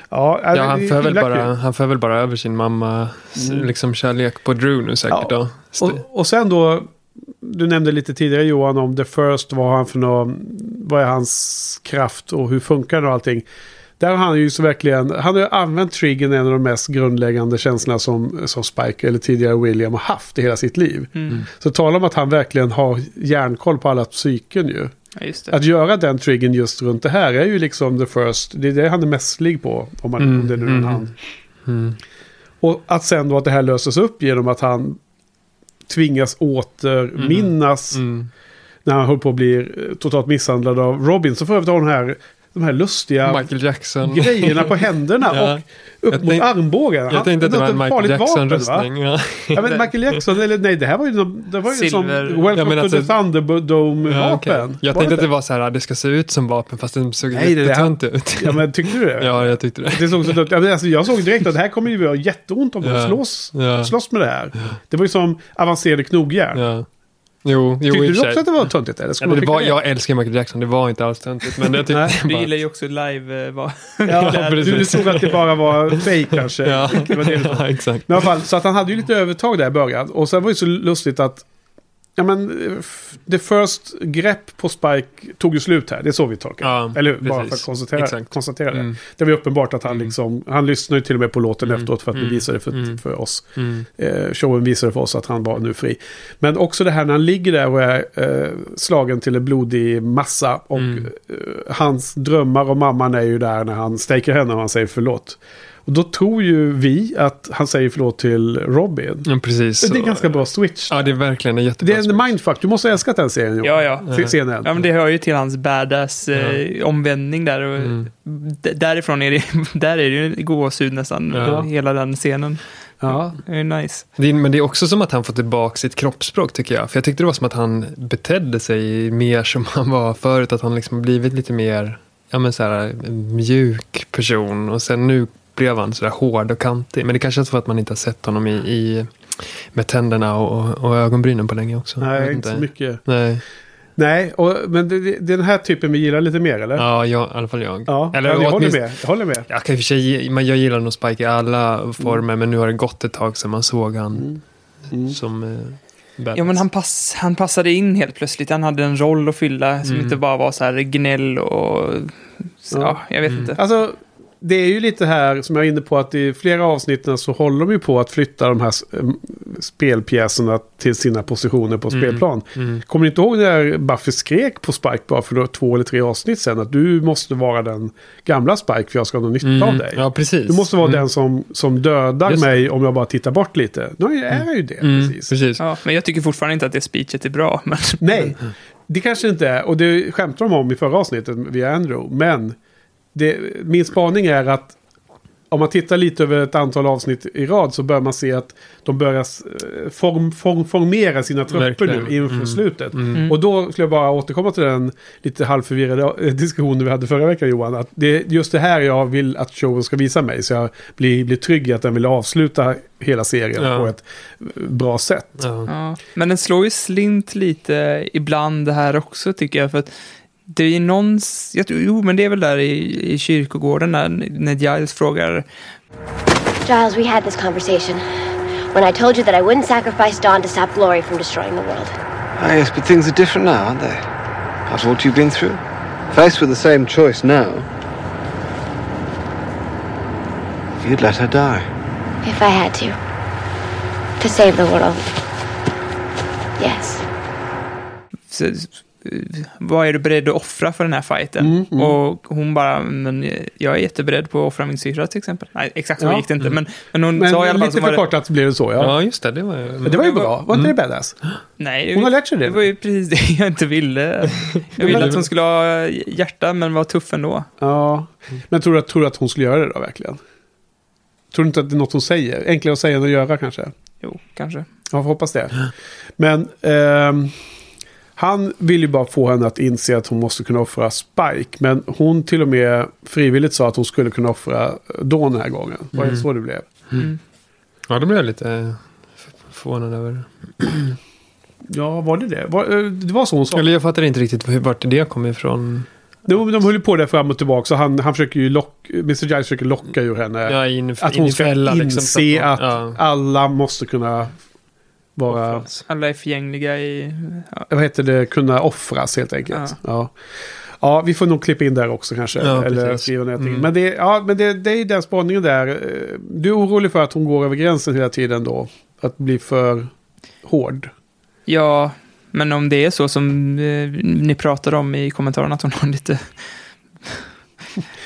Ja, Ja, det han för, väl bara, kul. han för väl bara över sin mammas Mm. liksom, kärlek på Drew nu säkert. Ja. Då. Och, och sen då, du nämnde lite tidigare Johan om The First, vad han för någon, vad är hans kraft och hur funkar det och allting. Där har han ju så verkligen, han har ju använt triggern en av de mest grundläggande känslorna som, som Spike eller tidigare William har haft i hela sitt liv. Mm. Så tala om att han verkligen har järnkoll på alla psyken ju. Ja, just det. Att göra den triggern just runt det här är ju liksom the first, det är det han är mästerlig på. Om, man, Mm, om det nu är mm, han. Mm. Och att sen då att det här löses upp genom att han tvingas återminnas Mm. när han höll på att bli totalt misshandlad av Robin. Så för övrigt har hon här, de här lustiga Michael Jackson. grejerna på händerna [laughs] Ja. och upp Jag mot tänk- armbågen. Han- Jag tänkte att det var en Michael va? Jackson-röstning. Ja. Ja, men [laughs] Michael Jackson, eller nej, det här var ju, det var ju som. Welcome to alltså- the Thunderdome-vapen. Ja, okej. Jag Var tänkte att det det var så här, det ska se ut som vapen fast det såg Nej, det är- jättetunt ut. Ja, men tyckte du det? [laughs] Ja, jag tyckte det. Det såg så dumt. Ja, men alltså, jag såg direkt att det här kommer ju göra jätteont om de Ja. slåss, Ja. slåss med det här. Det var ju som avancerade knogjärn. Jo, jo Tyckte du också att det var töntigt? Eller? Ja, det var, det? jag älskar Michael Jackson, det var inte alls töntigt. Men jag Nej. tyckte Du gillar ju också live, eh, va? Ja, [laughs] du, såg att det bara var [laughs] fake kanske. ja, Det var det ja, [laughs] exakt. Men i alla fall, så att han hade ju lite övertag där i början. Och sen var det så lustigt att Ja men, the first grepp på Spike tog ju slut här. Det är så vi tolkar. Ja, Eller bara för precis. att konstatera, Exakt. konstatera det. Mm. Det var ju uppenbart att han Mm. liksom, han lyssnade ju till och med på låten Mm. efteråt för att Mm. bevisa det för, Mm. för oss. Mm. Eh, showen visade för oss att han var nu fri. Men också det här när han ligger där och är eh, slagen till en blodig massa. Och Mm. eh, hans drömmar om mamman är ju där när han stejkar henne och han säger förlåt. Och då tror ju vi att han säger förlåt till Robin. Ja, precis. det är så- en ganska bra switch. Ja, det är verkligen en det jättebra är en switch. mindfuck. Du måste ha älskat den serien. Ja, ja. Se- Scenen. Ja, men det hör ju till hans badass eh, omvändning där. Och Mm. Därifrån är det, [laughs] där är det ju en gåshud nästan, Ja. hela den scenen. Ja. Det är nice. Det är, men det är också som att han får tillbaka sitt kroppsspråk tycker jag. För jag tyckte det var som att han betedde sig mer som han var förut. Att han liksom blivit lite mer, ja men så här, en mjuk person. Och sen nu blev han så där hård och kantig. Men det kanske är för att man inte har sett honom i, i med tänderna och, och ögonbrynen på länge också. Nej, inte så mycket. Nej, Nej, och, men det, det, den här typen vi gillar lite mer, eller? ja, jag, i alla fall jag. Ja, Eller jag, håller med. Jag håller med. Jag kan för sig, men jag gillar nog Spike i alla former. Men nu har det gått ett tag sedan man såg han Mm. som... eh, Badass. Ja, men han, pass, han passade in helt plötsligt. Han hade en roll att fylla som Mm. inte bara var så här gnäll och... Så, Ja. ja, jag vet Mm. inte. Alltså, det är ju lite här som jag är inne på att i flera avsnitten så håller de ju på att flytta de här eh, spelpjäserna till sina positioner på Mm. spelplan. Mm. Kommer ni inte ihåg när Buffy skrek på Spike bara för två eller tre avsnitt sen att du måste vara den gamla Spike för jag ska ha någon nytta Mm. av dig. Ja, precis. Du måste vara Mm. den som, som dödar Just mig om jag bara tittar bort lite. Nu är jag ju det. Mm, Precis. precis. Ja, men jag tycker fortfarande inte att det speechet är bra. Men... Nej, det kanske inte är. Och det skämtar de om i förra avsnittet via Andrew. Men det, min spaning är att om man tittar lite över ett antal avsnitt i rad så bör man se att de börjar eh, form, form, formera sina trupper Verkligen. nu inför Mm. slutet. Mm. Och då skulle jag bara återkomma till den lite halvförvirrade eh, diskussionen vi hade förra veckan Johan. Att det är just det här jag vill att showen ska visa mig. Så jag blir, blir trygg i att den vill avsluta hela serien Ja. på ett eh, bra sätt. Ja. Ja, men den slår ju slint lite ibland det här också tycker jag. För att det är någon, s- jag tror, jo men det är väl där i, i kyrkogården när, när Giles frågar, Giles, we had this conversation when I told you that I wouldn't sacrifice Dawn to stop Glory from destroying the world. Ah, yes, but things are different now, aren't they? After what you've been through? Faced with the same choice now, you'd let her die. If I had to. To save the world. Yes. Eh, vad är du beredd att offra för den här fighten? Mm, mm. Och hon bara, men jag är jätteberedd på att offra min syrra till exempel. Nej, exakt så Ja. gick det inte, men, men hon Men sa i alla fall lite det- förkortat blev det så ja. ja, just det. Det var ju... Men det var ju bra. Var inte det badass? Nej, Hon har lärt sig det. Det var ju precis det [laughs] jag inte ville. Jag ville att hon skulle ha hjärta, men var tuff ändå. Ja. Men tror du, att- tror du att hon skulle göra det då verkligen? Tror du inte att det är något hon säger? Enklare att säga än att göra kanske? Jo, kanske. Jag får hoppas det. Men ehm, han vill ju bara få henne att inse att hon måste kunna offra Spike. Men hon till och med frivilligt sa att hon skulle kunna offra Dawn den här gången. Var det Mm. så det blev? Mm. Ja, då blev jag lite förvånad över. [clears throat] Ja, var det det? Var, eh, det var så hon sa. Eller jag fattar inte riktigt hur, vart det kom ifrån. De, de höll ju på där fram och tillbaka. Så han, han försöker ju locka, Mr. Giles försöker locka ur henne. Ja, in, att in hon i ska fällan, liksom, inse hon- att ja. alla måste kunna vara... Alla är förgängliga i... Ja. vad heter det, kunna offras helt enkelt. Ja. Ja. vi får nog klippa in där också kanske. Ja, eller precis. skriva någonting. Mm. Men, det, ja, men det, det är den spaningen där. Eh, Du är orolig för att hon går över gränsen hela tiden då? Att bli för hård? ja, men om det är så som eh, ni pratade om i kommentarerna, att hon har lite...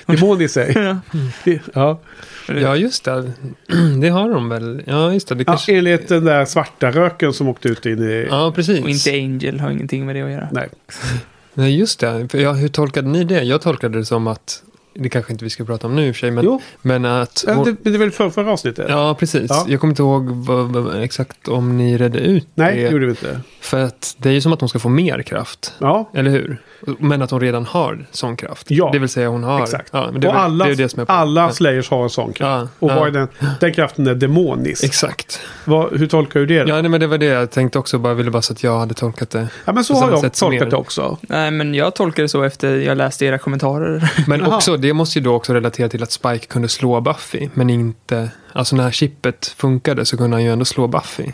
Demon i sig? [laughs] Ja. ja. Ja, just det. [clears throat] Det har de väl. Ja, just det. det ja, kanske... enligt den där svarta röken som åkte ut in i... Ja, precis. Och inte Angel har ingenting med det att göra. Nej. [laughs] Nej, just det. För jag, hur tolkade ni det? Jag tolkade det som att, det kanske inte vi ska prata om nu i och för sig, men, Jo, men att... ja, hon- det, det är väl för, förra avsnittet? Ja, precis. Ja. Jag kommer inte ihåg vad, vad, exakt om ni redde ut Nej, det det. gjorde vi inte. För att det är ju som att hon ska få mer kraft. Ja, Eller hur? Men att hon redan har sån kraft. Ja, det vill säga hon har. exakt. Ja, men det, och väl- alla, det det som är alla. Slayers har en sån kraft. Ja, Och ja. vad är den, den kraften är demonisk. Exakt. Vad, hur tolkar du det? då? Ja, nej, men det var det jag tänkte också. Bara ville bara så att jag hade tolkat det. Ja, men så har jag tolkat det också. Nej, men jag tolkar det så efter jag läste era kommentarer. [laughs] Men Jaha. också, det måste ju då också relatera till att Spike kunde slå Buffy. Men inte... Alltså när chippet funkade så kunde han ju ändå slå Buffy.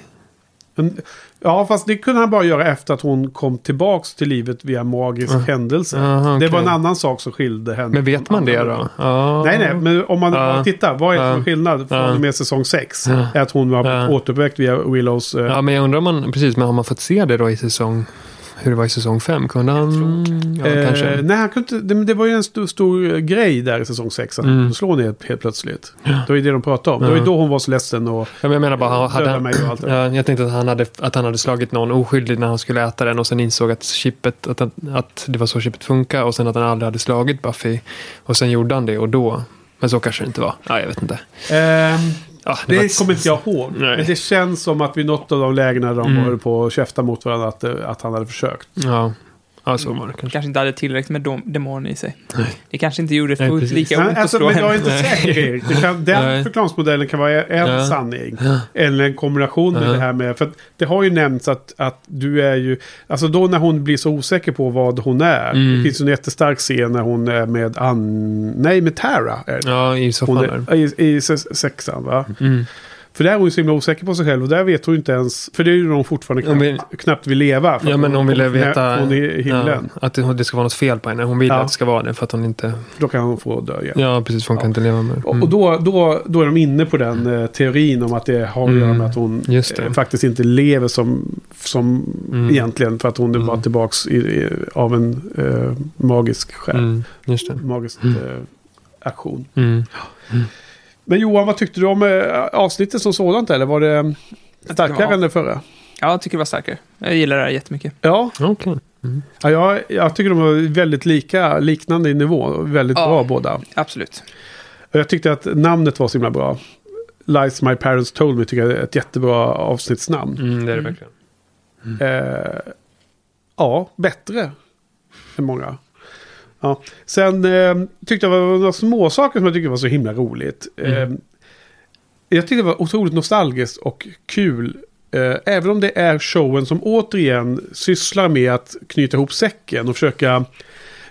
Men, ja, fast det kunde han bara göra efter att hon kom tillbaks till livet via magisk Ja. händelse. Aha, Det okej. var en annan sak som skilde henne. Men vet man det då? Ja. Nej, nej, men om man Ja. tittar, vad är det för skillnad från och med säsong 6? Ja. Är att hon har Ja. återuppväckt via Willows... eh, Ja, men jag undrar om man... Precis, men har man fått se det då i säsong... Hur det var i säsong fem? Kunde han... Ja, eh, kanske. nej, han kunde inte, det, det var ju en stor, stor grej där i säsong 6. Att Mm. hon slår ner helt plötsligt. Det var ju det de pratade om. Det var ju Ja. då hon var så ledsen och... Ja, men jag menar bara, han, hade han, mig och allt det. ja, jag tänkte att han, hade, att han hade slagit någon oskyldig när han skulle äta den och sen insåg att chippet, att, att, att det var så chippet funkar och sen att han aldrig hade slagit Buffy. Och sen gjorde han det och då, men så kanske det inte var. Ja, jag vet inte. Ehm, Ja, det ett- kommer inte jag ihåg. Nej. Men det känns som att vid något av de lägena de Mm. höll på att käfta mot varandra att, eh, att han hade försökt. Ja, ja så var det kanske. kanske inte hade tillräckligt med dom- demoner i sig. Nej. Det kanske inte gjorde Nej, fullt lika ont att alltså, slå men jag är inte säker Erik. Det kan, den Nej. förklaringsmodellen kan vara en Ja. sanning. Ja. Eller en kombination med Ja. det här med. För att det har ju nämnts att, att du är ju. Alltså då när hon blir så osäker på vad hon är. Mm. Det finns ju en jättestark scen när hon är med Ann. Nej med Tara. Är det. Ja, i fall. är, i, I se- sexan va. Mm. För där är hon ju så himla osäker på sig själv och där vet hon inte ens, för det är ju hon fortfarande knappt, vi- knappt vill leva. för Ja, men hon ville hon, veta Hon är i himlen. Ja, att det, det ska vara något fel på henne. Hon vill Ja. att det ska vara det för att hon inte... Då kan hon få dö igen. Ja, precis. för Hon kan inte leva med. Och- Mm. Och då, då, då är de inne på den eh, teorin om att det har att göra Mm. med att hon det. eh, faktiskt inte lever som, som Mm. egentligen för att hon Mm. tillbaks i, i, av en eh, magisk själ. Mm. Magisk Mm. eh, aktion. Mm. Men Johan, vad tyckte du om eh, avsnittet som sådant? Eller var det starkare var- än det förra? Ja, jag tycker det var starkare. Jag gillar det här jättemycket. Ja, Okej. ja jag, jag tycker de var väldigt lika, liknande i nivå. Väldigt Ja. bra båda. Absolut. Och jag tyckte att namnet var så himla bra. Lies My Parents Told Me tycker jag är ett jättebra avsnittsnamn. Mm, det är det Mm. verkligen. Eh, ja, bättre än många. Ja. Sen eh, tyckte jag det var några små saker som jag tyckte var så himla roligt. Eh, Mm. jag tyckte det var otroligt nostalgiskt och kul. Eh, även om det är showen som återigen sysslar med att knyta ihop säcken och försöka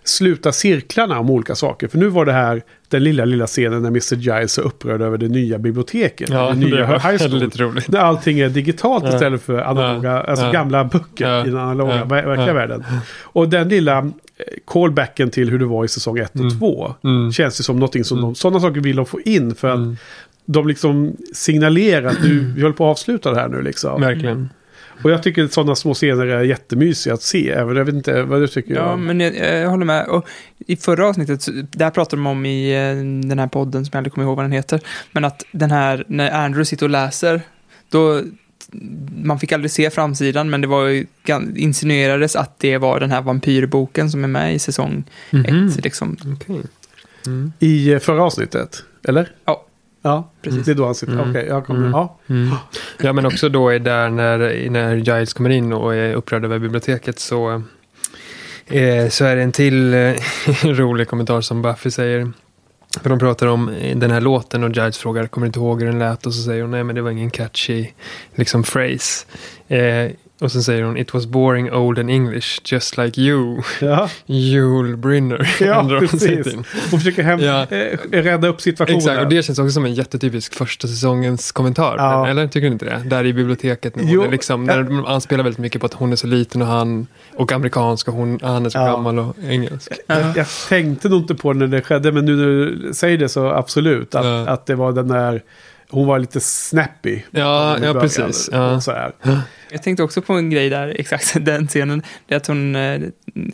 sluta cirklarna om olika saker. För nu var det här den lilla, lilla scenen när Mr. Giles är upprörd över det nya biblioteket. Ja, det nya high school. väldigt roligt. När allting är digitalt Ja. istället för analoga, Ja. alltså Ja. gamla böcker Ja. i den analoga, Ja. ver- verkliga världen. Och den lilla eh, callbacken till hur det var i säsong 1 och Mm. 2 Mm. känns ju som någonting som Mm. de, sådana saker vill de få in för att Mm. de liksom signalerar att nu, [clears throat] vi håller på att avsluta det här nu liksom. Verkligen. Och jag tycker att sådana små scener är jättemysiga att se, även jag vet inte vad du tycker. Ja, men jag, jag håller med. Och I förra avsnittet, där pratade de om i eh, den här podden, som jag aldrig kommer ihåg vad den heter, men att den här, när Andrew sitter och läser, då, man fick aldrig se framsidan, men det var ju, insinuerades att det var den här vampyrboken som är med i säsong Mhm. ett. Liksom. Okej. Mm. I eh, förra avsnittet, eller? Ja. Ja, Precis. Det är då han sitter. Mm. Okej, jag kommer. Mm. Ja. Mm. Ja, men också då är där när, när Giles kommer in och är upprörd över biblioteket så, eh, så är det en till eh, [laughs] rolig kommentar som Buffy säger. För de pratar om den här låten och Giles frågar, kommer du inte ihåg hur den lät? Och så säger hon, nej men det var ingen catchy liksom phrase. Eh, och sen säger hon, it was boring old and English, just like you, ja. [laughs] Joel Brynner. Ja, [laughs] hon precis. till. Hon försöker hem, Ja. eh, rädda upp situationen. Exakt, och det känns också som en jättetypisk första säsongens kommentar. Ja. Eller tycker du inte det? Där i biblioteket, när, Jo. hon liksom, när de anspelar väldigt mycket på att hon är så liten och han och amerikansk och hon, han är så Ja. gammal och engelsk. Jag, jag tänkte nog inte på det när det skedde, men nu när du säger det så absolut. Att, att det var den där, hon var lite snappy. Ja, i ja, precis. Ja. Jag tänkte också på en grej där, [laughs] exakt den scenen, det är att hon, eh,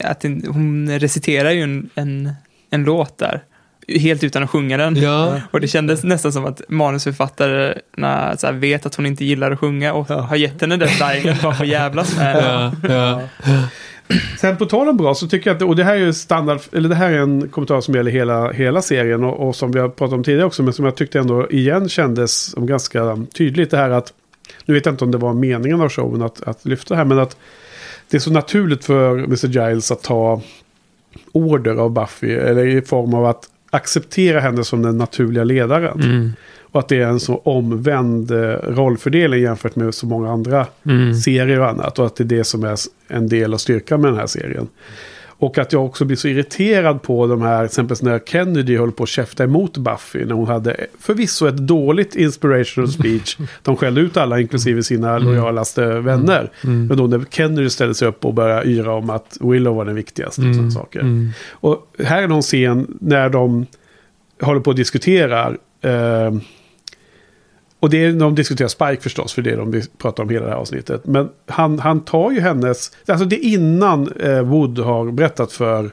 att hon reciterar ju en, en, en låt där, helt utan att sjunga den. Ja, Och det kändes nästan som att manusförfattarna så här, vet att hon inte gillar att sjunga och Ja. har gett henne den linen bara för att jävlas med henne. ja, ja. [clears throat] Sen på tal om bra så tycker jag att, och det här är ju standard, eller det här är en kommentar som gäller hela, hela serien och, och som vi har pratat om tidigare också, men som jag tyckte ändå igen kändes som ganska tydligt det här att, nu vet jag inte om det var meningen av showen att, att lyfta det här, men att det är så naturligt för Mr. Giles att ta order av Buffy, eller i form av att acceptera henne som den naturliga ledaren. Mm. Och att det är en så omvänd eh, rollfördelning jämfört med så många andra Mm. serier och annat. Och att det är det som är en del av styrkan med den här serien. Och att jag också blir så irriterad på de här, till exempel när Kennedy höll på att käfta emot Buffy. När hon hade förvisso ett dåligt inspirational speech. [laughs] De skällde ut alla, inklusive sina lojalaste vänner. Mm. Men då när Kennedy ställde sig upp och började yra om att Willow var den viktigaste. Och sådana saker. Mm. Och här är någon scen när de håller på att diskutera. Eh, och det är när de diskuterar Spike förstås, för det är de vi pratar om hela det här avsnittet. Men han, han tar ju hennes... Alltså det är innan eh, Wood har berättat för...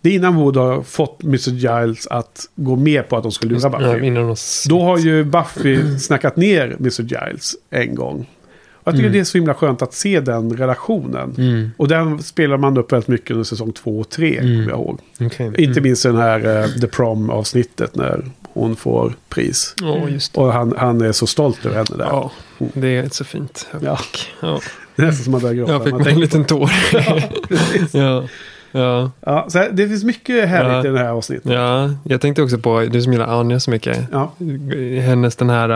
Det är innan Wood har fått Mr. Giles att gå med på att de ska lura Ja, Buffy. oss. Då har ju Buffy snackat ner Mr. Giles en gång. Och jag tycker det är så himla skönt att se den relationen. Mm. Och den spelar man upp väldigt mycket under säsong två och tre, kommer jag ihåg. Okej. Inte minst den här uh, The Prom-avsnittet när hon får pris. Ja, just det. Och han, han är så stolt över henne där. Ja, det är så fint. Ja. Ja. Det är nästan som man börjar gråta. Jag fick Man en liten tår. [laughs] ja. Ja. ja, så här, det finns mycket härligt Ja. i det här avsnittet. ja, jag tänkte också på, du som gillar Anja så mycket. Ja. Hennes den här,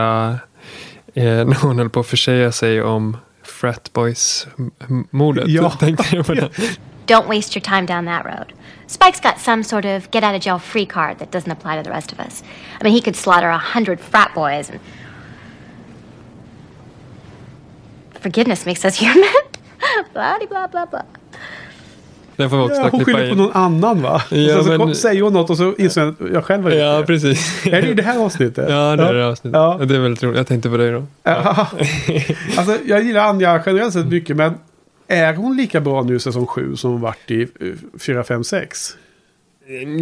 äh, eh, när hon höll på att försäga sig om Frat Boys-mordet. Ja. Tänkte jag på det. [laughs] Don't waste your time down that road. Spike's got some sort of get out of jail free card that doesn't apply to the rest of us. I mean, he could slaughter a hundred frat boys and. forgiveness makes us [laughs] human. blah, blah, blah, blah. Den får vi också Ja, hon klippa skyller på in. någon annan va? Ja, och sen så men- kom, säger hon något och så inser jag att jag själv har gjort Ja, det. precis. Är det i det här avsnittet? Ja, det är det avsnittet. Ja. Ja. Det är väldigt roligt. Jag tänkte på dig då. Ja. alltså, jag gillar Anja generellt sett mycket, men är hon lika bra nu i säsong 7 som hon varit i 4, 5, 6?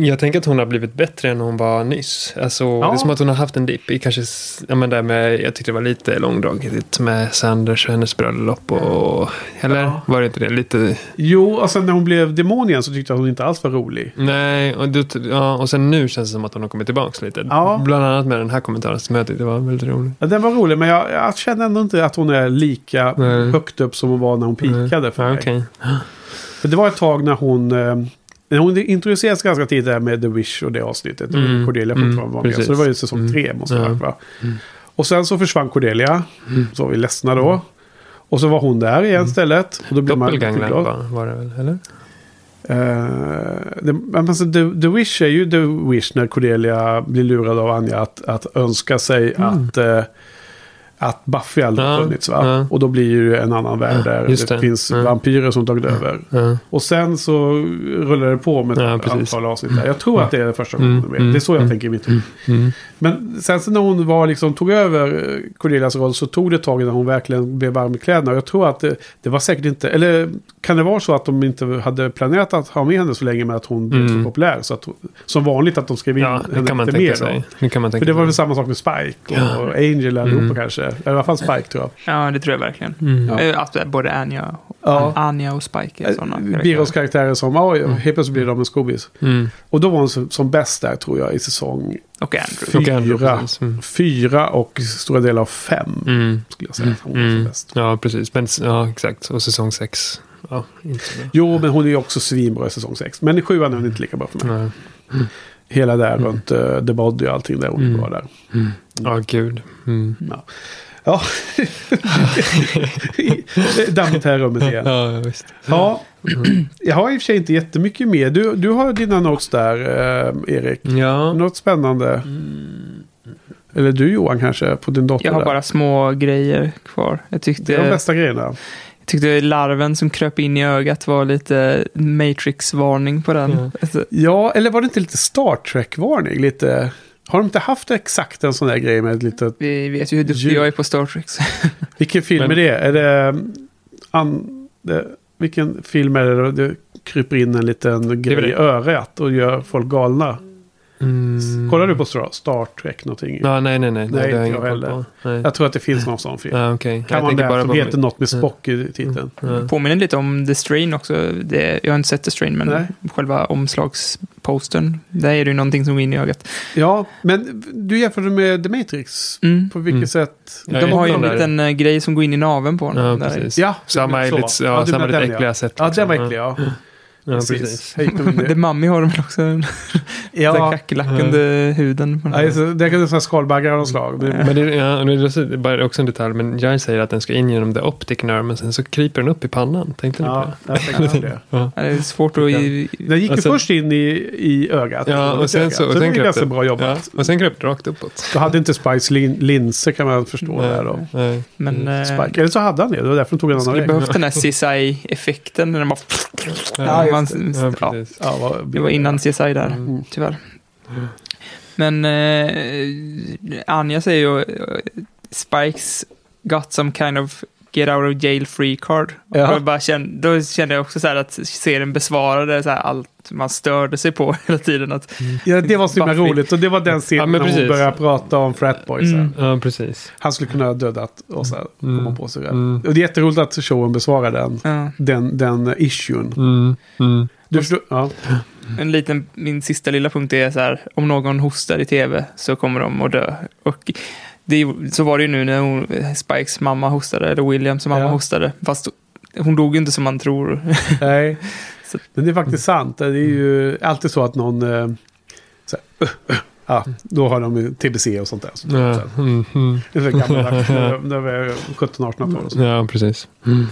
Jag tänker att hon har blivit bättre än hon var nyss. Alltså, Det är som att hon har haft en dipp i kanske, ja men där med, jag tyckte det var lite långdraget med Sanders och hennes bröllop och, eller Ja. var det inte det? Lite, Jo, och sen när hon blev demon igen så tyckte jag att hon inte alls var rolig. nej, och, du, ja, och sen nu känns det som att hon har kommit tillbaka lite. Ja. Bland annat med den här kommentaren som jag tyckte var väldigt rolig. Ja, den var rolig, men jag, jag känner ändå inte att hon är lika Nej. högt upp som hon var när hon pikade för ja, mig. För det var ett tag när hon... Hon introducerades ganska tidigt där med The Wish och det avsnittet. Mm. Cordelia Mm, fortfarande var med. precis. Så det var ju säsong Mm. tre måste det varit, va? Och sen så försvann Cordelia. Mm. Så var vi ledsna då. Och så var hon där igen istället. Och då blev man var, det väl, eller? Eh, det, alltså, the, the Wish är ju The Wish när Cordelia blir lurad av Anja att, att önska sig att, eh, att Buffy aldrig Mm. Ja, funnits. Va? ja. Och då blir ju en annan värld där just det, det. finns Ja. vampyrer som tagit över. Ja. Och sen så rullar det på med ett Ja, antal avsnitt där. Jag tror att det är det första gången. Mm, mm, det är så jag mm, tänker i mitt huvud. Mm. Men sen så när hon var liksom, tog över eh, Cordelias roll så tog det ett tag innan hon verkligen blev varm i kläderna. Och jag tror att det, det var säkert inte, eller kan det vara så att de inte hade planerat att ha med henne så länge med att hon blev Mm. så populär? Så att, som vanligt att de skrev in Ja, det henne lite mer. sig. Det kan man tänka För det var väl samma sak med Spike och Ja. Angel allihopa Mm. kanske. Eller i alla fall Spike tror jag. Ja, det tror jag verkligen. Mm. Ja. Eh, Att både Anja, Ja. Anja och Spike är sådana. Biros karaktärer som, oj, helt plötsligt blir de en skobis. Mm. Och då var hon som, som bäst där tror jag i säsong Och Andrew. Och Andrew, fyra. Mm. fyra och stora delar av fem. Mm. Skulle jag säga. Hon var Mm. som bäst. Ja, precis. Men, ja, exakt. Och säsong sex. Ja, inte så bra. Jo, men hon är ju också svinbra i säsong 6. Men i sjuan är hon inte lika bra för mig. Nej. Hela där runt uh, The Body och allting där hon Mm. var där. Ja, gud. Mm. Ja. [laughs] Dammigt här rummet igen. Ja, ja, visst. Ja, jag har i och för sig inte jättemycket mer. Du, du har dina notes där, eh, Erik. Ja. Något spännande? Eller du Johan kanske, på din dator Jag har där. bara små grejer kvar. Jag Det är de tyckte, bästa grejerna. jag tyckte larven som kröp in i ögat var lite Matrix-varning på den. Ja. Alltså, Ja, eller var det inte lite Star Trek-varning? Lite... Har de inte haft exakt en sån där grej med ett litet... Vi vet ju hur duktig jag är på Star Trek. [laughs] Vilken film Men- är det? Är det... um, An... det vilken film är det det kryper in en liten grej i örat och gör folk galna? Mm. Kollar du på Star, Trek någonting? Ja, nej, nej, nej. Nej, det inte jag heller. Jag tror att det finns någon sån film. Ja, okej. Kan Jag man tänker där som heter något med. Spock i titeln. Ja. Påminner lite om The Strain också. Det, jag har inte sett The Strain, men Nej. själva omslagspostern. Där är det ju någonting som går in i ögat. Ja, men du jämförde med The Matrix. Mm. På vilket Mm. sätt? De har ju en liten eh, grej som går in i naveln på honom. Ja, precis. Ja, Samma, så. lite, Ja, ja, du samma menar lite äckliga sätt. Ja, den var liksom. äcklig ja. Ja, Precis. precis. The [laughs] det. Mummy har de väl också. En Ja, kackerlackande huden. På den. ja just det. det kan vara skalbaggar av något slag. Det- Men det, ja, det är också- det bara en detalj, men jag säger att den ska in genom the optic nerve, men sen så kryper den upp i pannan. Tänkte ni på Ja, det? jag tänkte på det. [laughs] Ja, det är svårt att... i- Den gick ju sen- först in i, i ögat. Ja, och sen så... Och det sen är kröp ganska bra jobbat. Ja, och sen kröp det rakt uppåt. Då hade inte Spikes lin linser kan man förstå där då. Nej. Men eh, Spike. Eller så hade han det. Det var därför de tog en annan väg. behövt den här CSI-effekten. När man, Ja, man, Ja, ja. Ja, vad- det var innan CSI där, Mm. tyvärr. Men eh, Anja säger ju eh, Spikes got some kind of get out of jail free card. Ja. Och bara kände, då kände jag också så här att serien besvarade så här allt man störde sig på [laughs] hela tiden. Att, Ja, det var så himla roligt. Och det var den scenen Ja, när hon började prata om fratboysen. Mm. Ja, precis. Han skulle kunna ha dödat och så här, Mm. komma på sig det. Mm. Och det är jätteroligt att showen besvarar den, ja. den, den issuen. Mm. Mm. Du förstår? Ja. En liten, min sista lilla punkt är så här, om någon hostar i tv så kommer de att dö. Och det, så var det ju nu när hon, Spikes mamma hostade, eller Williams mamma Ja. hostade. Fast hon dog ju inte som man tror. [laughs] Nej. Men det är faktiskt sant. Det är ju alltid så att någon... eh, Så här, ja, då har de TBC och sånt där. Så, Ja. Mm. Mm. Det är så gammaldags. [laughs] när- När vi är 17-18-tal och så. ja, precis. Mm,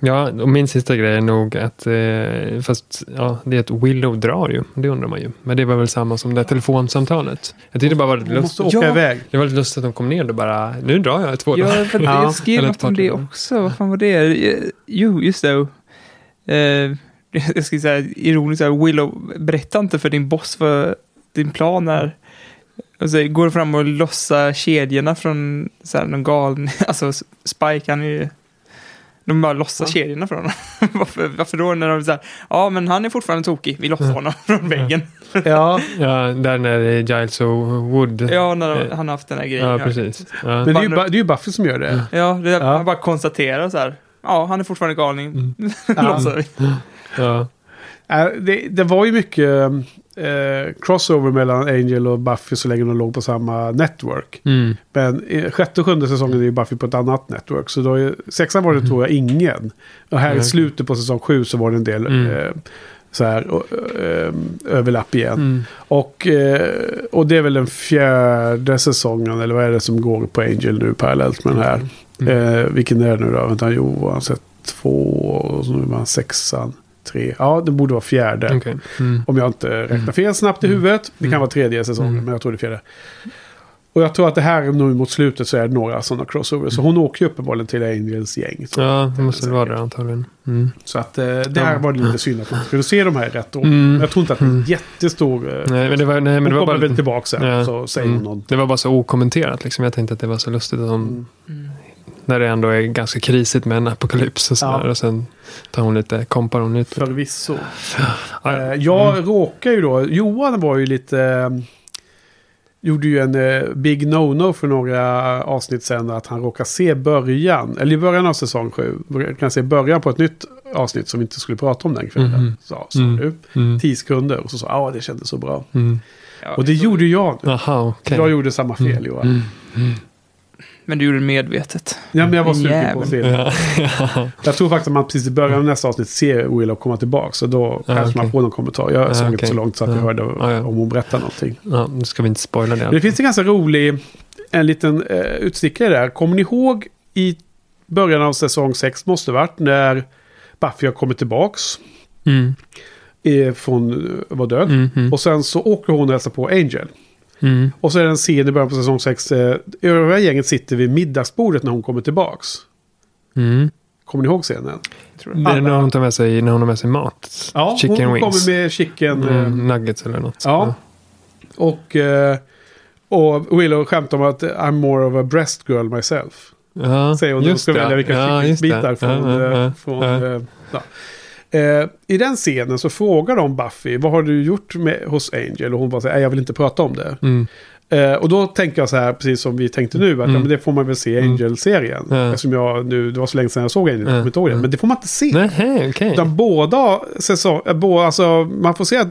ja, och min sista grej är nog att, eh, fast ja, det är att Willow drar ju, det undrar man ju. Men det var väl samma som det här telefonsamtalet. Jag tyckte det bara var lite lustigt. åka Ja. iväg. Det var lite lustigt att de kom ner och bara, nu drar jag två dagar. Ja, för Ja. [laughs] jag skrev något om det också. Vad fan var det? Jo, just det. Eh, [laughs] jag ska säga ironiskt, så här, Willow, berätta inte för din boss vad din plan är. Och så går fram och lossar kedjorna från så här, någon galen... [laughs] Alltså, Spike, han är ju... De bara lossar kedjorna från honom. [laughs] varför, varför då? När de säger ja men han är fortfarande tokig, vi lossar honom [laughs] från väggen. Ja, Ja, där när är Giles och Wood. Ja, när de, han har haft den här grejen. ja precis. Ja. men det är, ju, det är ju Buffy som gör det. Ja, det, Ja. han bara konstaterar så här. Ja, han är fortfarande galning. Mm. [laughs] Lossar vi. Ja. Äh, det, det var ju mycket eh, crossover mellan Angel och Buffy så länge de låg på samma network. Mm. Men i sjätte och sjunde säsongen är ju Buffy på ett annat network. Så då är, sexan var det tror jag ingen. Och här i Mm. slutet på säsong sju så var det en del Mm. eh, så här, och, eh, överlapp igen. Mm. Och, eh, och det är väl den fjärde säsongen, eller vad är det som går på Angel nu parallellt med den här. Mm. Eh, vilken är det nu då? Vänta, jo, han sett två och så nu var han sexan, tre. Ja, det borde vara fjärde. Okej. Mm. Om jag inte räknar fel snabbt i huvudet. Det kan Mm. vara tredje säsongen, Mm. men jag tror det är fjärde. Och jag tror att det här nu mot slutet så är det några sådana crossovers. Så hon åker ju uppenbarligen till Angels gäng. Så, Ja, det måste vara det antagligen. Mm. så att eh, det här Ja. var lite synd att man skulle se de här i rätt år. Mm. Jag tror inte att det är en Mm. jättestor... Eh, Nej, men det var, nej, men hon det var kommer bara... väl tillbaka sen, Ja. så säger hon Mm. något. Det var bara så okommenterat liksom. Jag tänkte att det var så lustigt att de, Mm. När det ändå är ganska krisigt med en apokalyps och sådär. Ja. Och sen tar hon lite, kompar hon lite. Förvisso. Ja, Eh, ja. jag Mm. råkar ju då, Johan var ju lite... Eh, gjorde ju en eh, big no-no för några avsnitt sen att han råkar se början, eller i början av säsong sju, kan se början på ett nytt avsnitt som vi inte skulle prata om den kvällen. Mhm. Sa, sa Mm. du. Mm. Tio sekunder och så sa ja det kändes så bra. Mm. Och det så- gjorde jag nu. Jaha, okej. Jag gjorde samma fel Johan. Men du gjorde det medvetet. Ja, men jag var sugen på att se det. Ja. [laughs] Jag tror faktiskt att man precis i början av nästa avsnitt ser Willow komma tillbaka. Så då Ja, kanske man okej. får någon kommentar. Jag Ja, såg inte okej. så långt så att jag Ja. hörde Ja, ja. om hon berättar någonting. ja, nu ska vi inte spoila det. Men det finns en ganska rolig, en liten eh, utstickare där. Kommer ni ihåg i början av säsong 6 måste det varit när Buffy har kommit tillbaks Mm. eh, från eh, var död. Mm. Mm. Och sen så åker hon och hälsar på Angel. Mm. Och så är det en scen i början på säsong 6. Eh, övriga gänget sitter vid middagsbordet när hon kommer tillbaks. Mm. Kommer ni ihåg scenen? Tror jag. Det är när hon tar med sig, när hon har med sig mat. Ja, Chicken hon wings. kommer med chicken. eh, Mm, nuggets eller något. Ja. Och, eh, och Willow skämtar om att I'm more of a breast girl myself. ja. Säger hon när hon ska det. välja vilka Ja, kycklingbitar från... Ja, eh, ja. från Ja. Eh. Eh, I den scenen så frågar de Buffy, vad har du gjort med, hos Angel? Och hon bara säger, "Nej, jag vill inte prata om det. Mm. Eh, och då tänker jag så här, precis som vi tänkte nu, att Mm. ja, men det får man väl se i Mm. Angel-serien. Ja. Eftersom jag nu, det var så länge sedan jag såg Angel, jag Ja. kommer inte ihåg det. Ja. Men det får man inte se. Nej, okej. Utan båda säsonger, båda, alltså man får se att,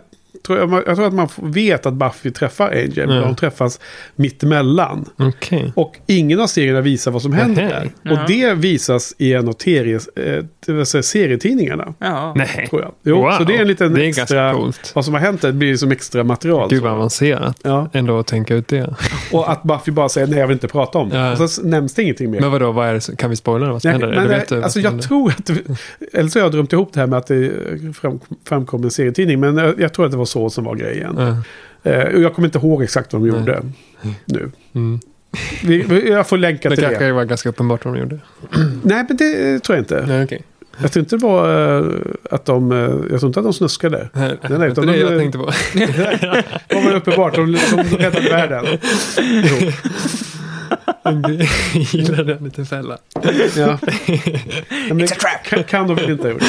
tror jag, jag tror att man vet att Buffy träffar Angel, men Ja. de träffas mittemellan. Okej. Och ingen av serierna visar vad som händer Nähä. där. Ja. Och det visas i en av teries, eh, det serietidningarna. Ja. Nej. Tror jag. Jo, Wow. så det är en liten Det är extra... coolt. Vad som har hänt där blir som extra material. Gud vad avancerat. Ja. Ändå att tänka ut det. Och att Buffy bara säger nej jag vill inte prata om det. Ja. Och så nämns det ingenting mer. Men vadå, vad är det, kan vi spoila vad som Nej, händer? men, eh, vet du vad alltså som jag händer? tror att, det- eller så har jag drömt ihop det här med att det fram, framkom en serietidning. Men jag, jag tror att det var så som var grejen. Ja. Eh, jag kommer inte ihåg exakt vad de Nej. gjorde nu. Mm. Vi, vi, jag får länka Det till kanske det. var ganska uppenbart vad de gjorde. [clears throat] Nej, men det tror jag inte. Nej, okej. Jag tror inte det var eh, att de... eh, jag tror inte att de snuskade. Nej, nej, det utan är det de- jag tänkte på. [laughs] Det var uppenbart. De, de räddade världen. [laughs] Jo. Jag [laughs] gillar den lite fälla. Ja. [laughs] Men, kan, kan de inte ha gjort.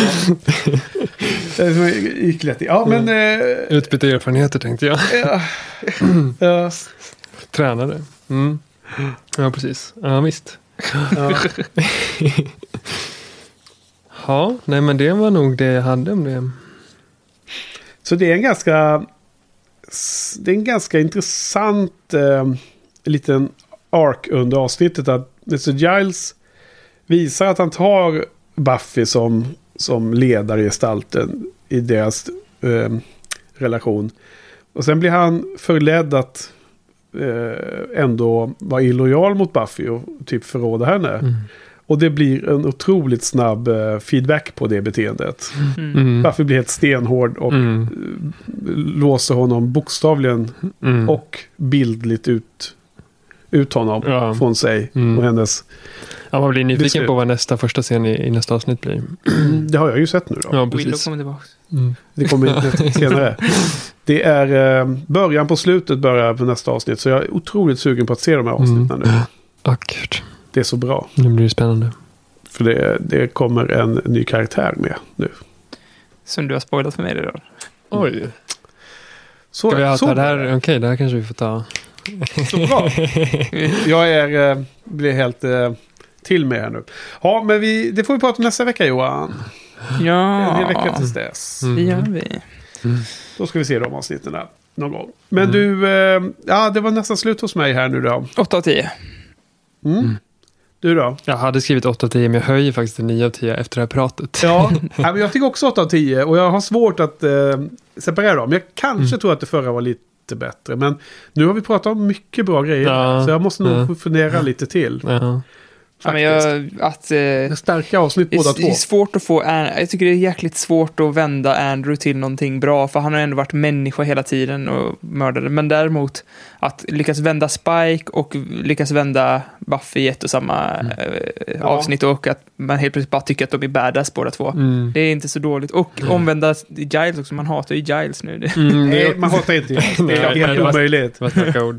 Det [laughs] gick lätt. Ja, men... Eh, Utbyta erfarenheter tänkte jag. ja, ja, Tränare. Mm. Ja, precis. Ja, visst. ja. Ja, nej men det var nog det jag hade om det. Så det är en ganska... Det är en ganska intressant eh, liten ark under avsnittet. Att Mr. Giles visar att han tar Buffy som, som ledare i gestalten i deras eh, relation. Och sen blir han förledd att eh, ändå vara illojal mot Buffy och typ förråda henne. Mm. Och det blir en otroligt snabb eh, feedback på det beteendet. Mm. Buffy blir helt stenhård och Mm. eh, låser honom bokstavligen Mm. och bildligt ut, ut honom Ja. från sig Mm. och hennes. Ja, man blir nyfiken på vad nästa första scen i, i nästa avsnitt blir. Det har jag ju sett nu då. Ja, Willow precis. kommer tillbaka. Mm. Det kommer [laughs] senare. Det är eh, början på slutet börjar på nästa avsnitt. Så jag är otroligt sugen på att se de här avsnitten nu. Ja, gud. Det är så bra. Nu blir det spännande. För det, det kommer en ny karaktär med nu. Som du har spoilat för mig redan. Oj. Så, Ska vi ha så, det här? Okej, det här kanske vi får ta. Så bra. Jag är, eh, blir helt eh, till med här nu. Ja, men vi, det får vi prata om nästa vecka Johan. Ja, En vecka tills dess. Mm. det gör vi. Då ska vi se de avsnitten där. Någon gång. Men Mm. du, eh, ja det var nästan slut hos mig här nu då. 8 av 10. Mm. Du då? Jag hade skrivit 8 av 10, men jag höjer faktiskt till 9 av 10 efter det här pratet. Ja, jag tycker också 8 av 10 och jag har svårt att eh, separera dem. Jag kanske Mm. tror att det förra var lite bättre, men nu har vi pratat om mycket bra grejer. Ja, så jag måste nog ja. fundera lite till. Ja. Ja, men jag, att, eh, Det är starka avsnitt båda två. det är svårt att få, jag tycker det är jäkligt svårt att vända Andrew till någonting bra, för han har ändå varit människa hela tiden och mördare. Men däremot att lyckas vända Spike och lyckas vända Buffy i ett och samma Mm. eh, avsnitt och att man helt plötsligt bara tycker att de är badass båda två. Mm. Det är inte så dåligt. Och omvända Giles också, man hatar ju Giles nu. Det- Mm, Nej, det man hatar inte det. Det är helt omöjligt. Nej,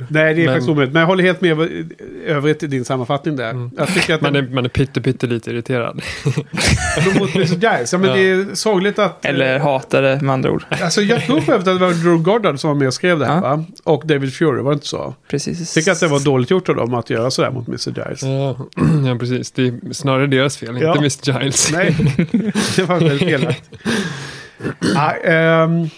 det är Men- faktiskt omöjligt. Men jag håller helt med övrigt i din sammanfattning där. Mm. Jag tycker att Man är, man är pytte, pytte lite irriterad. [laughs] mot Mr. Giles. Ja, men Ja. det är sorgligt att... Eller hatare med andra ord. Alltså jag tror för att det var Drew Goddard som var med och skrev det här Ja. va? Och David Fury, var det inte så? Precis. Tycker att det var dåligt gjort av dem att göra sådär mot Mr. Giles. Ja, [clears throat] ja, precis. Det är snarare deras fel, Ja. inte Mr. Giles. Nej, [laughs] det var väldigt felaktigt. [laughs] Ja, ehm,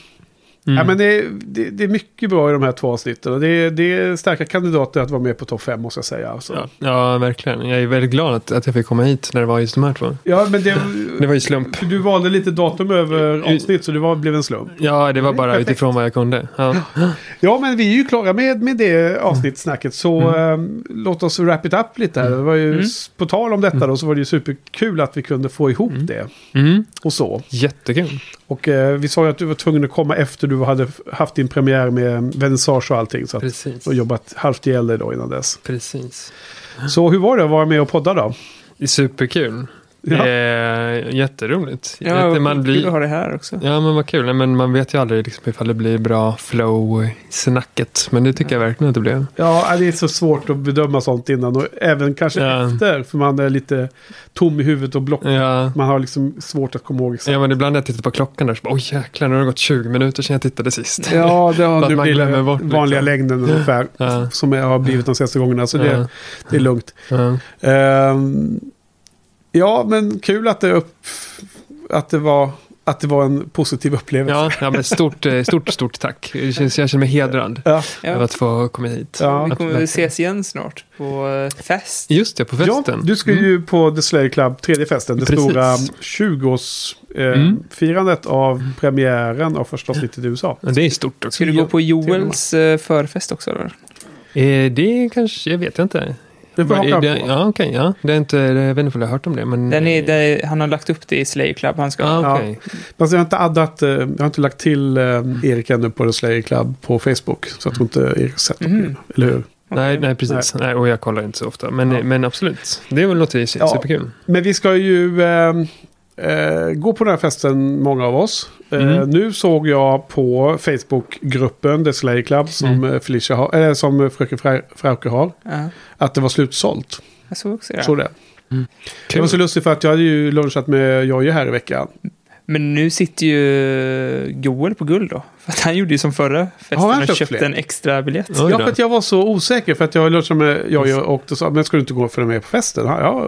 Mm. ja, men det, är- det, det är mycket bra i de här två avsnitten. Det, är- det är starka kandidater att vara med på topp fem måste jag säga. Alltså. Ja, ja, verkligen. Jag är väldigt glad att, att jag fick komma hit när det var just de här två. Ja, men det, Det var ju slump. du valde lite datum över avsnitt så det var, blev en slump. Ja, det var bara Perfekt. utifrån vad jag kunde. Ja. Ja, men vi är ju klara med, med det avsnittssnacket. Så Mm. ehm, låt oss wrap it up lite här. Det var ju, Mm. På tal om detta då så var det ju superkul att vi kunde få ihop Mm. det. Mm. Och så. Jättekul. Och eh, vi sa ju att du var tvungen att komma efter du hade haft din premiär med vernissage och allting. Så Precis. och jobbat halvt ihjäl dig då innan dess. Precis. Så hur var det att vara med och podda då? Det är superkul. Ja. Det är jätteroligt. Ja, Jätte- man blir... blir... att ha det här också. Ja, men vad kul. Nej, Men man vet ju aldrig liksom, ifall det blir bra flow i snacket. Men det tycker jag verkligen att det blev. Ja, det är så svårt att bedöma sånt innan och även kanske Ja. efter. För man är lite tom i huvudet och block. Ja. Man har liksom svårt att komma ihåg exakt. Ja, men ibland när jag tittar på klockan där så bara, oj jäklar, nu har det gått 20 minuter sedan jag tittade sist. Ja, det har [laughs] nu man glömmer det bort, vanliga liksom. längden ungefär. Ja. Som jag har blivit de senaste gångerna. Så det, det är lugnt. Ja. Ja, men kul att det, upp, att det, var, att det var en positiv upplevelse. Ja, ja, men stort, eh, stort, stort tack. Det känns, jag känner mig hedrad Ja. över att få komma hit. Ja. Vi kommer Verkligen. ses igen snart på eh, fest. Just det, på festen. Ja, du ska ju på The Slay Club, tredje festen, det Precis. stora 20-årsfirandet Mm. av premiären av första avsnittet i USA. Det är stort också. Ska du gå på Joels eh, förfest också? Eller? Eh, det kanske, jag vet inte. Det är haka det, på. ja, okej, ja. Det är inte, jag vet inte om jag har hört om det, men... Den är, det, han har lagt upp det i Slayer Club. Han ska... Ja, Ja. okej. Fast jag har inte addat, eh, jag har inte lagt till eh, Erik ännu på The Slay Club på Facebook. Så jag tror inte Erik har sett det. Mhm. Eller hur? Nej, nej, precis. Nej. och jag kollar inte så ofta. Men, men absolut, det var- låter ju Ja. superkul. Men vi ska ju eh, eh, gå på den här festen, många av oss. Eh, Mm. Nu såg jag på Facebook-gruppen The Slay Club som, Mm. eh, Felicia har, eh, som fröken Fra- Frauke har. Ja, Att det var slutsålt. jag såg också det. Såg det. Det Kul. var så lustigt för att jag hade ju lunchat med Jojje här i veckan. Men nu sitter ju Joel på guld då. För att han gjorde ju som förra festen Har han och köpt köpte fler? en extra biljett. Ja, då. för att jag var så osäker för att jag lunchat med Jojje och då sa men ska du inte gå och följa med på festen? Ja, ja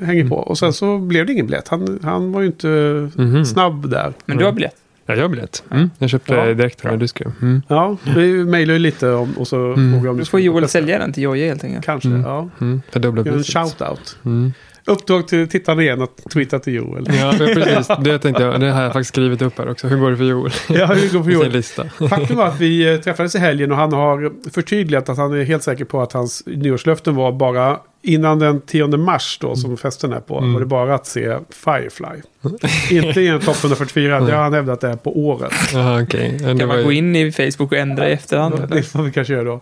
jag hänger på. Och sen så blev det ingen biljett. Han, han var ju inte Mhm. snabb där. Men du har biljett. Ja, jag har biljett. Mm. Jag köpte Ja. direkt när du skrev. Mm. Ja, vi mejlade ju lite om, och så Mm. frågade jag om Då du får skulle på Joel sälja den till Jojje helt enkelt. Kanske, Mm. ja. Mm. Fördubbla En priset. shout-out. Uppdrag till tittarna igen att tweeta till Joel. Ja, precis. [laughs] Det tänkte jag. Det har jag faktiskt skrivit upp här också. Hur går det för Joel? Ja, hur går för [laughs] I sin Joel? lista. Faktum var att vi eh, träffades i helgen och han har förtydligat att han är helt säker på att hans nyårslöften var bara innan den 10 mars då som festen är på. Var det bara att se Firefly. Inte i en topp 144. Det har han hävdat det är på året. Men det Kan man ju- gå in i Facebook och ändra i efterhand? Det får vi kanske göra då.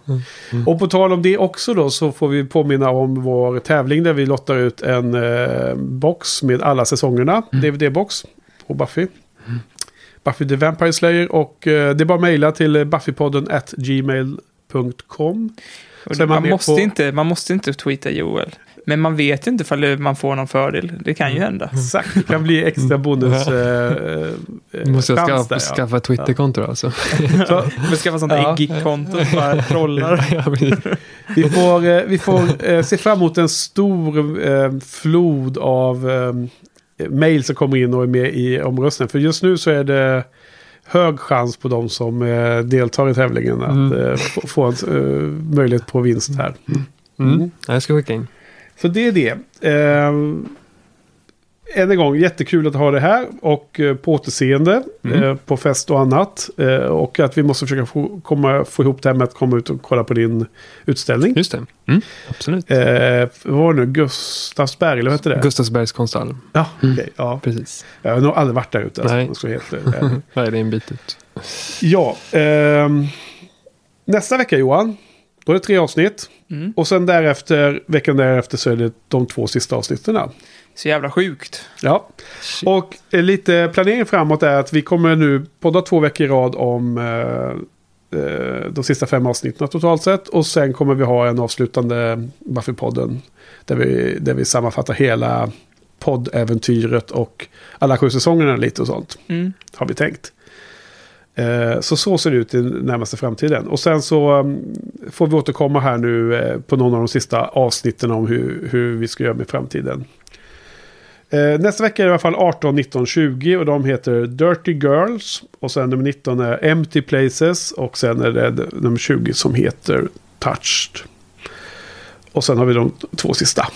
Och på tal om det också då så får vi påminna om vår tävling där vi lottar ut en eh, box med alla säsongerna. DVD-box på Buffy. Buffy the Vampire Slayer och eh, det är bara att mejla till buffypodden at gmail.com. Man man, måste på- inte, man måste inte tweeta Joel. Men man vet ju inte ifall man får någon fördel. Det kan ju hända. Exakt, det kan bli extra bonus. Eh, eh, Måste jag skaffa, där, ja. skaffa Twitterkonto då, alltså? [laughs] Så, [laughs] Men skaffa sånt Ja. geek-konto och bara trollar. [laughs] Vi får, eh, vi får eh, se fram emot en stor eh, flod av eh, mail som kommer in och är med i omröstningen. För just nu så är det hög chans på de som eh, deltar i tävlingen att Mm. eh, få, en eh, möjlighet på vinst här. Mm. Jag ska skicka in. Så det är det. Eh, än en gång, jättekul att ha det här och eh, på återseende Mm. eh, på fest och annat. Eh, och att vi måste försöka få, komma, få ihop det här med att komma ut och kolla på din utställning. Just det. Mm. Absolut. Eh, vad var det nu? Gustavsberg, eller vad hette det? Gustavsbergs konsthall. ja, okej, ja. Precis. Jag har nog aldrig varit där ute. Alltså, Nej. ska. [laughs] Nej, det är en bit ut. ja, ehm, nästa vecka Johan. Då är det tre avsnitt. Mm. Och sen därefter, veckan därefter så är det de två sista avsnitten. Så jävla sjukt. Ja, och eh, lite planering framåt är att vi kommer nu podda två veckor i rad om eh, eh, de sista fem avsnitten totalt sett. Och sen kommer vi ha en avslutande Buffy-podden. Där vi, där vi sammanfattar hela poddäventyret och alla sju säsongerna lite och sånt. Mm. Har vi tänkt. Eh, Så så ser det ut i närmaste framtiden. Och sen så mm, får vi återkomma här nu på någon av de sista avsnitten om hur, hur vi ska göra med framtiden. Eh, Nästa vecka är det i alla fall 18, 19, 20 och de heter Dirty Girls. Och sen nummer 19 är Empty Places och sen är det nummer 20 som heter Touched. Och sen har vi de två sista.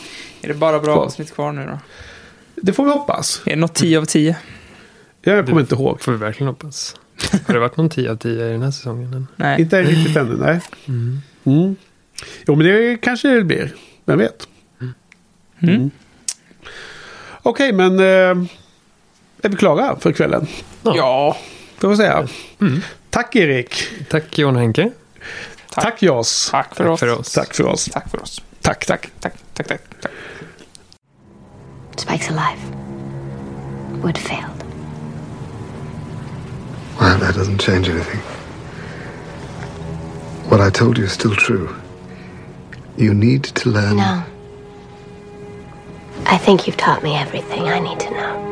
Är det bara bra Kvar. avsnitt kvar nu då? Det får vi hoppas. Är det något 10 av 10? Jag kommer inte ihåg. Får vi verkligen hoppas. Har det varit någon 10 av 10 i den här säsongen än? Nej. Inte riktigt ännu, nej. Mm. Jo, men det kanske det blir. Vem vet? Mm. Okej, men eh, är vi klara för kvällen? Ja. Får vi säga. Tack Erik. Tack John Henke. Tack, Jas. Tack för Tack oss. för oss. Tack för oss. Tack för oss. Tack, tack. Tack, tack, tack. tack. Spike's alive. Wood failed. Well, that doesn't change anything. What I told you is still true. You need to learn. No. I think you've taught me everything I need to know.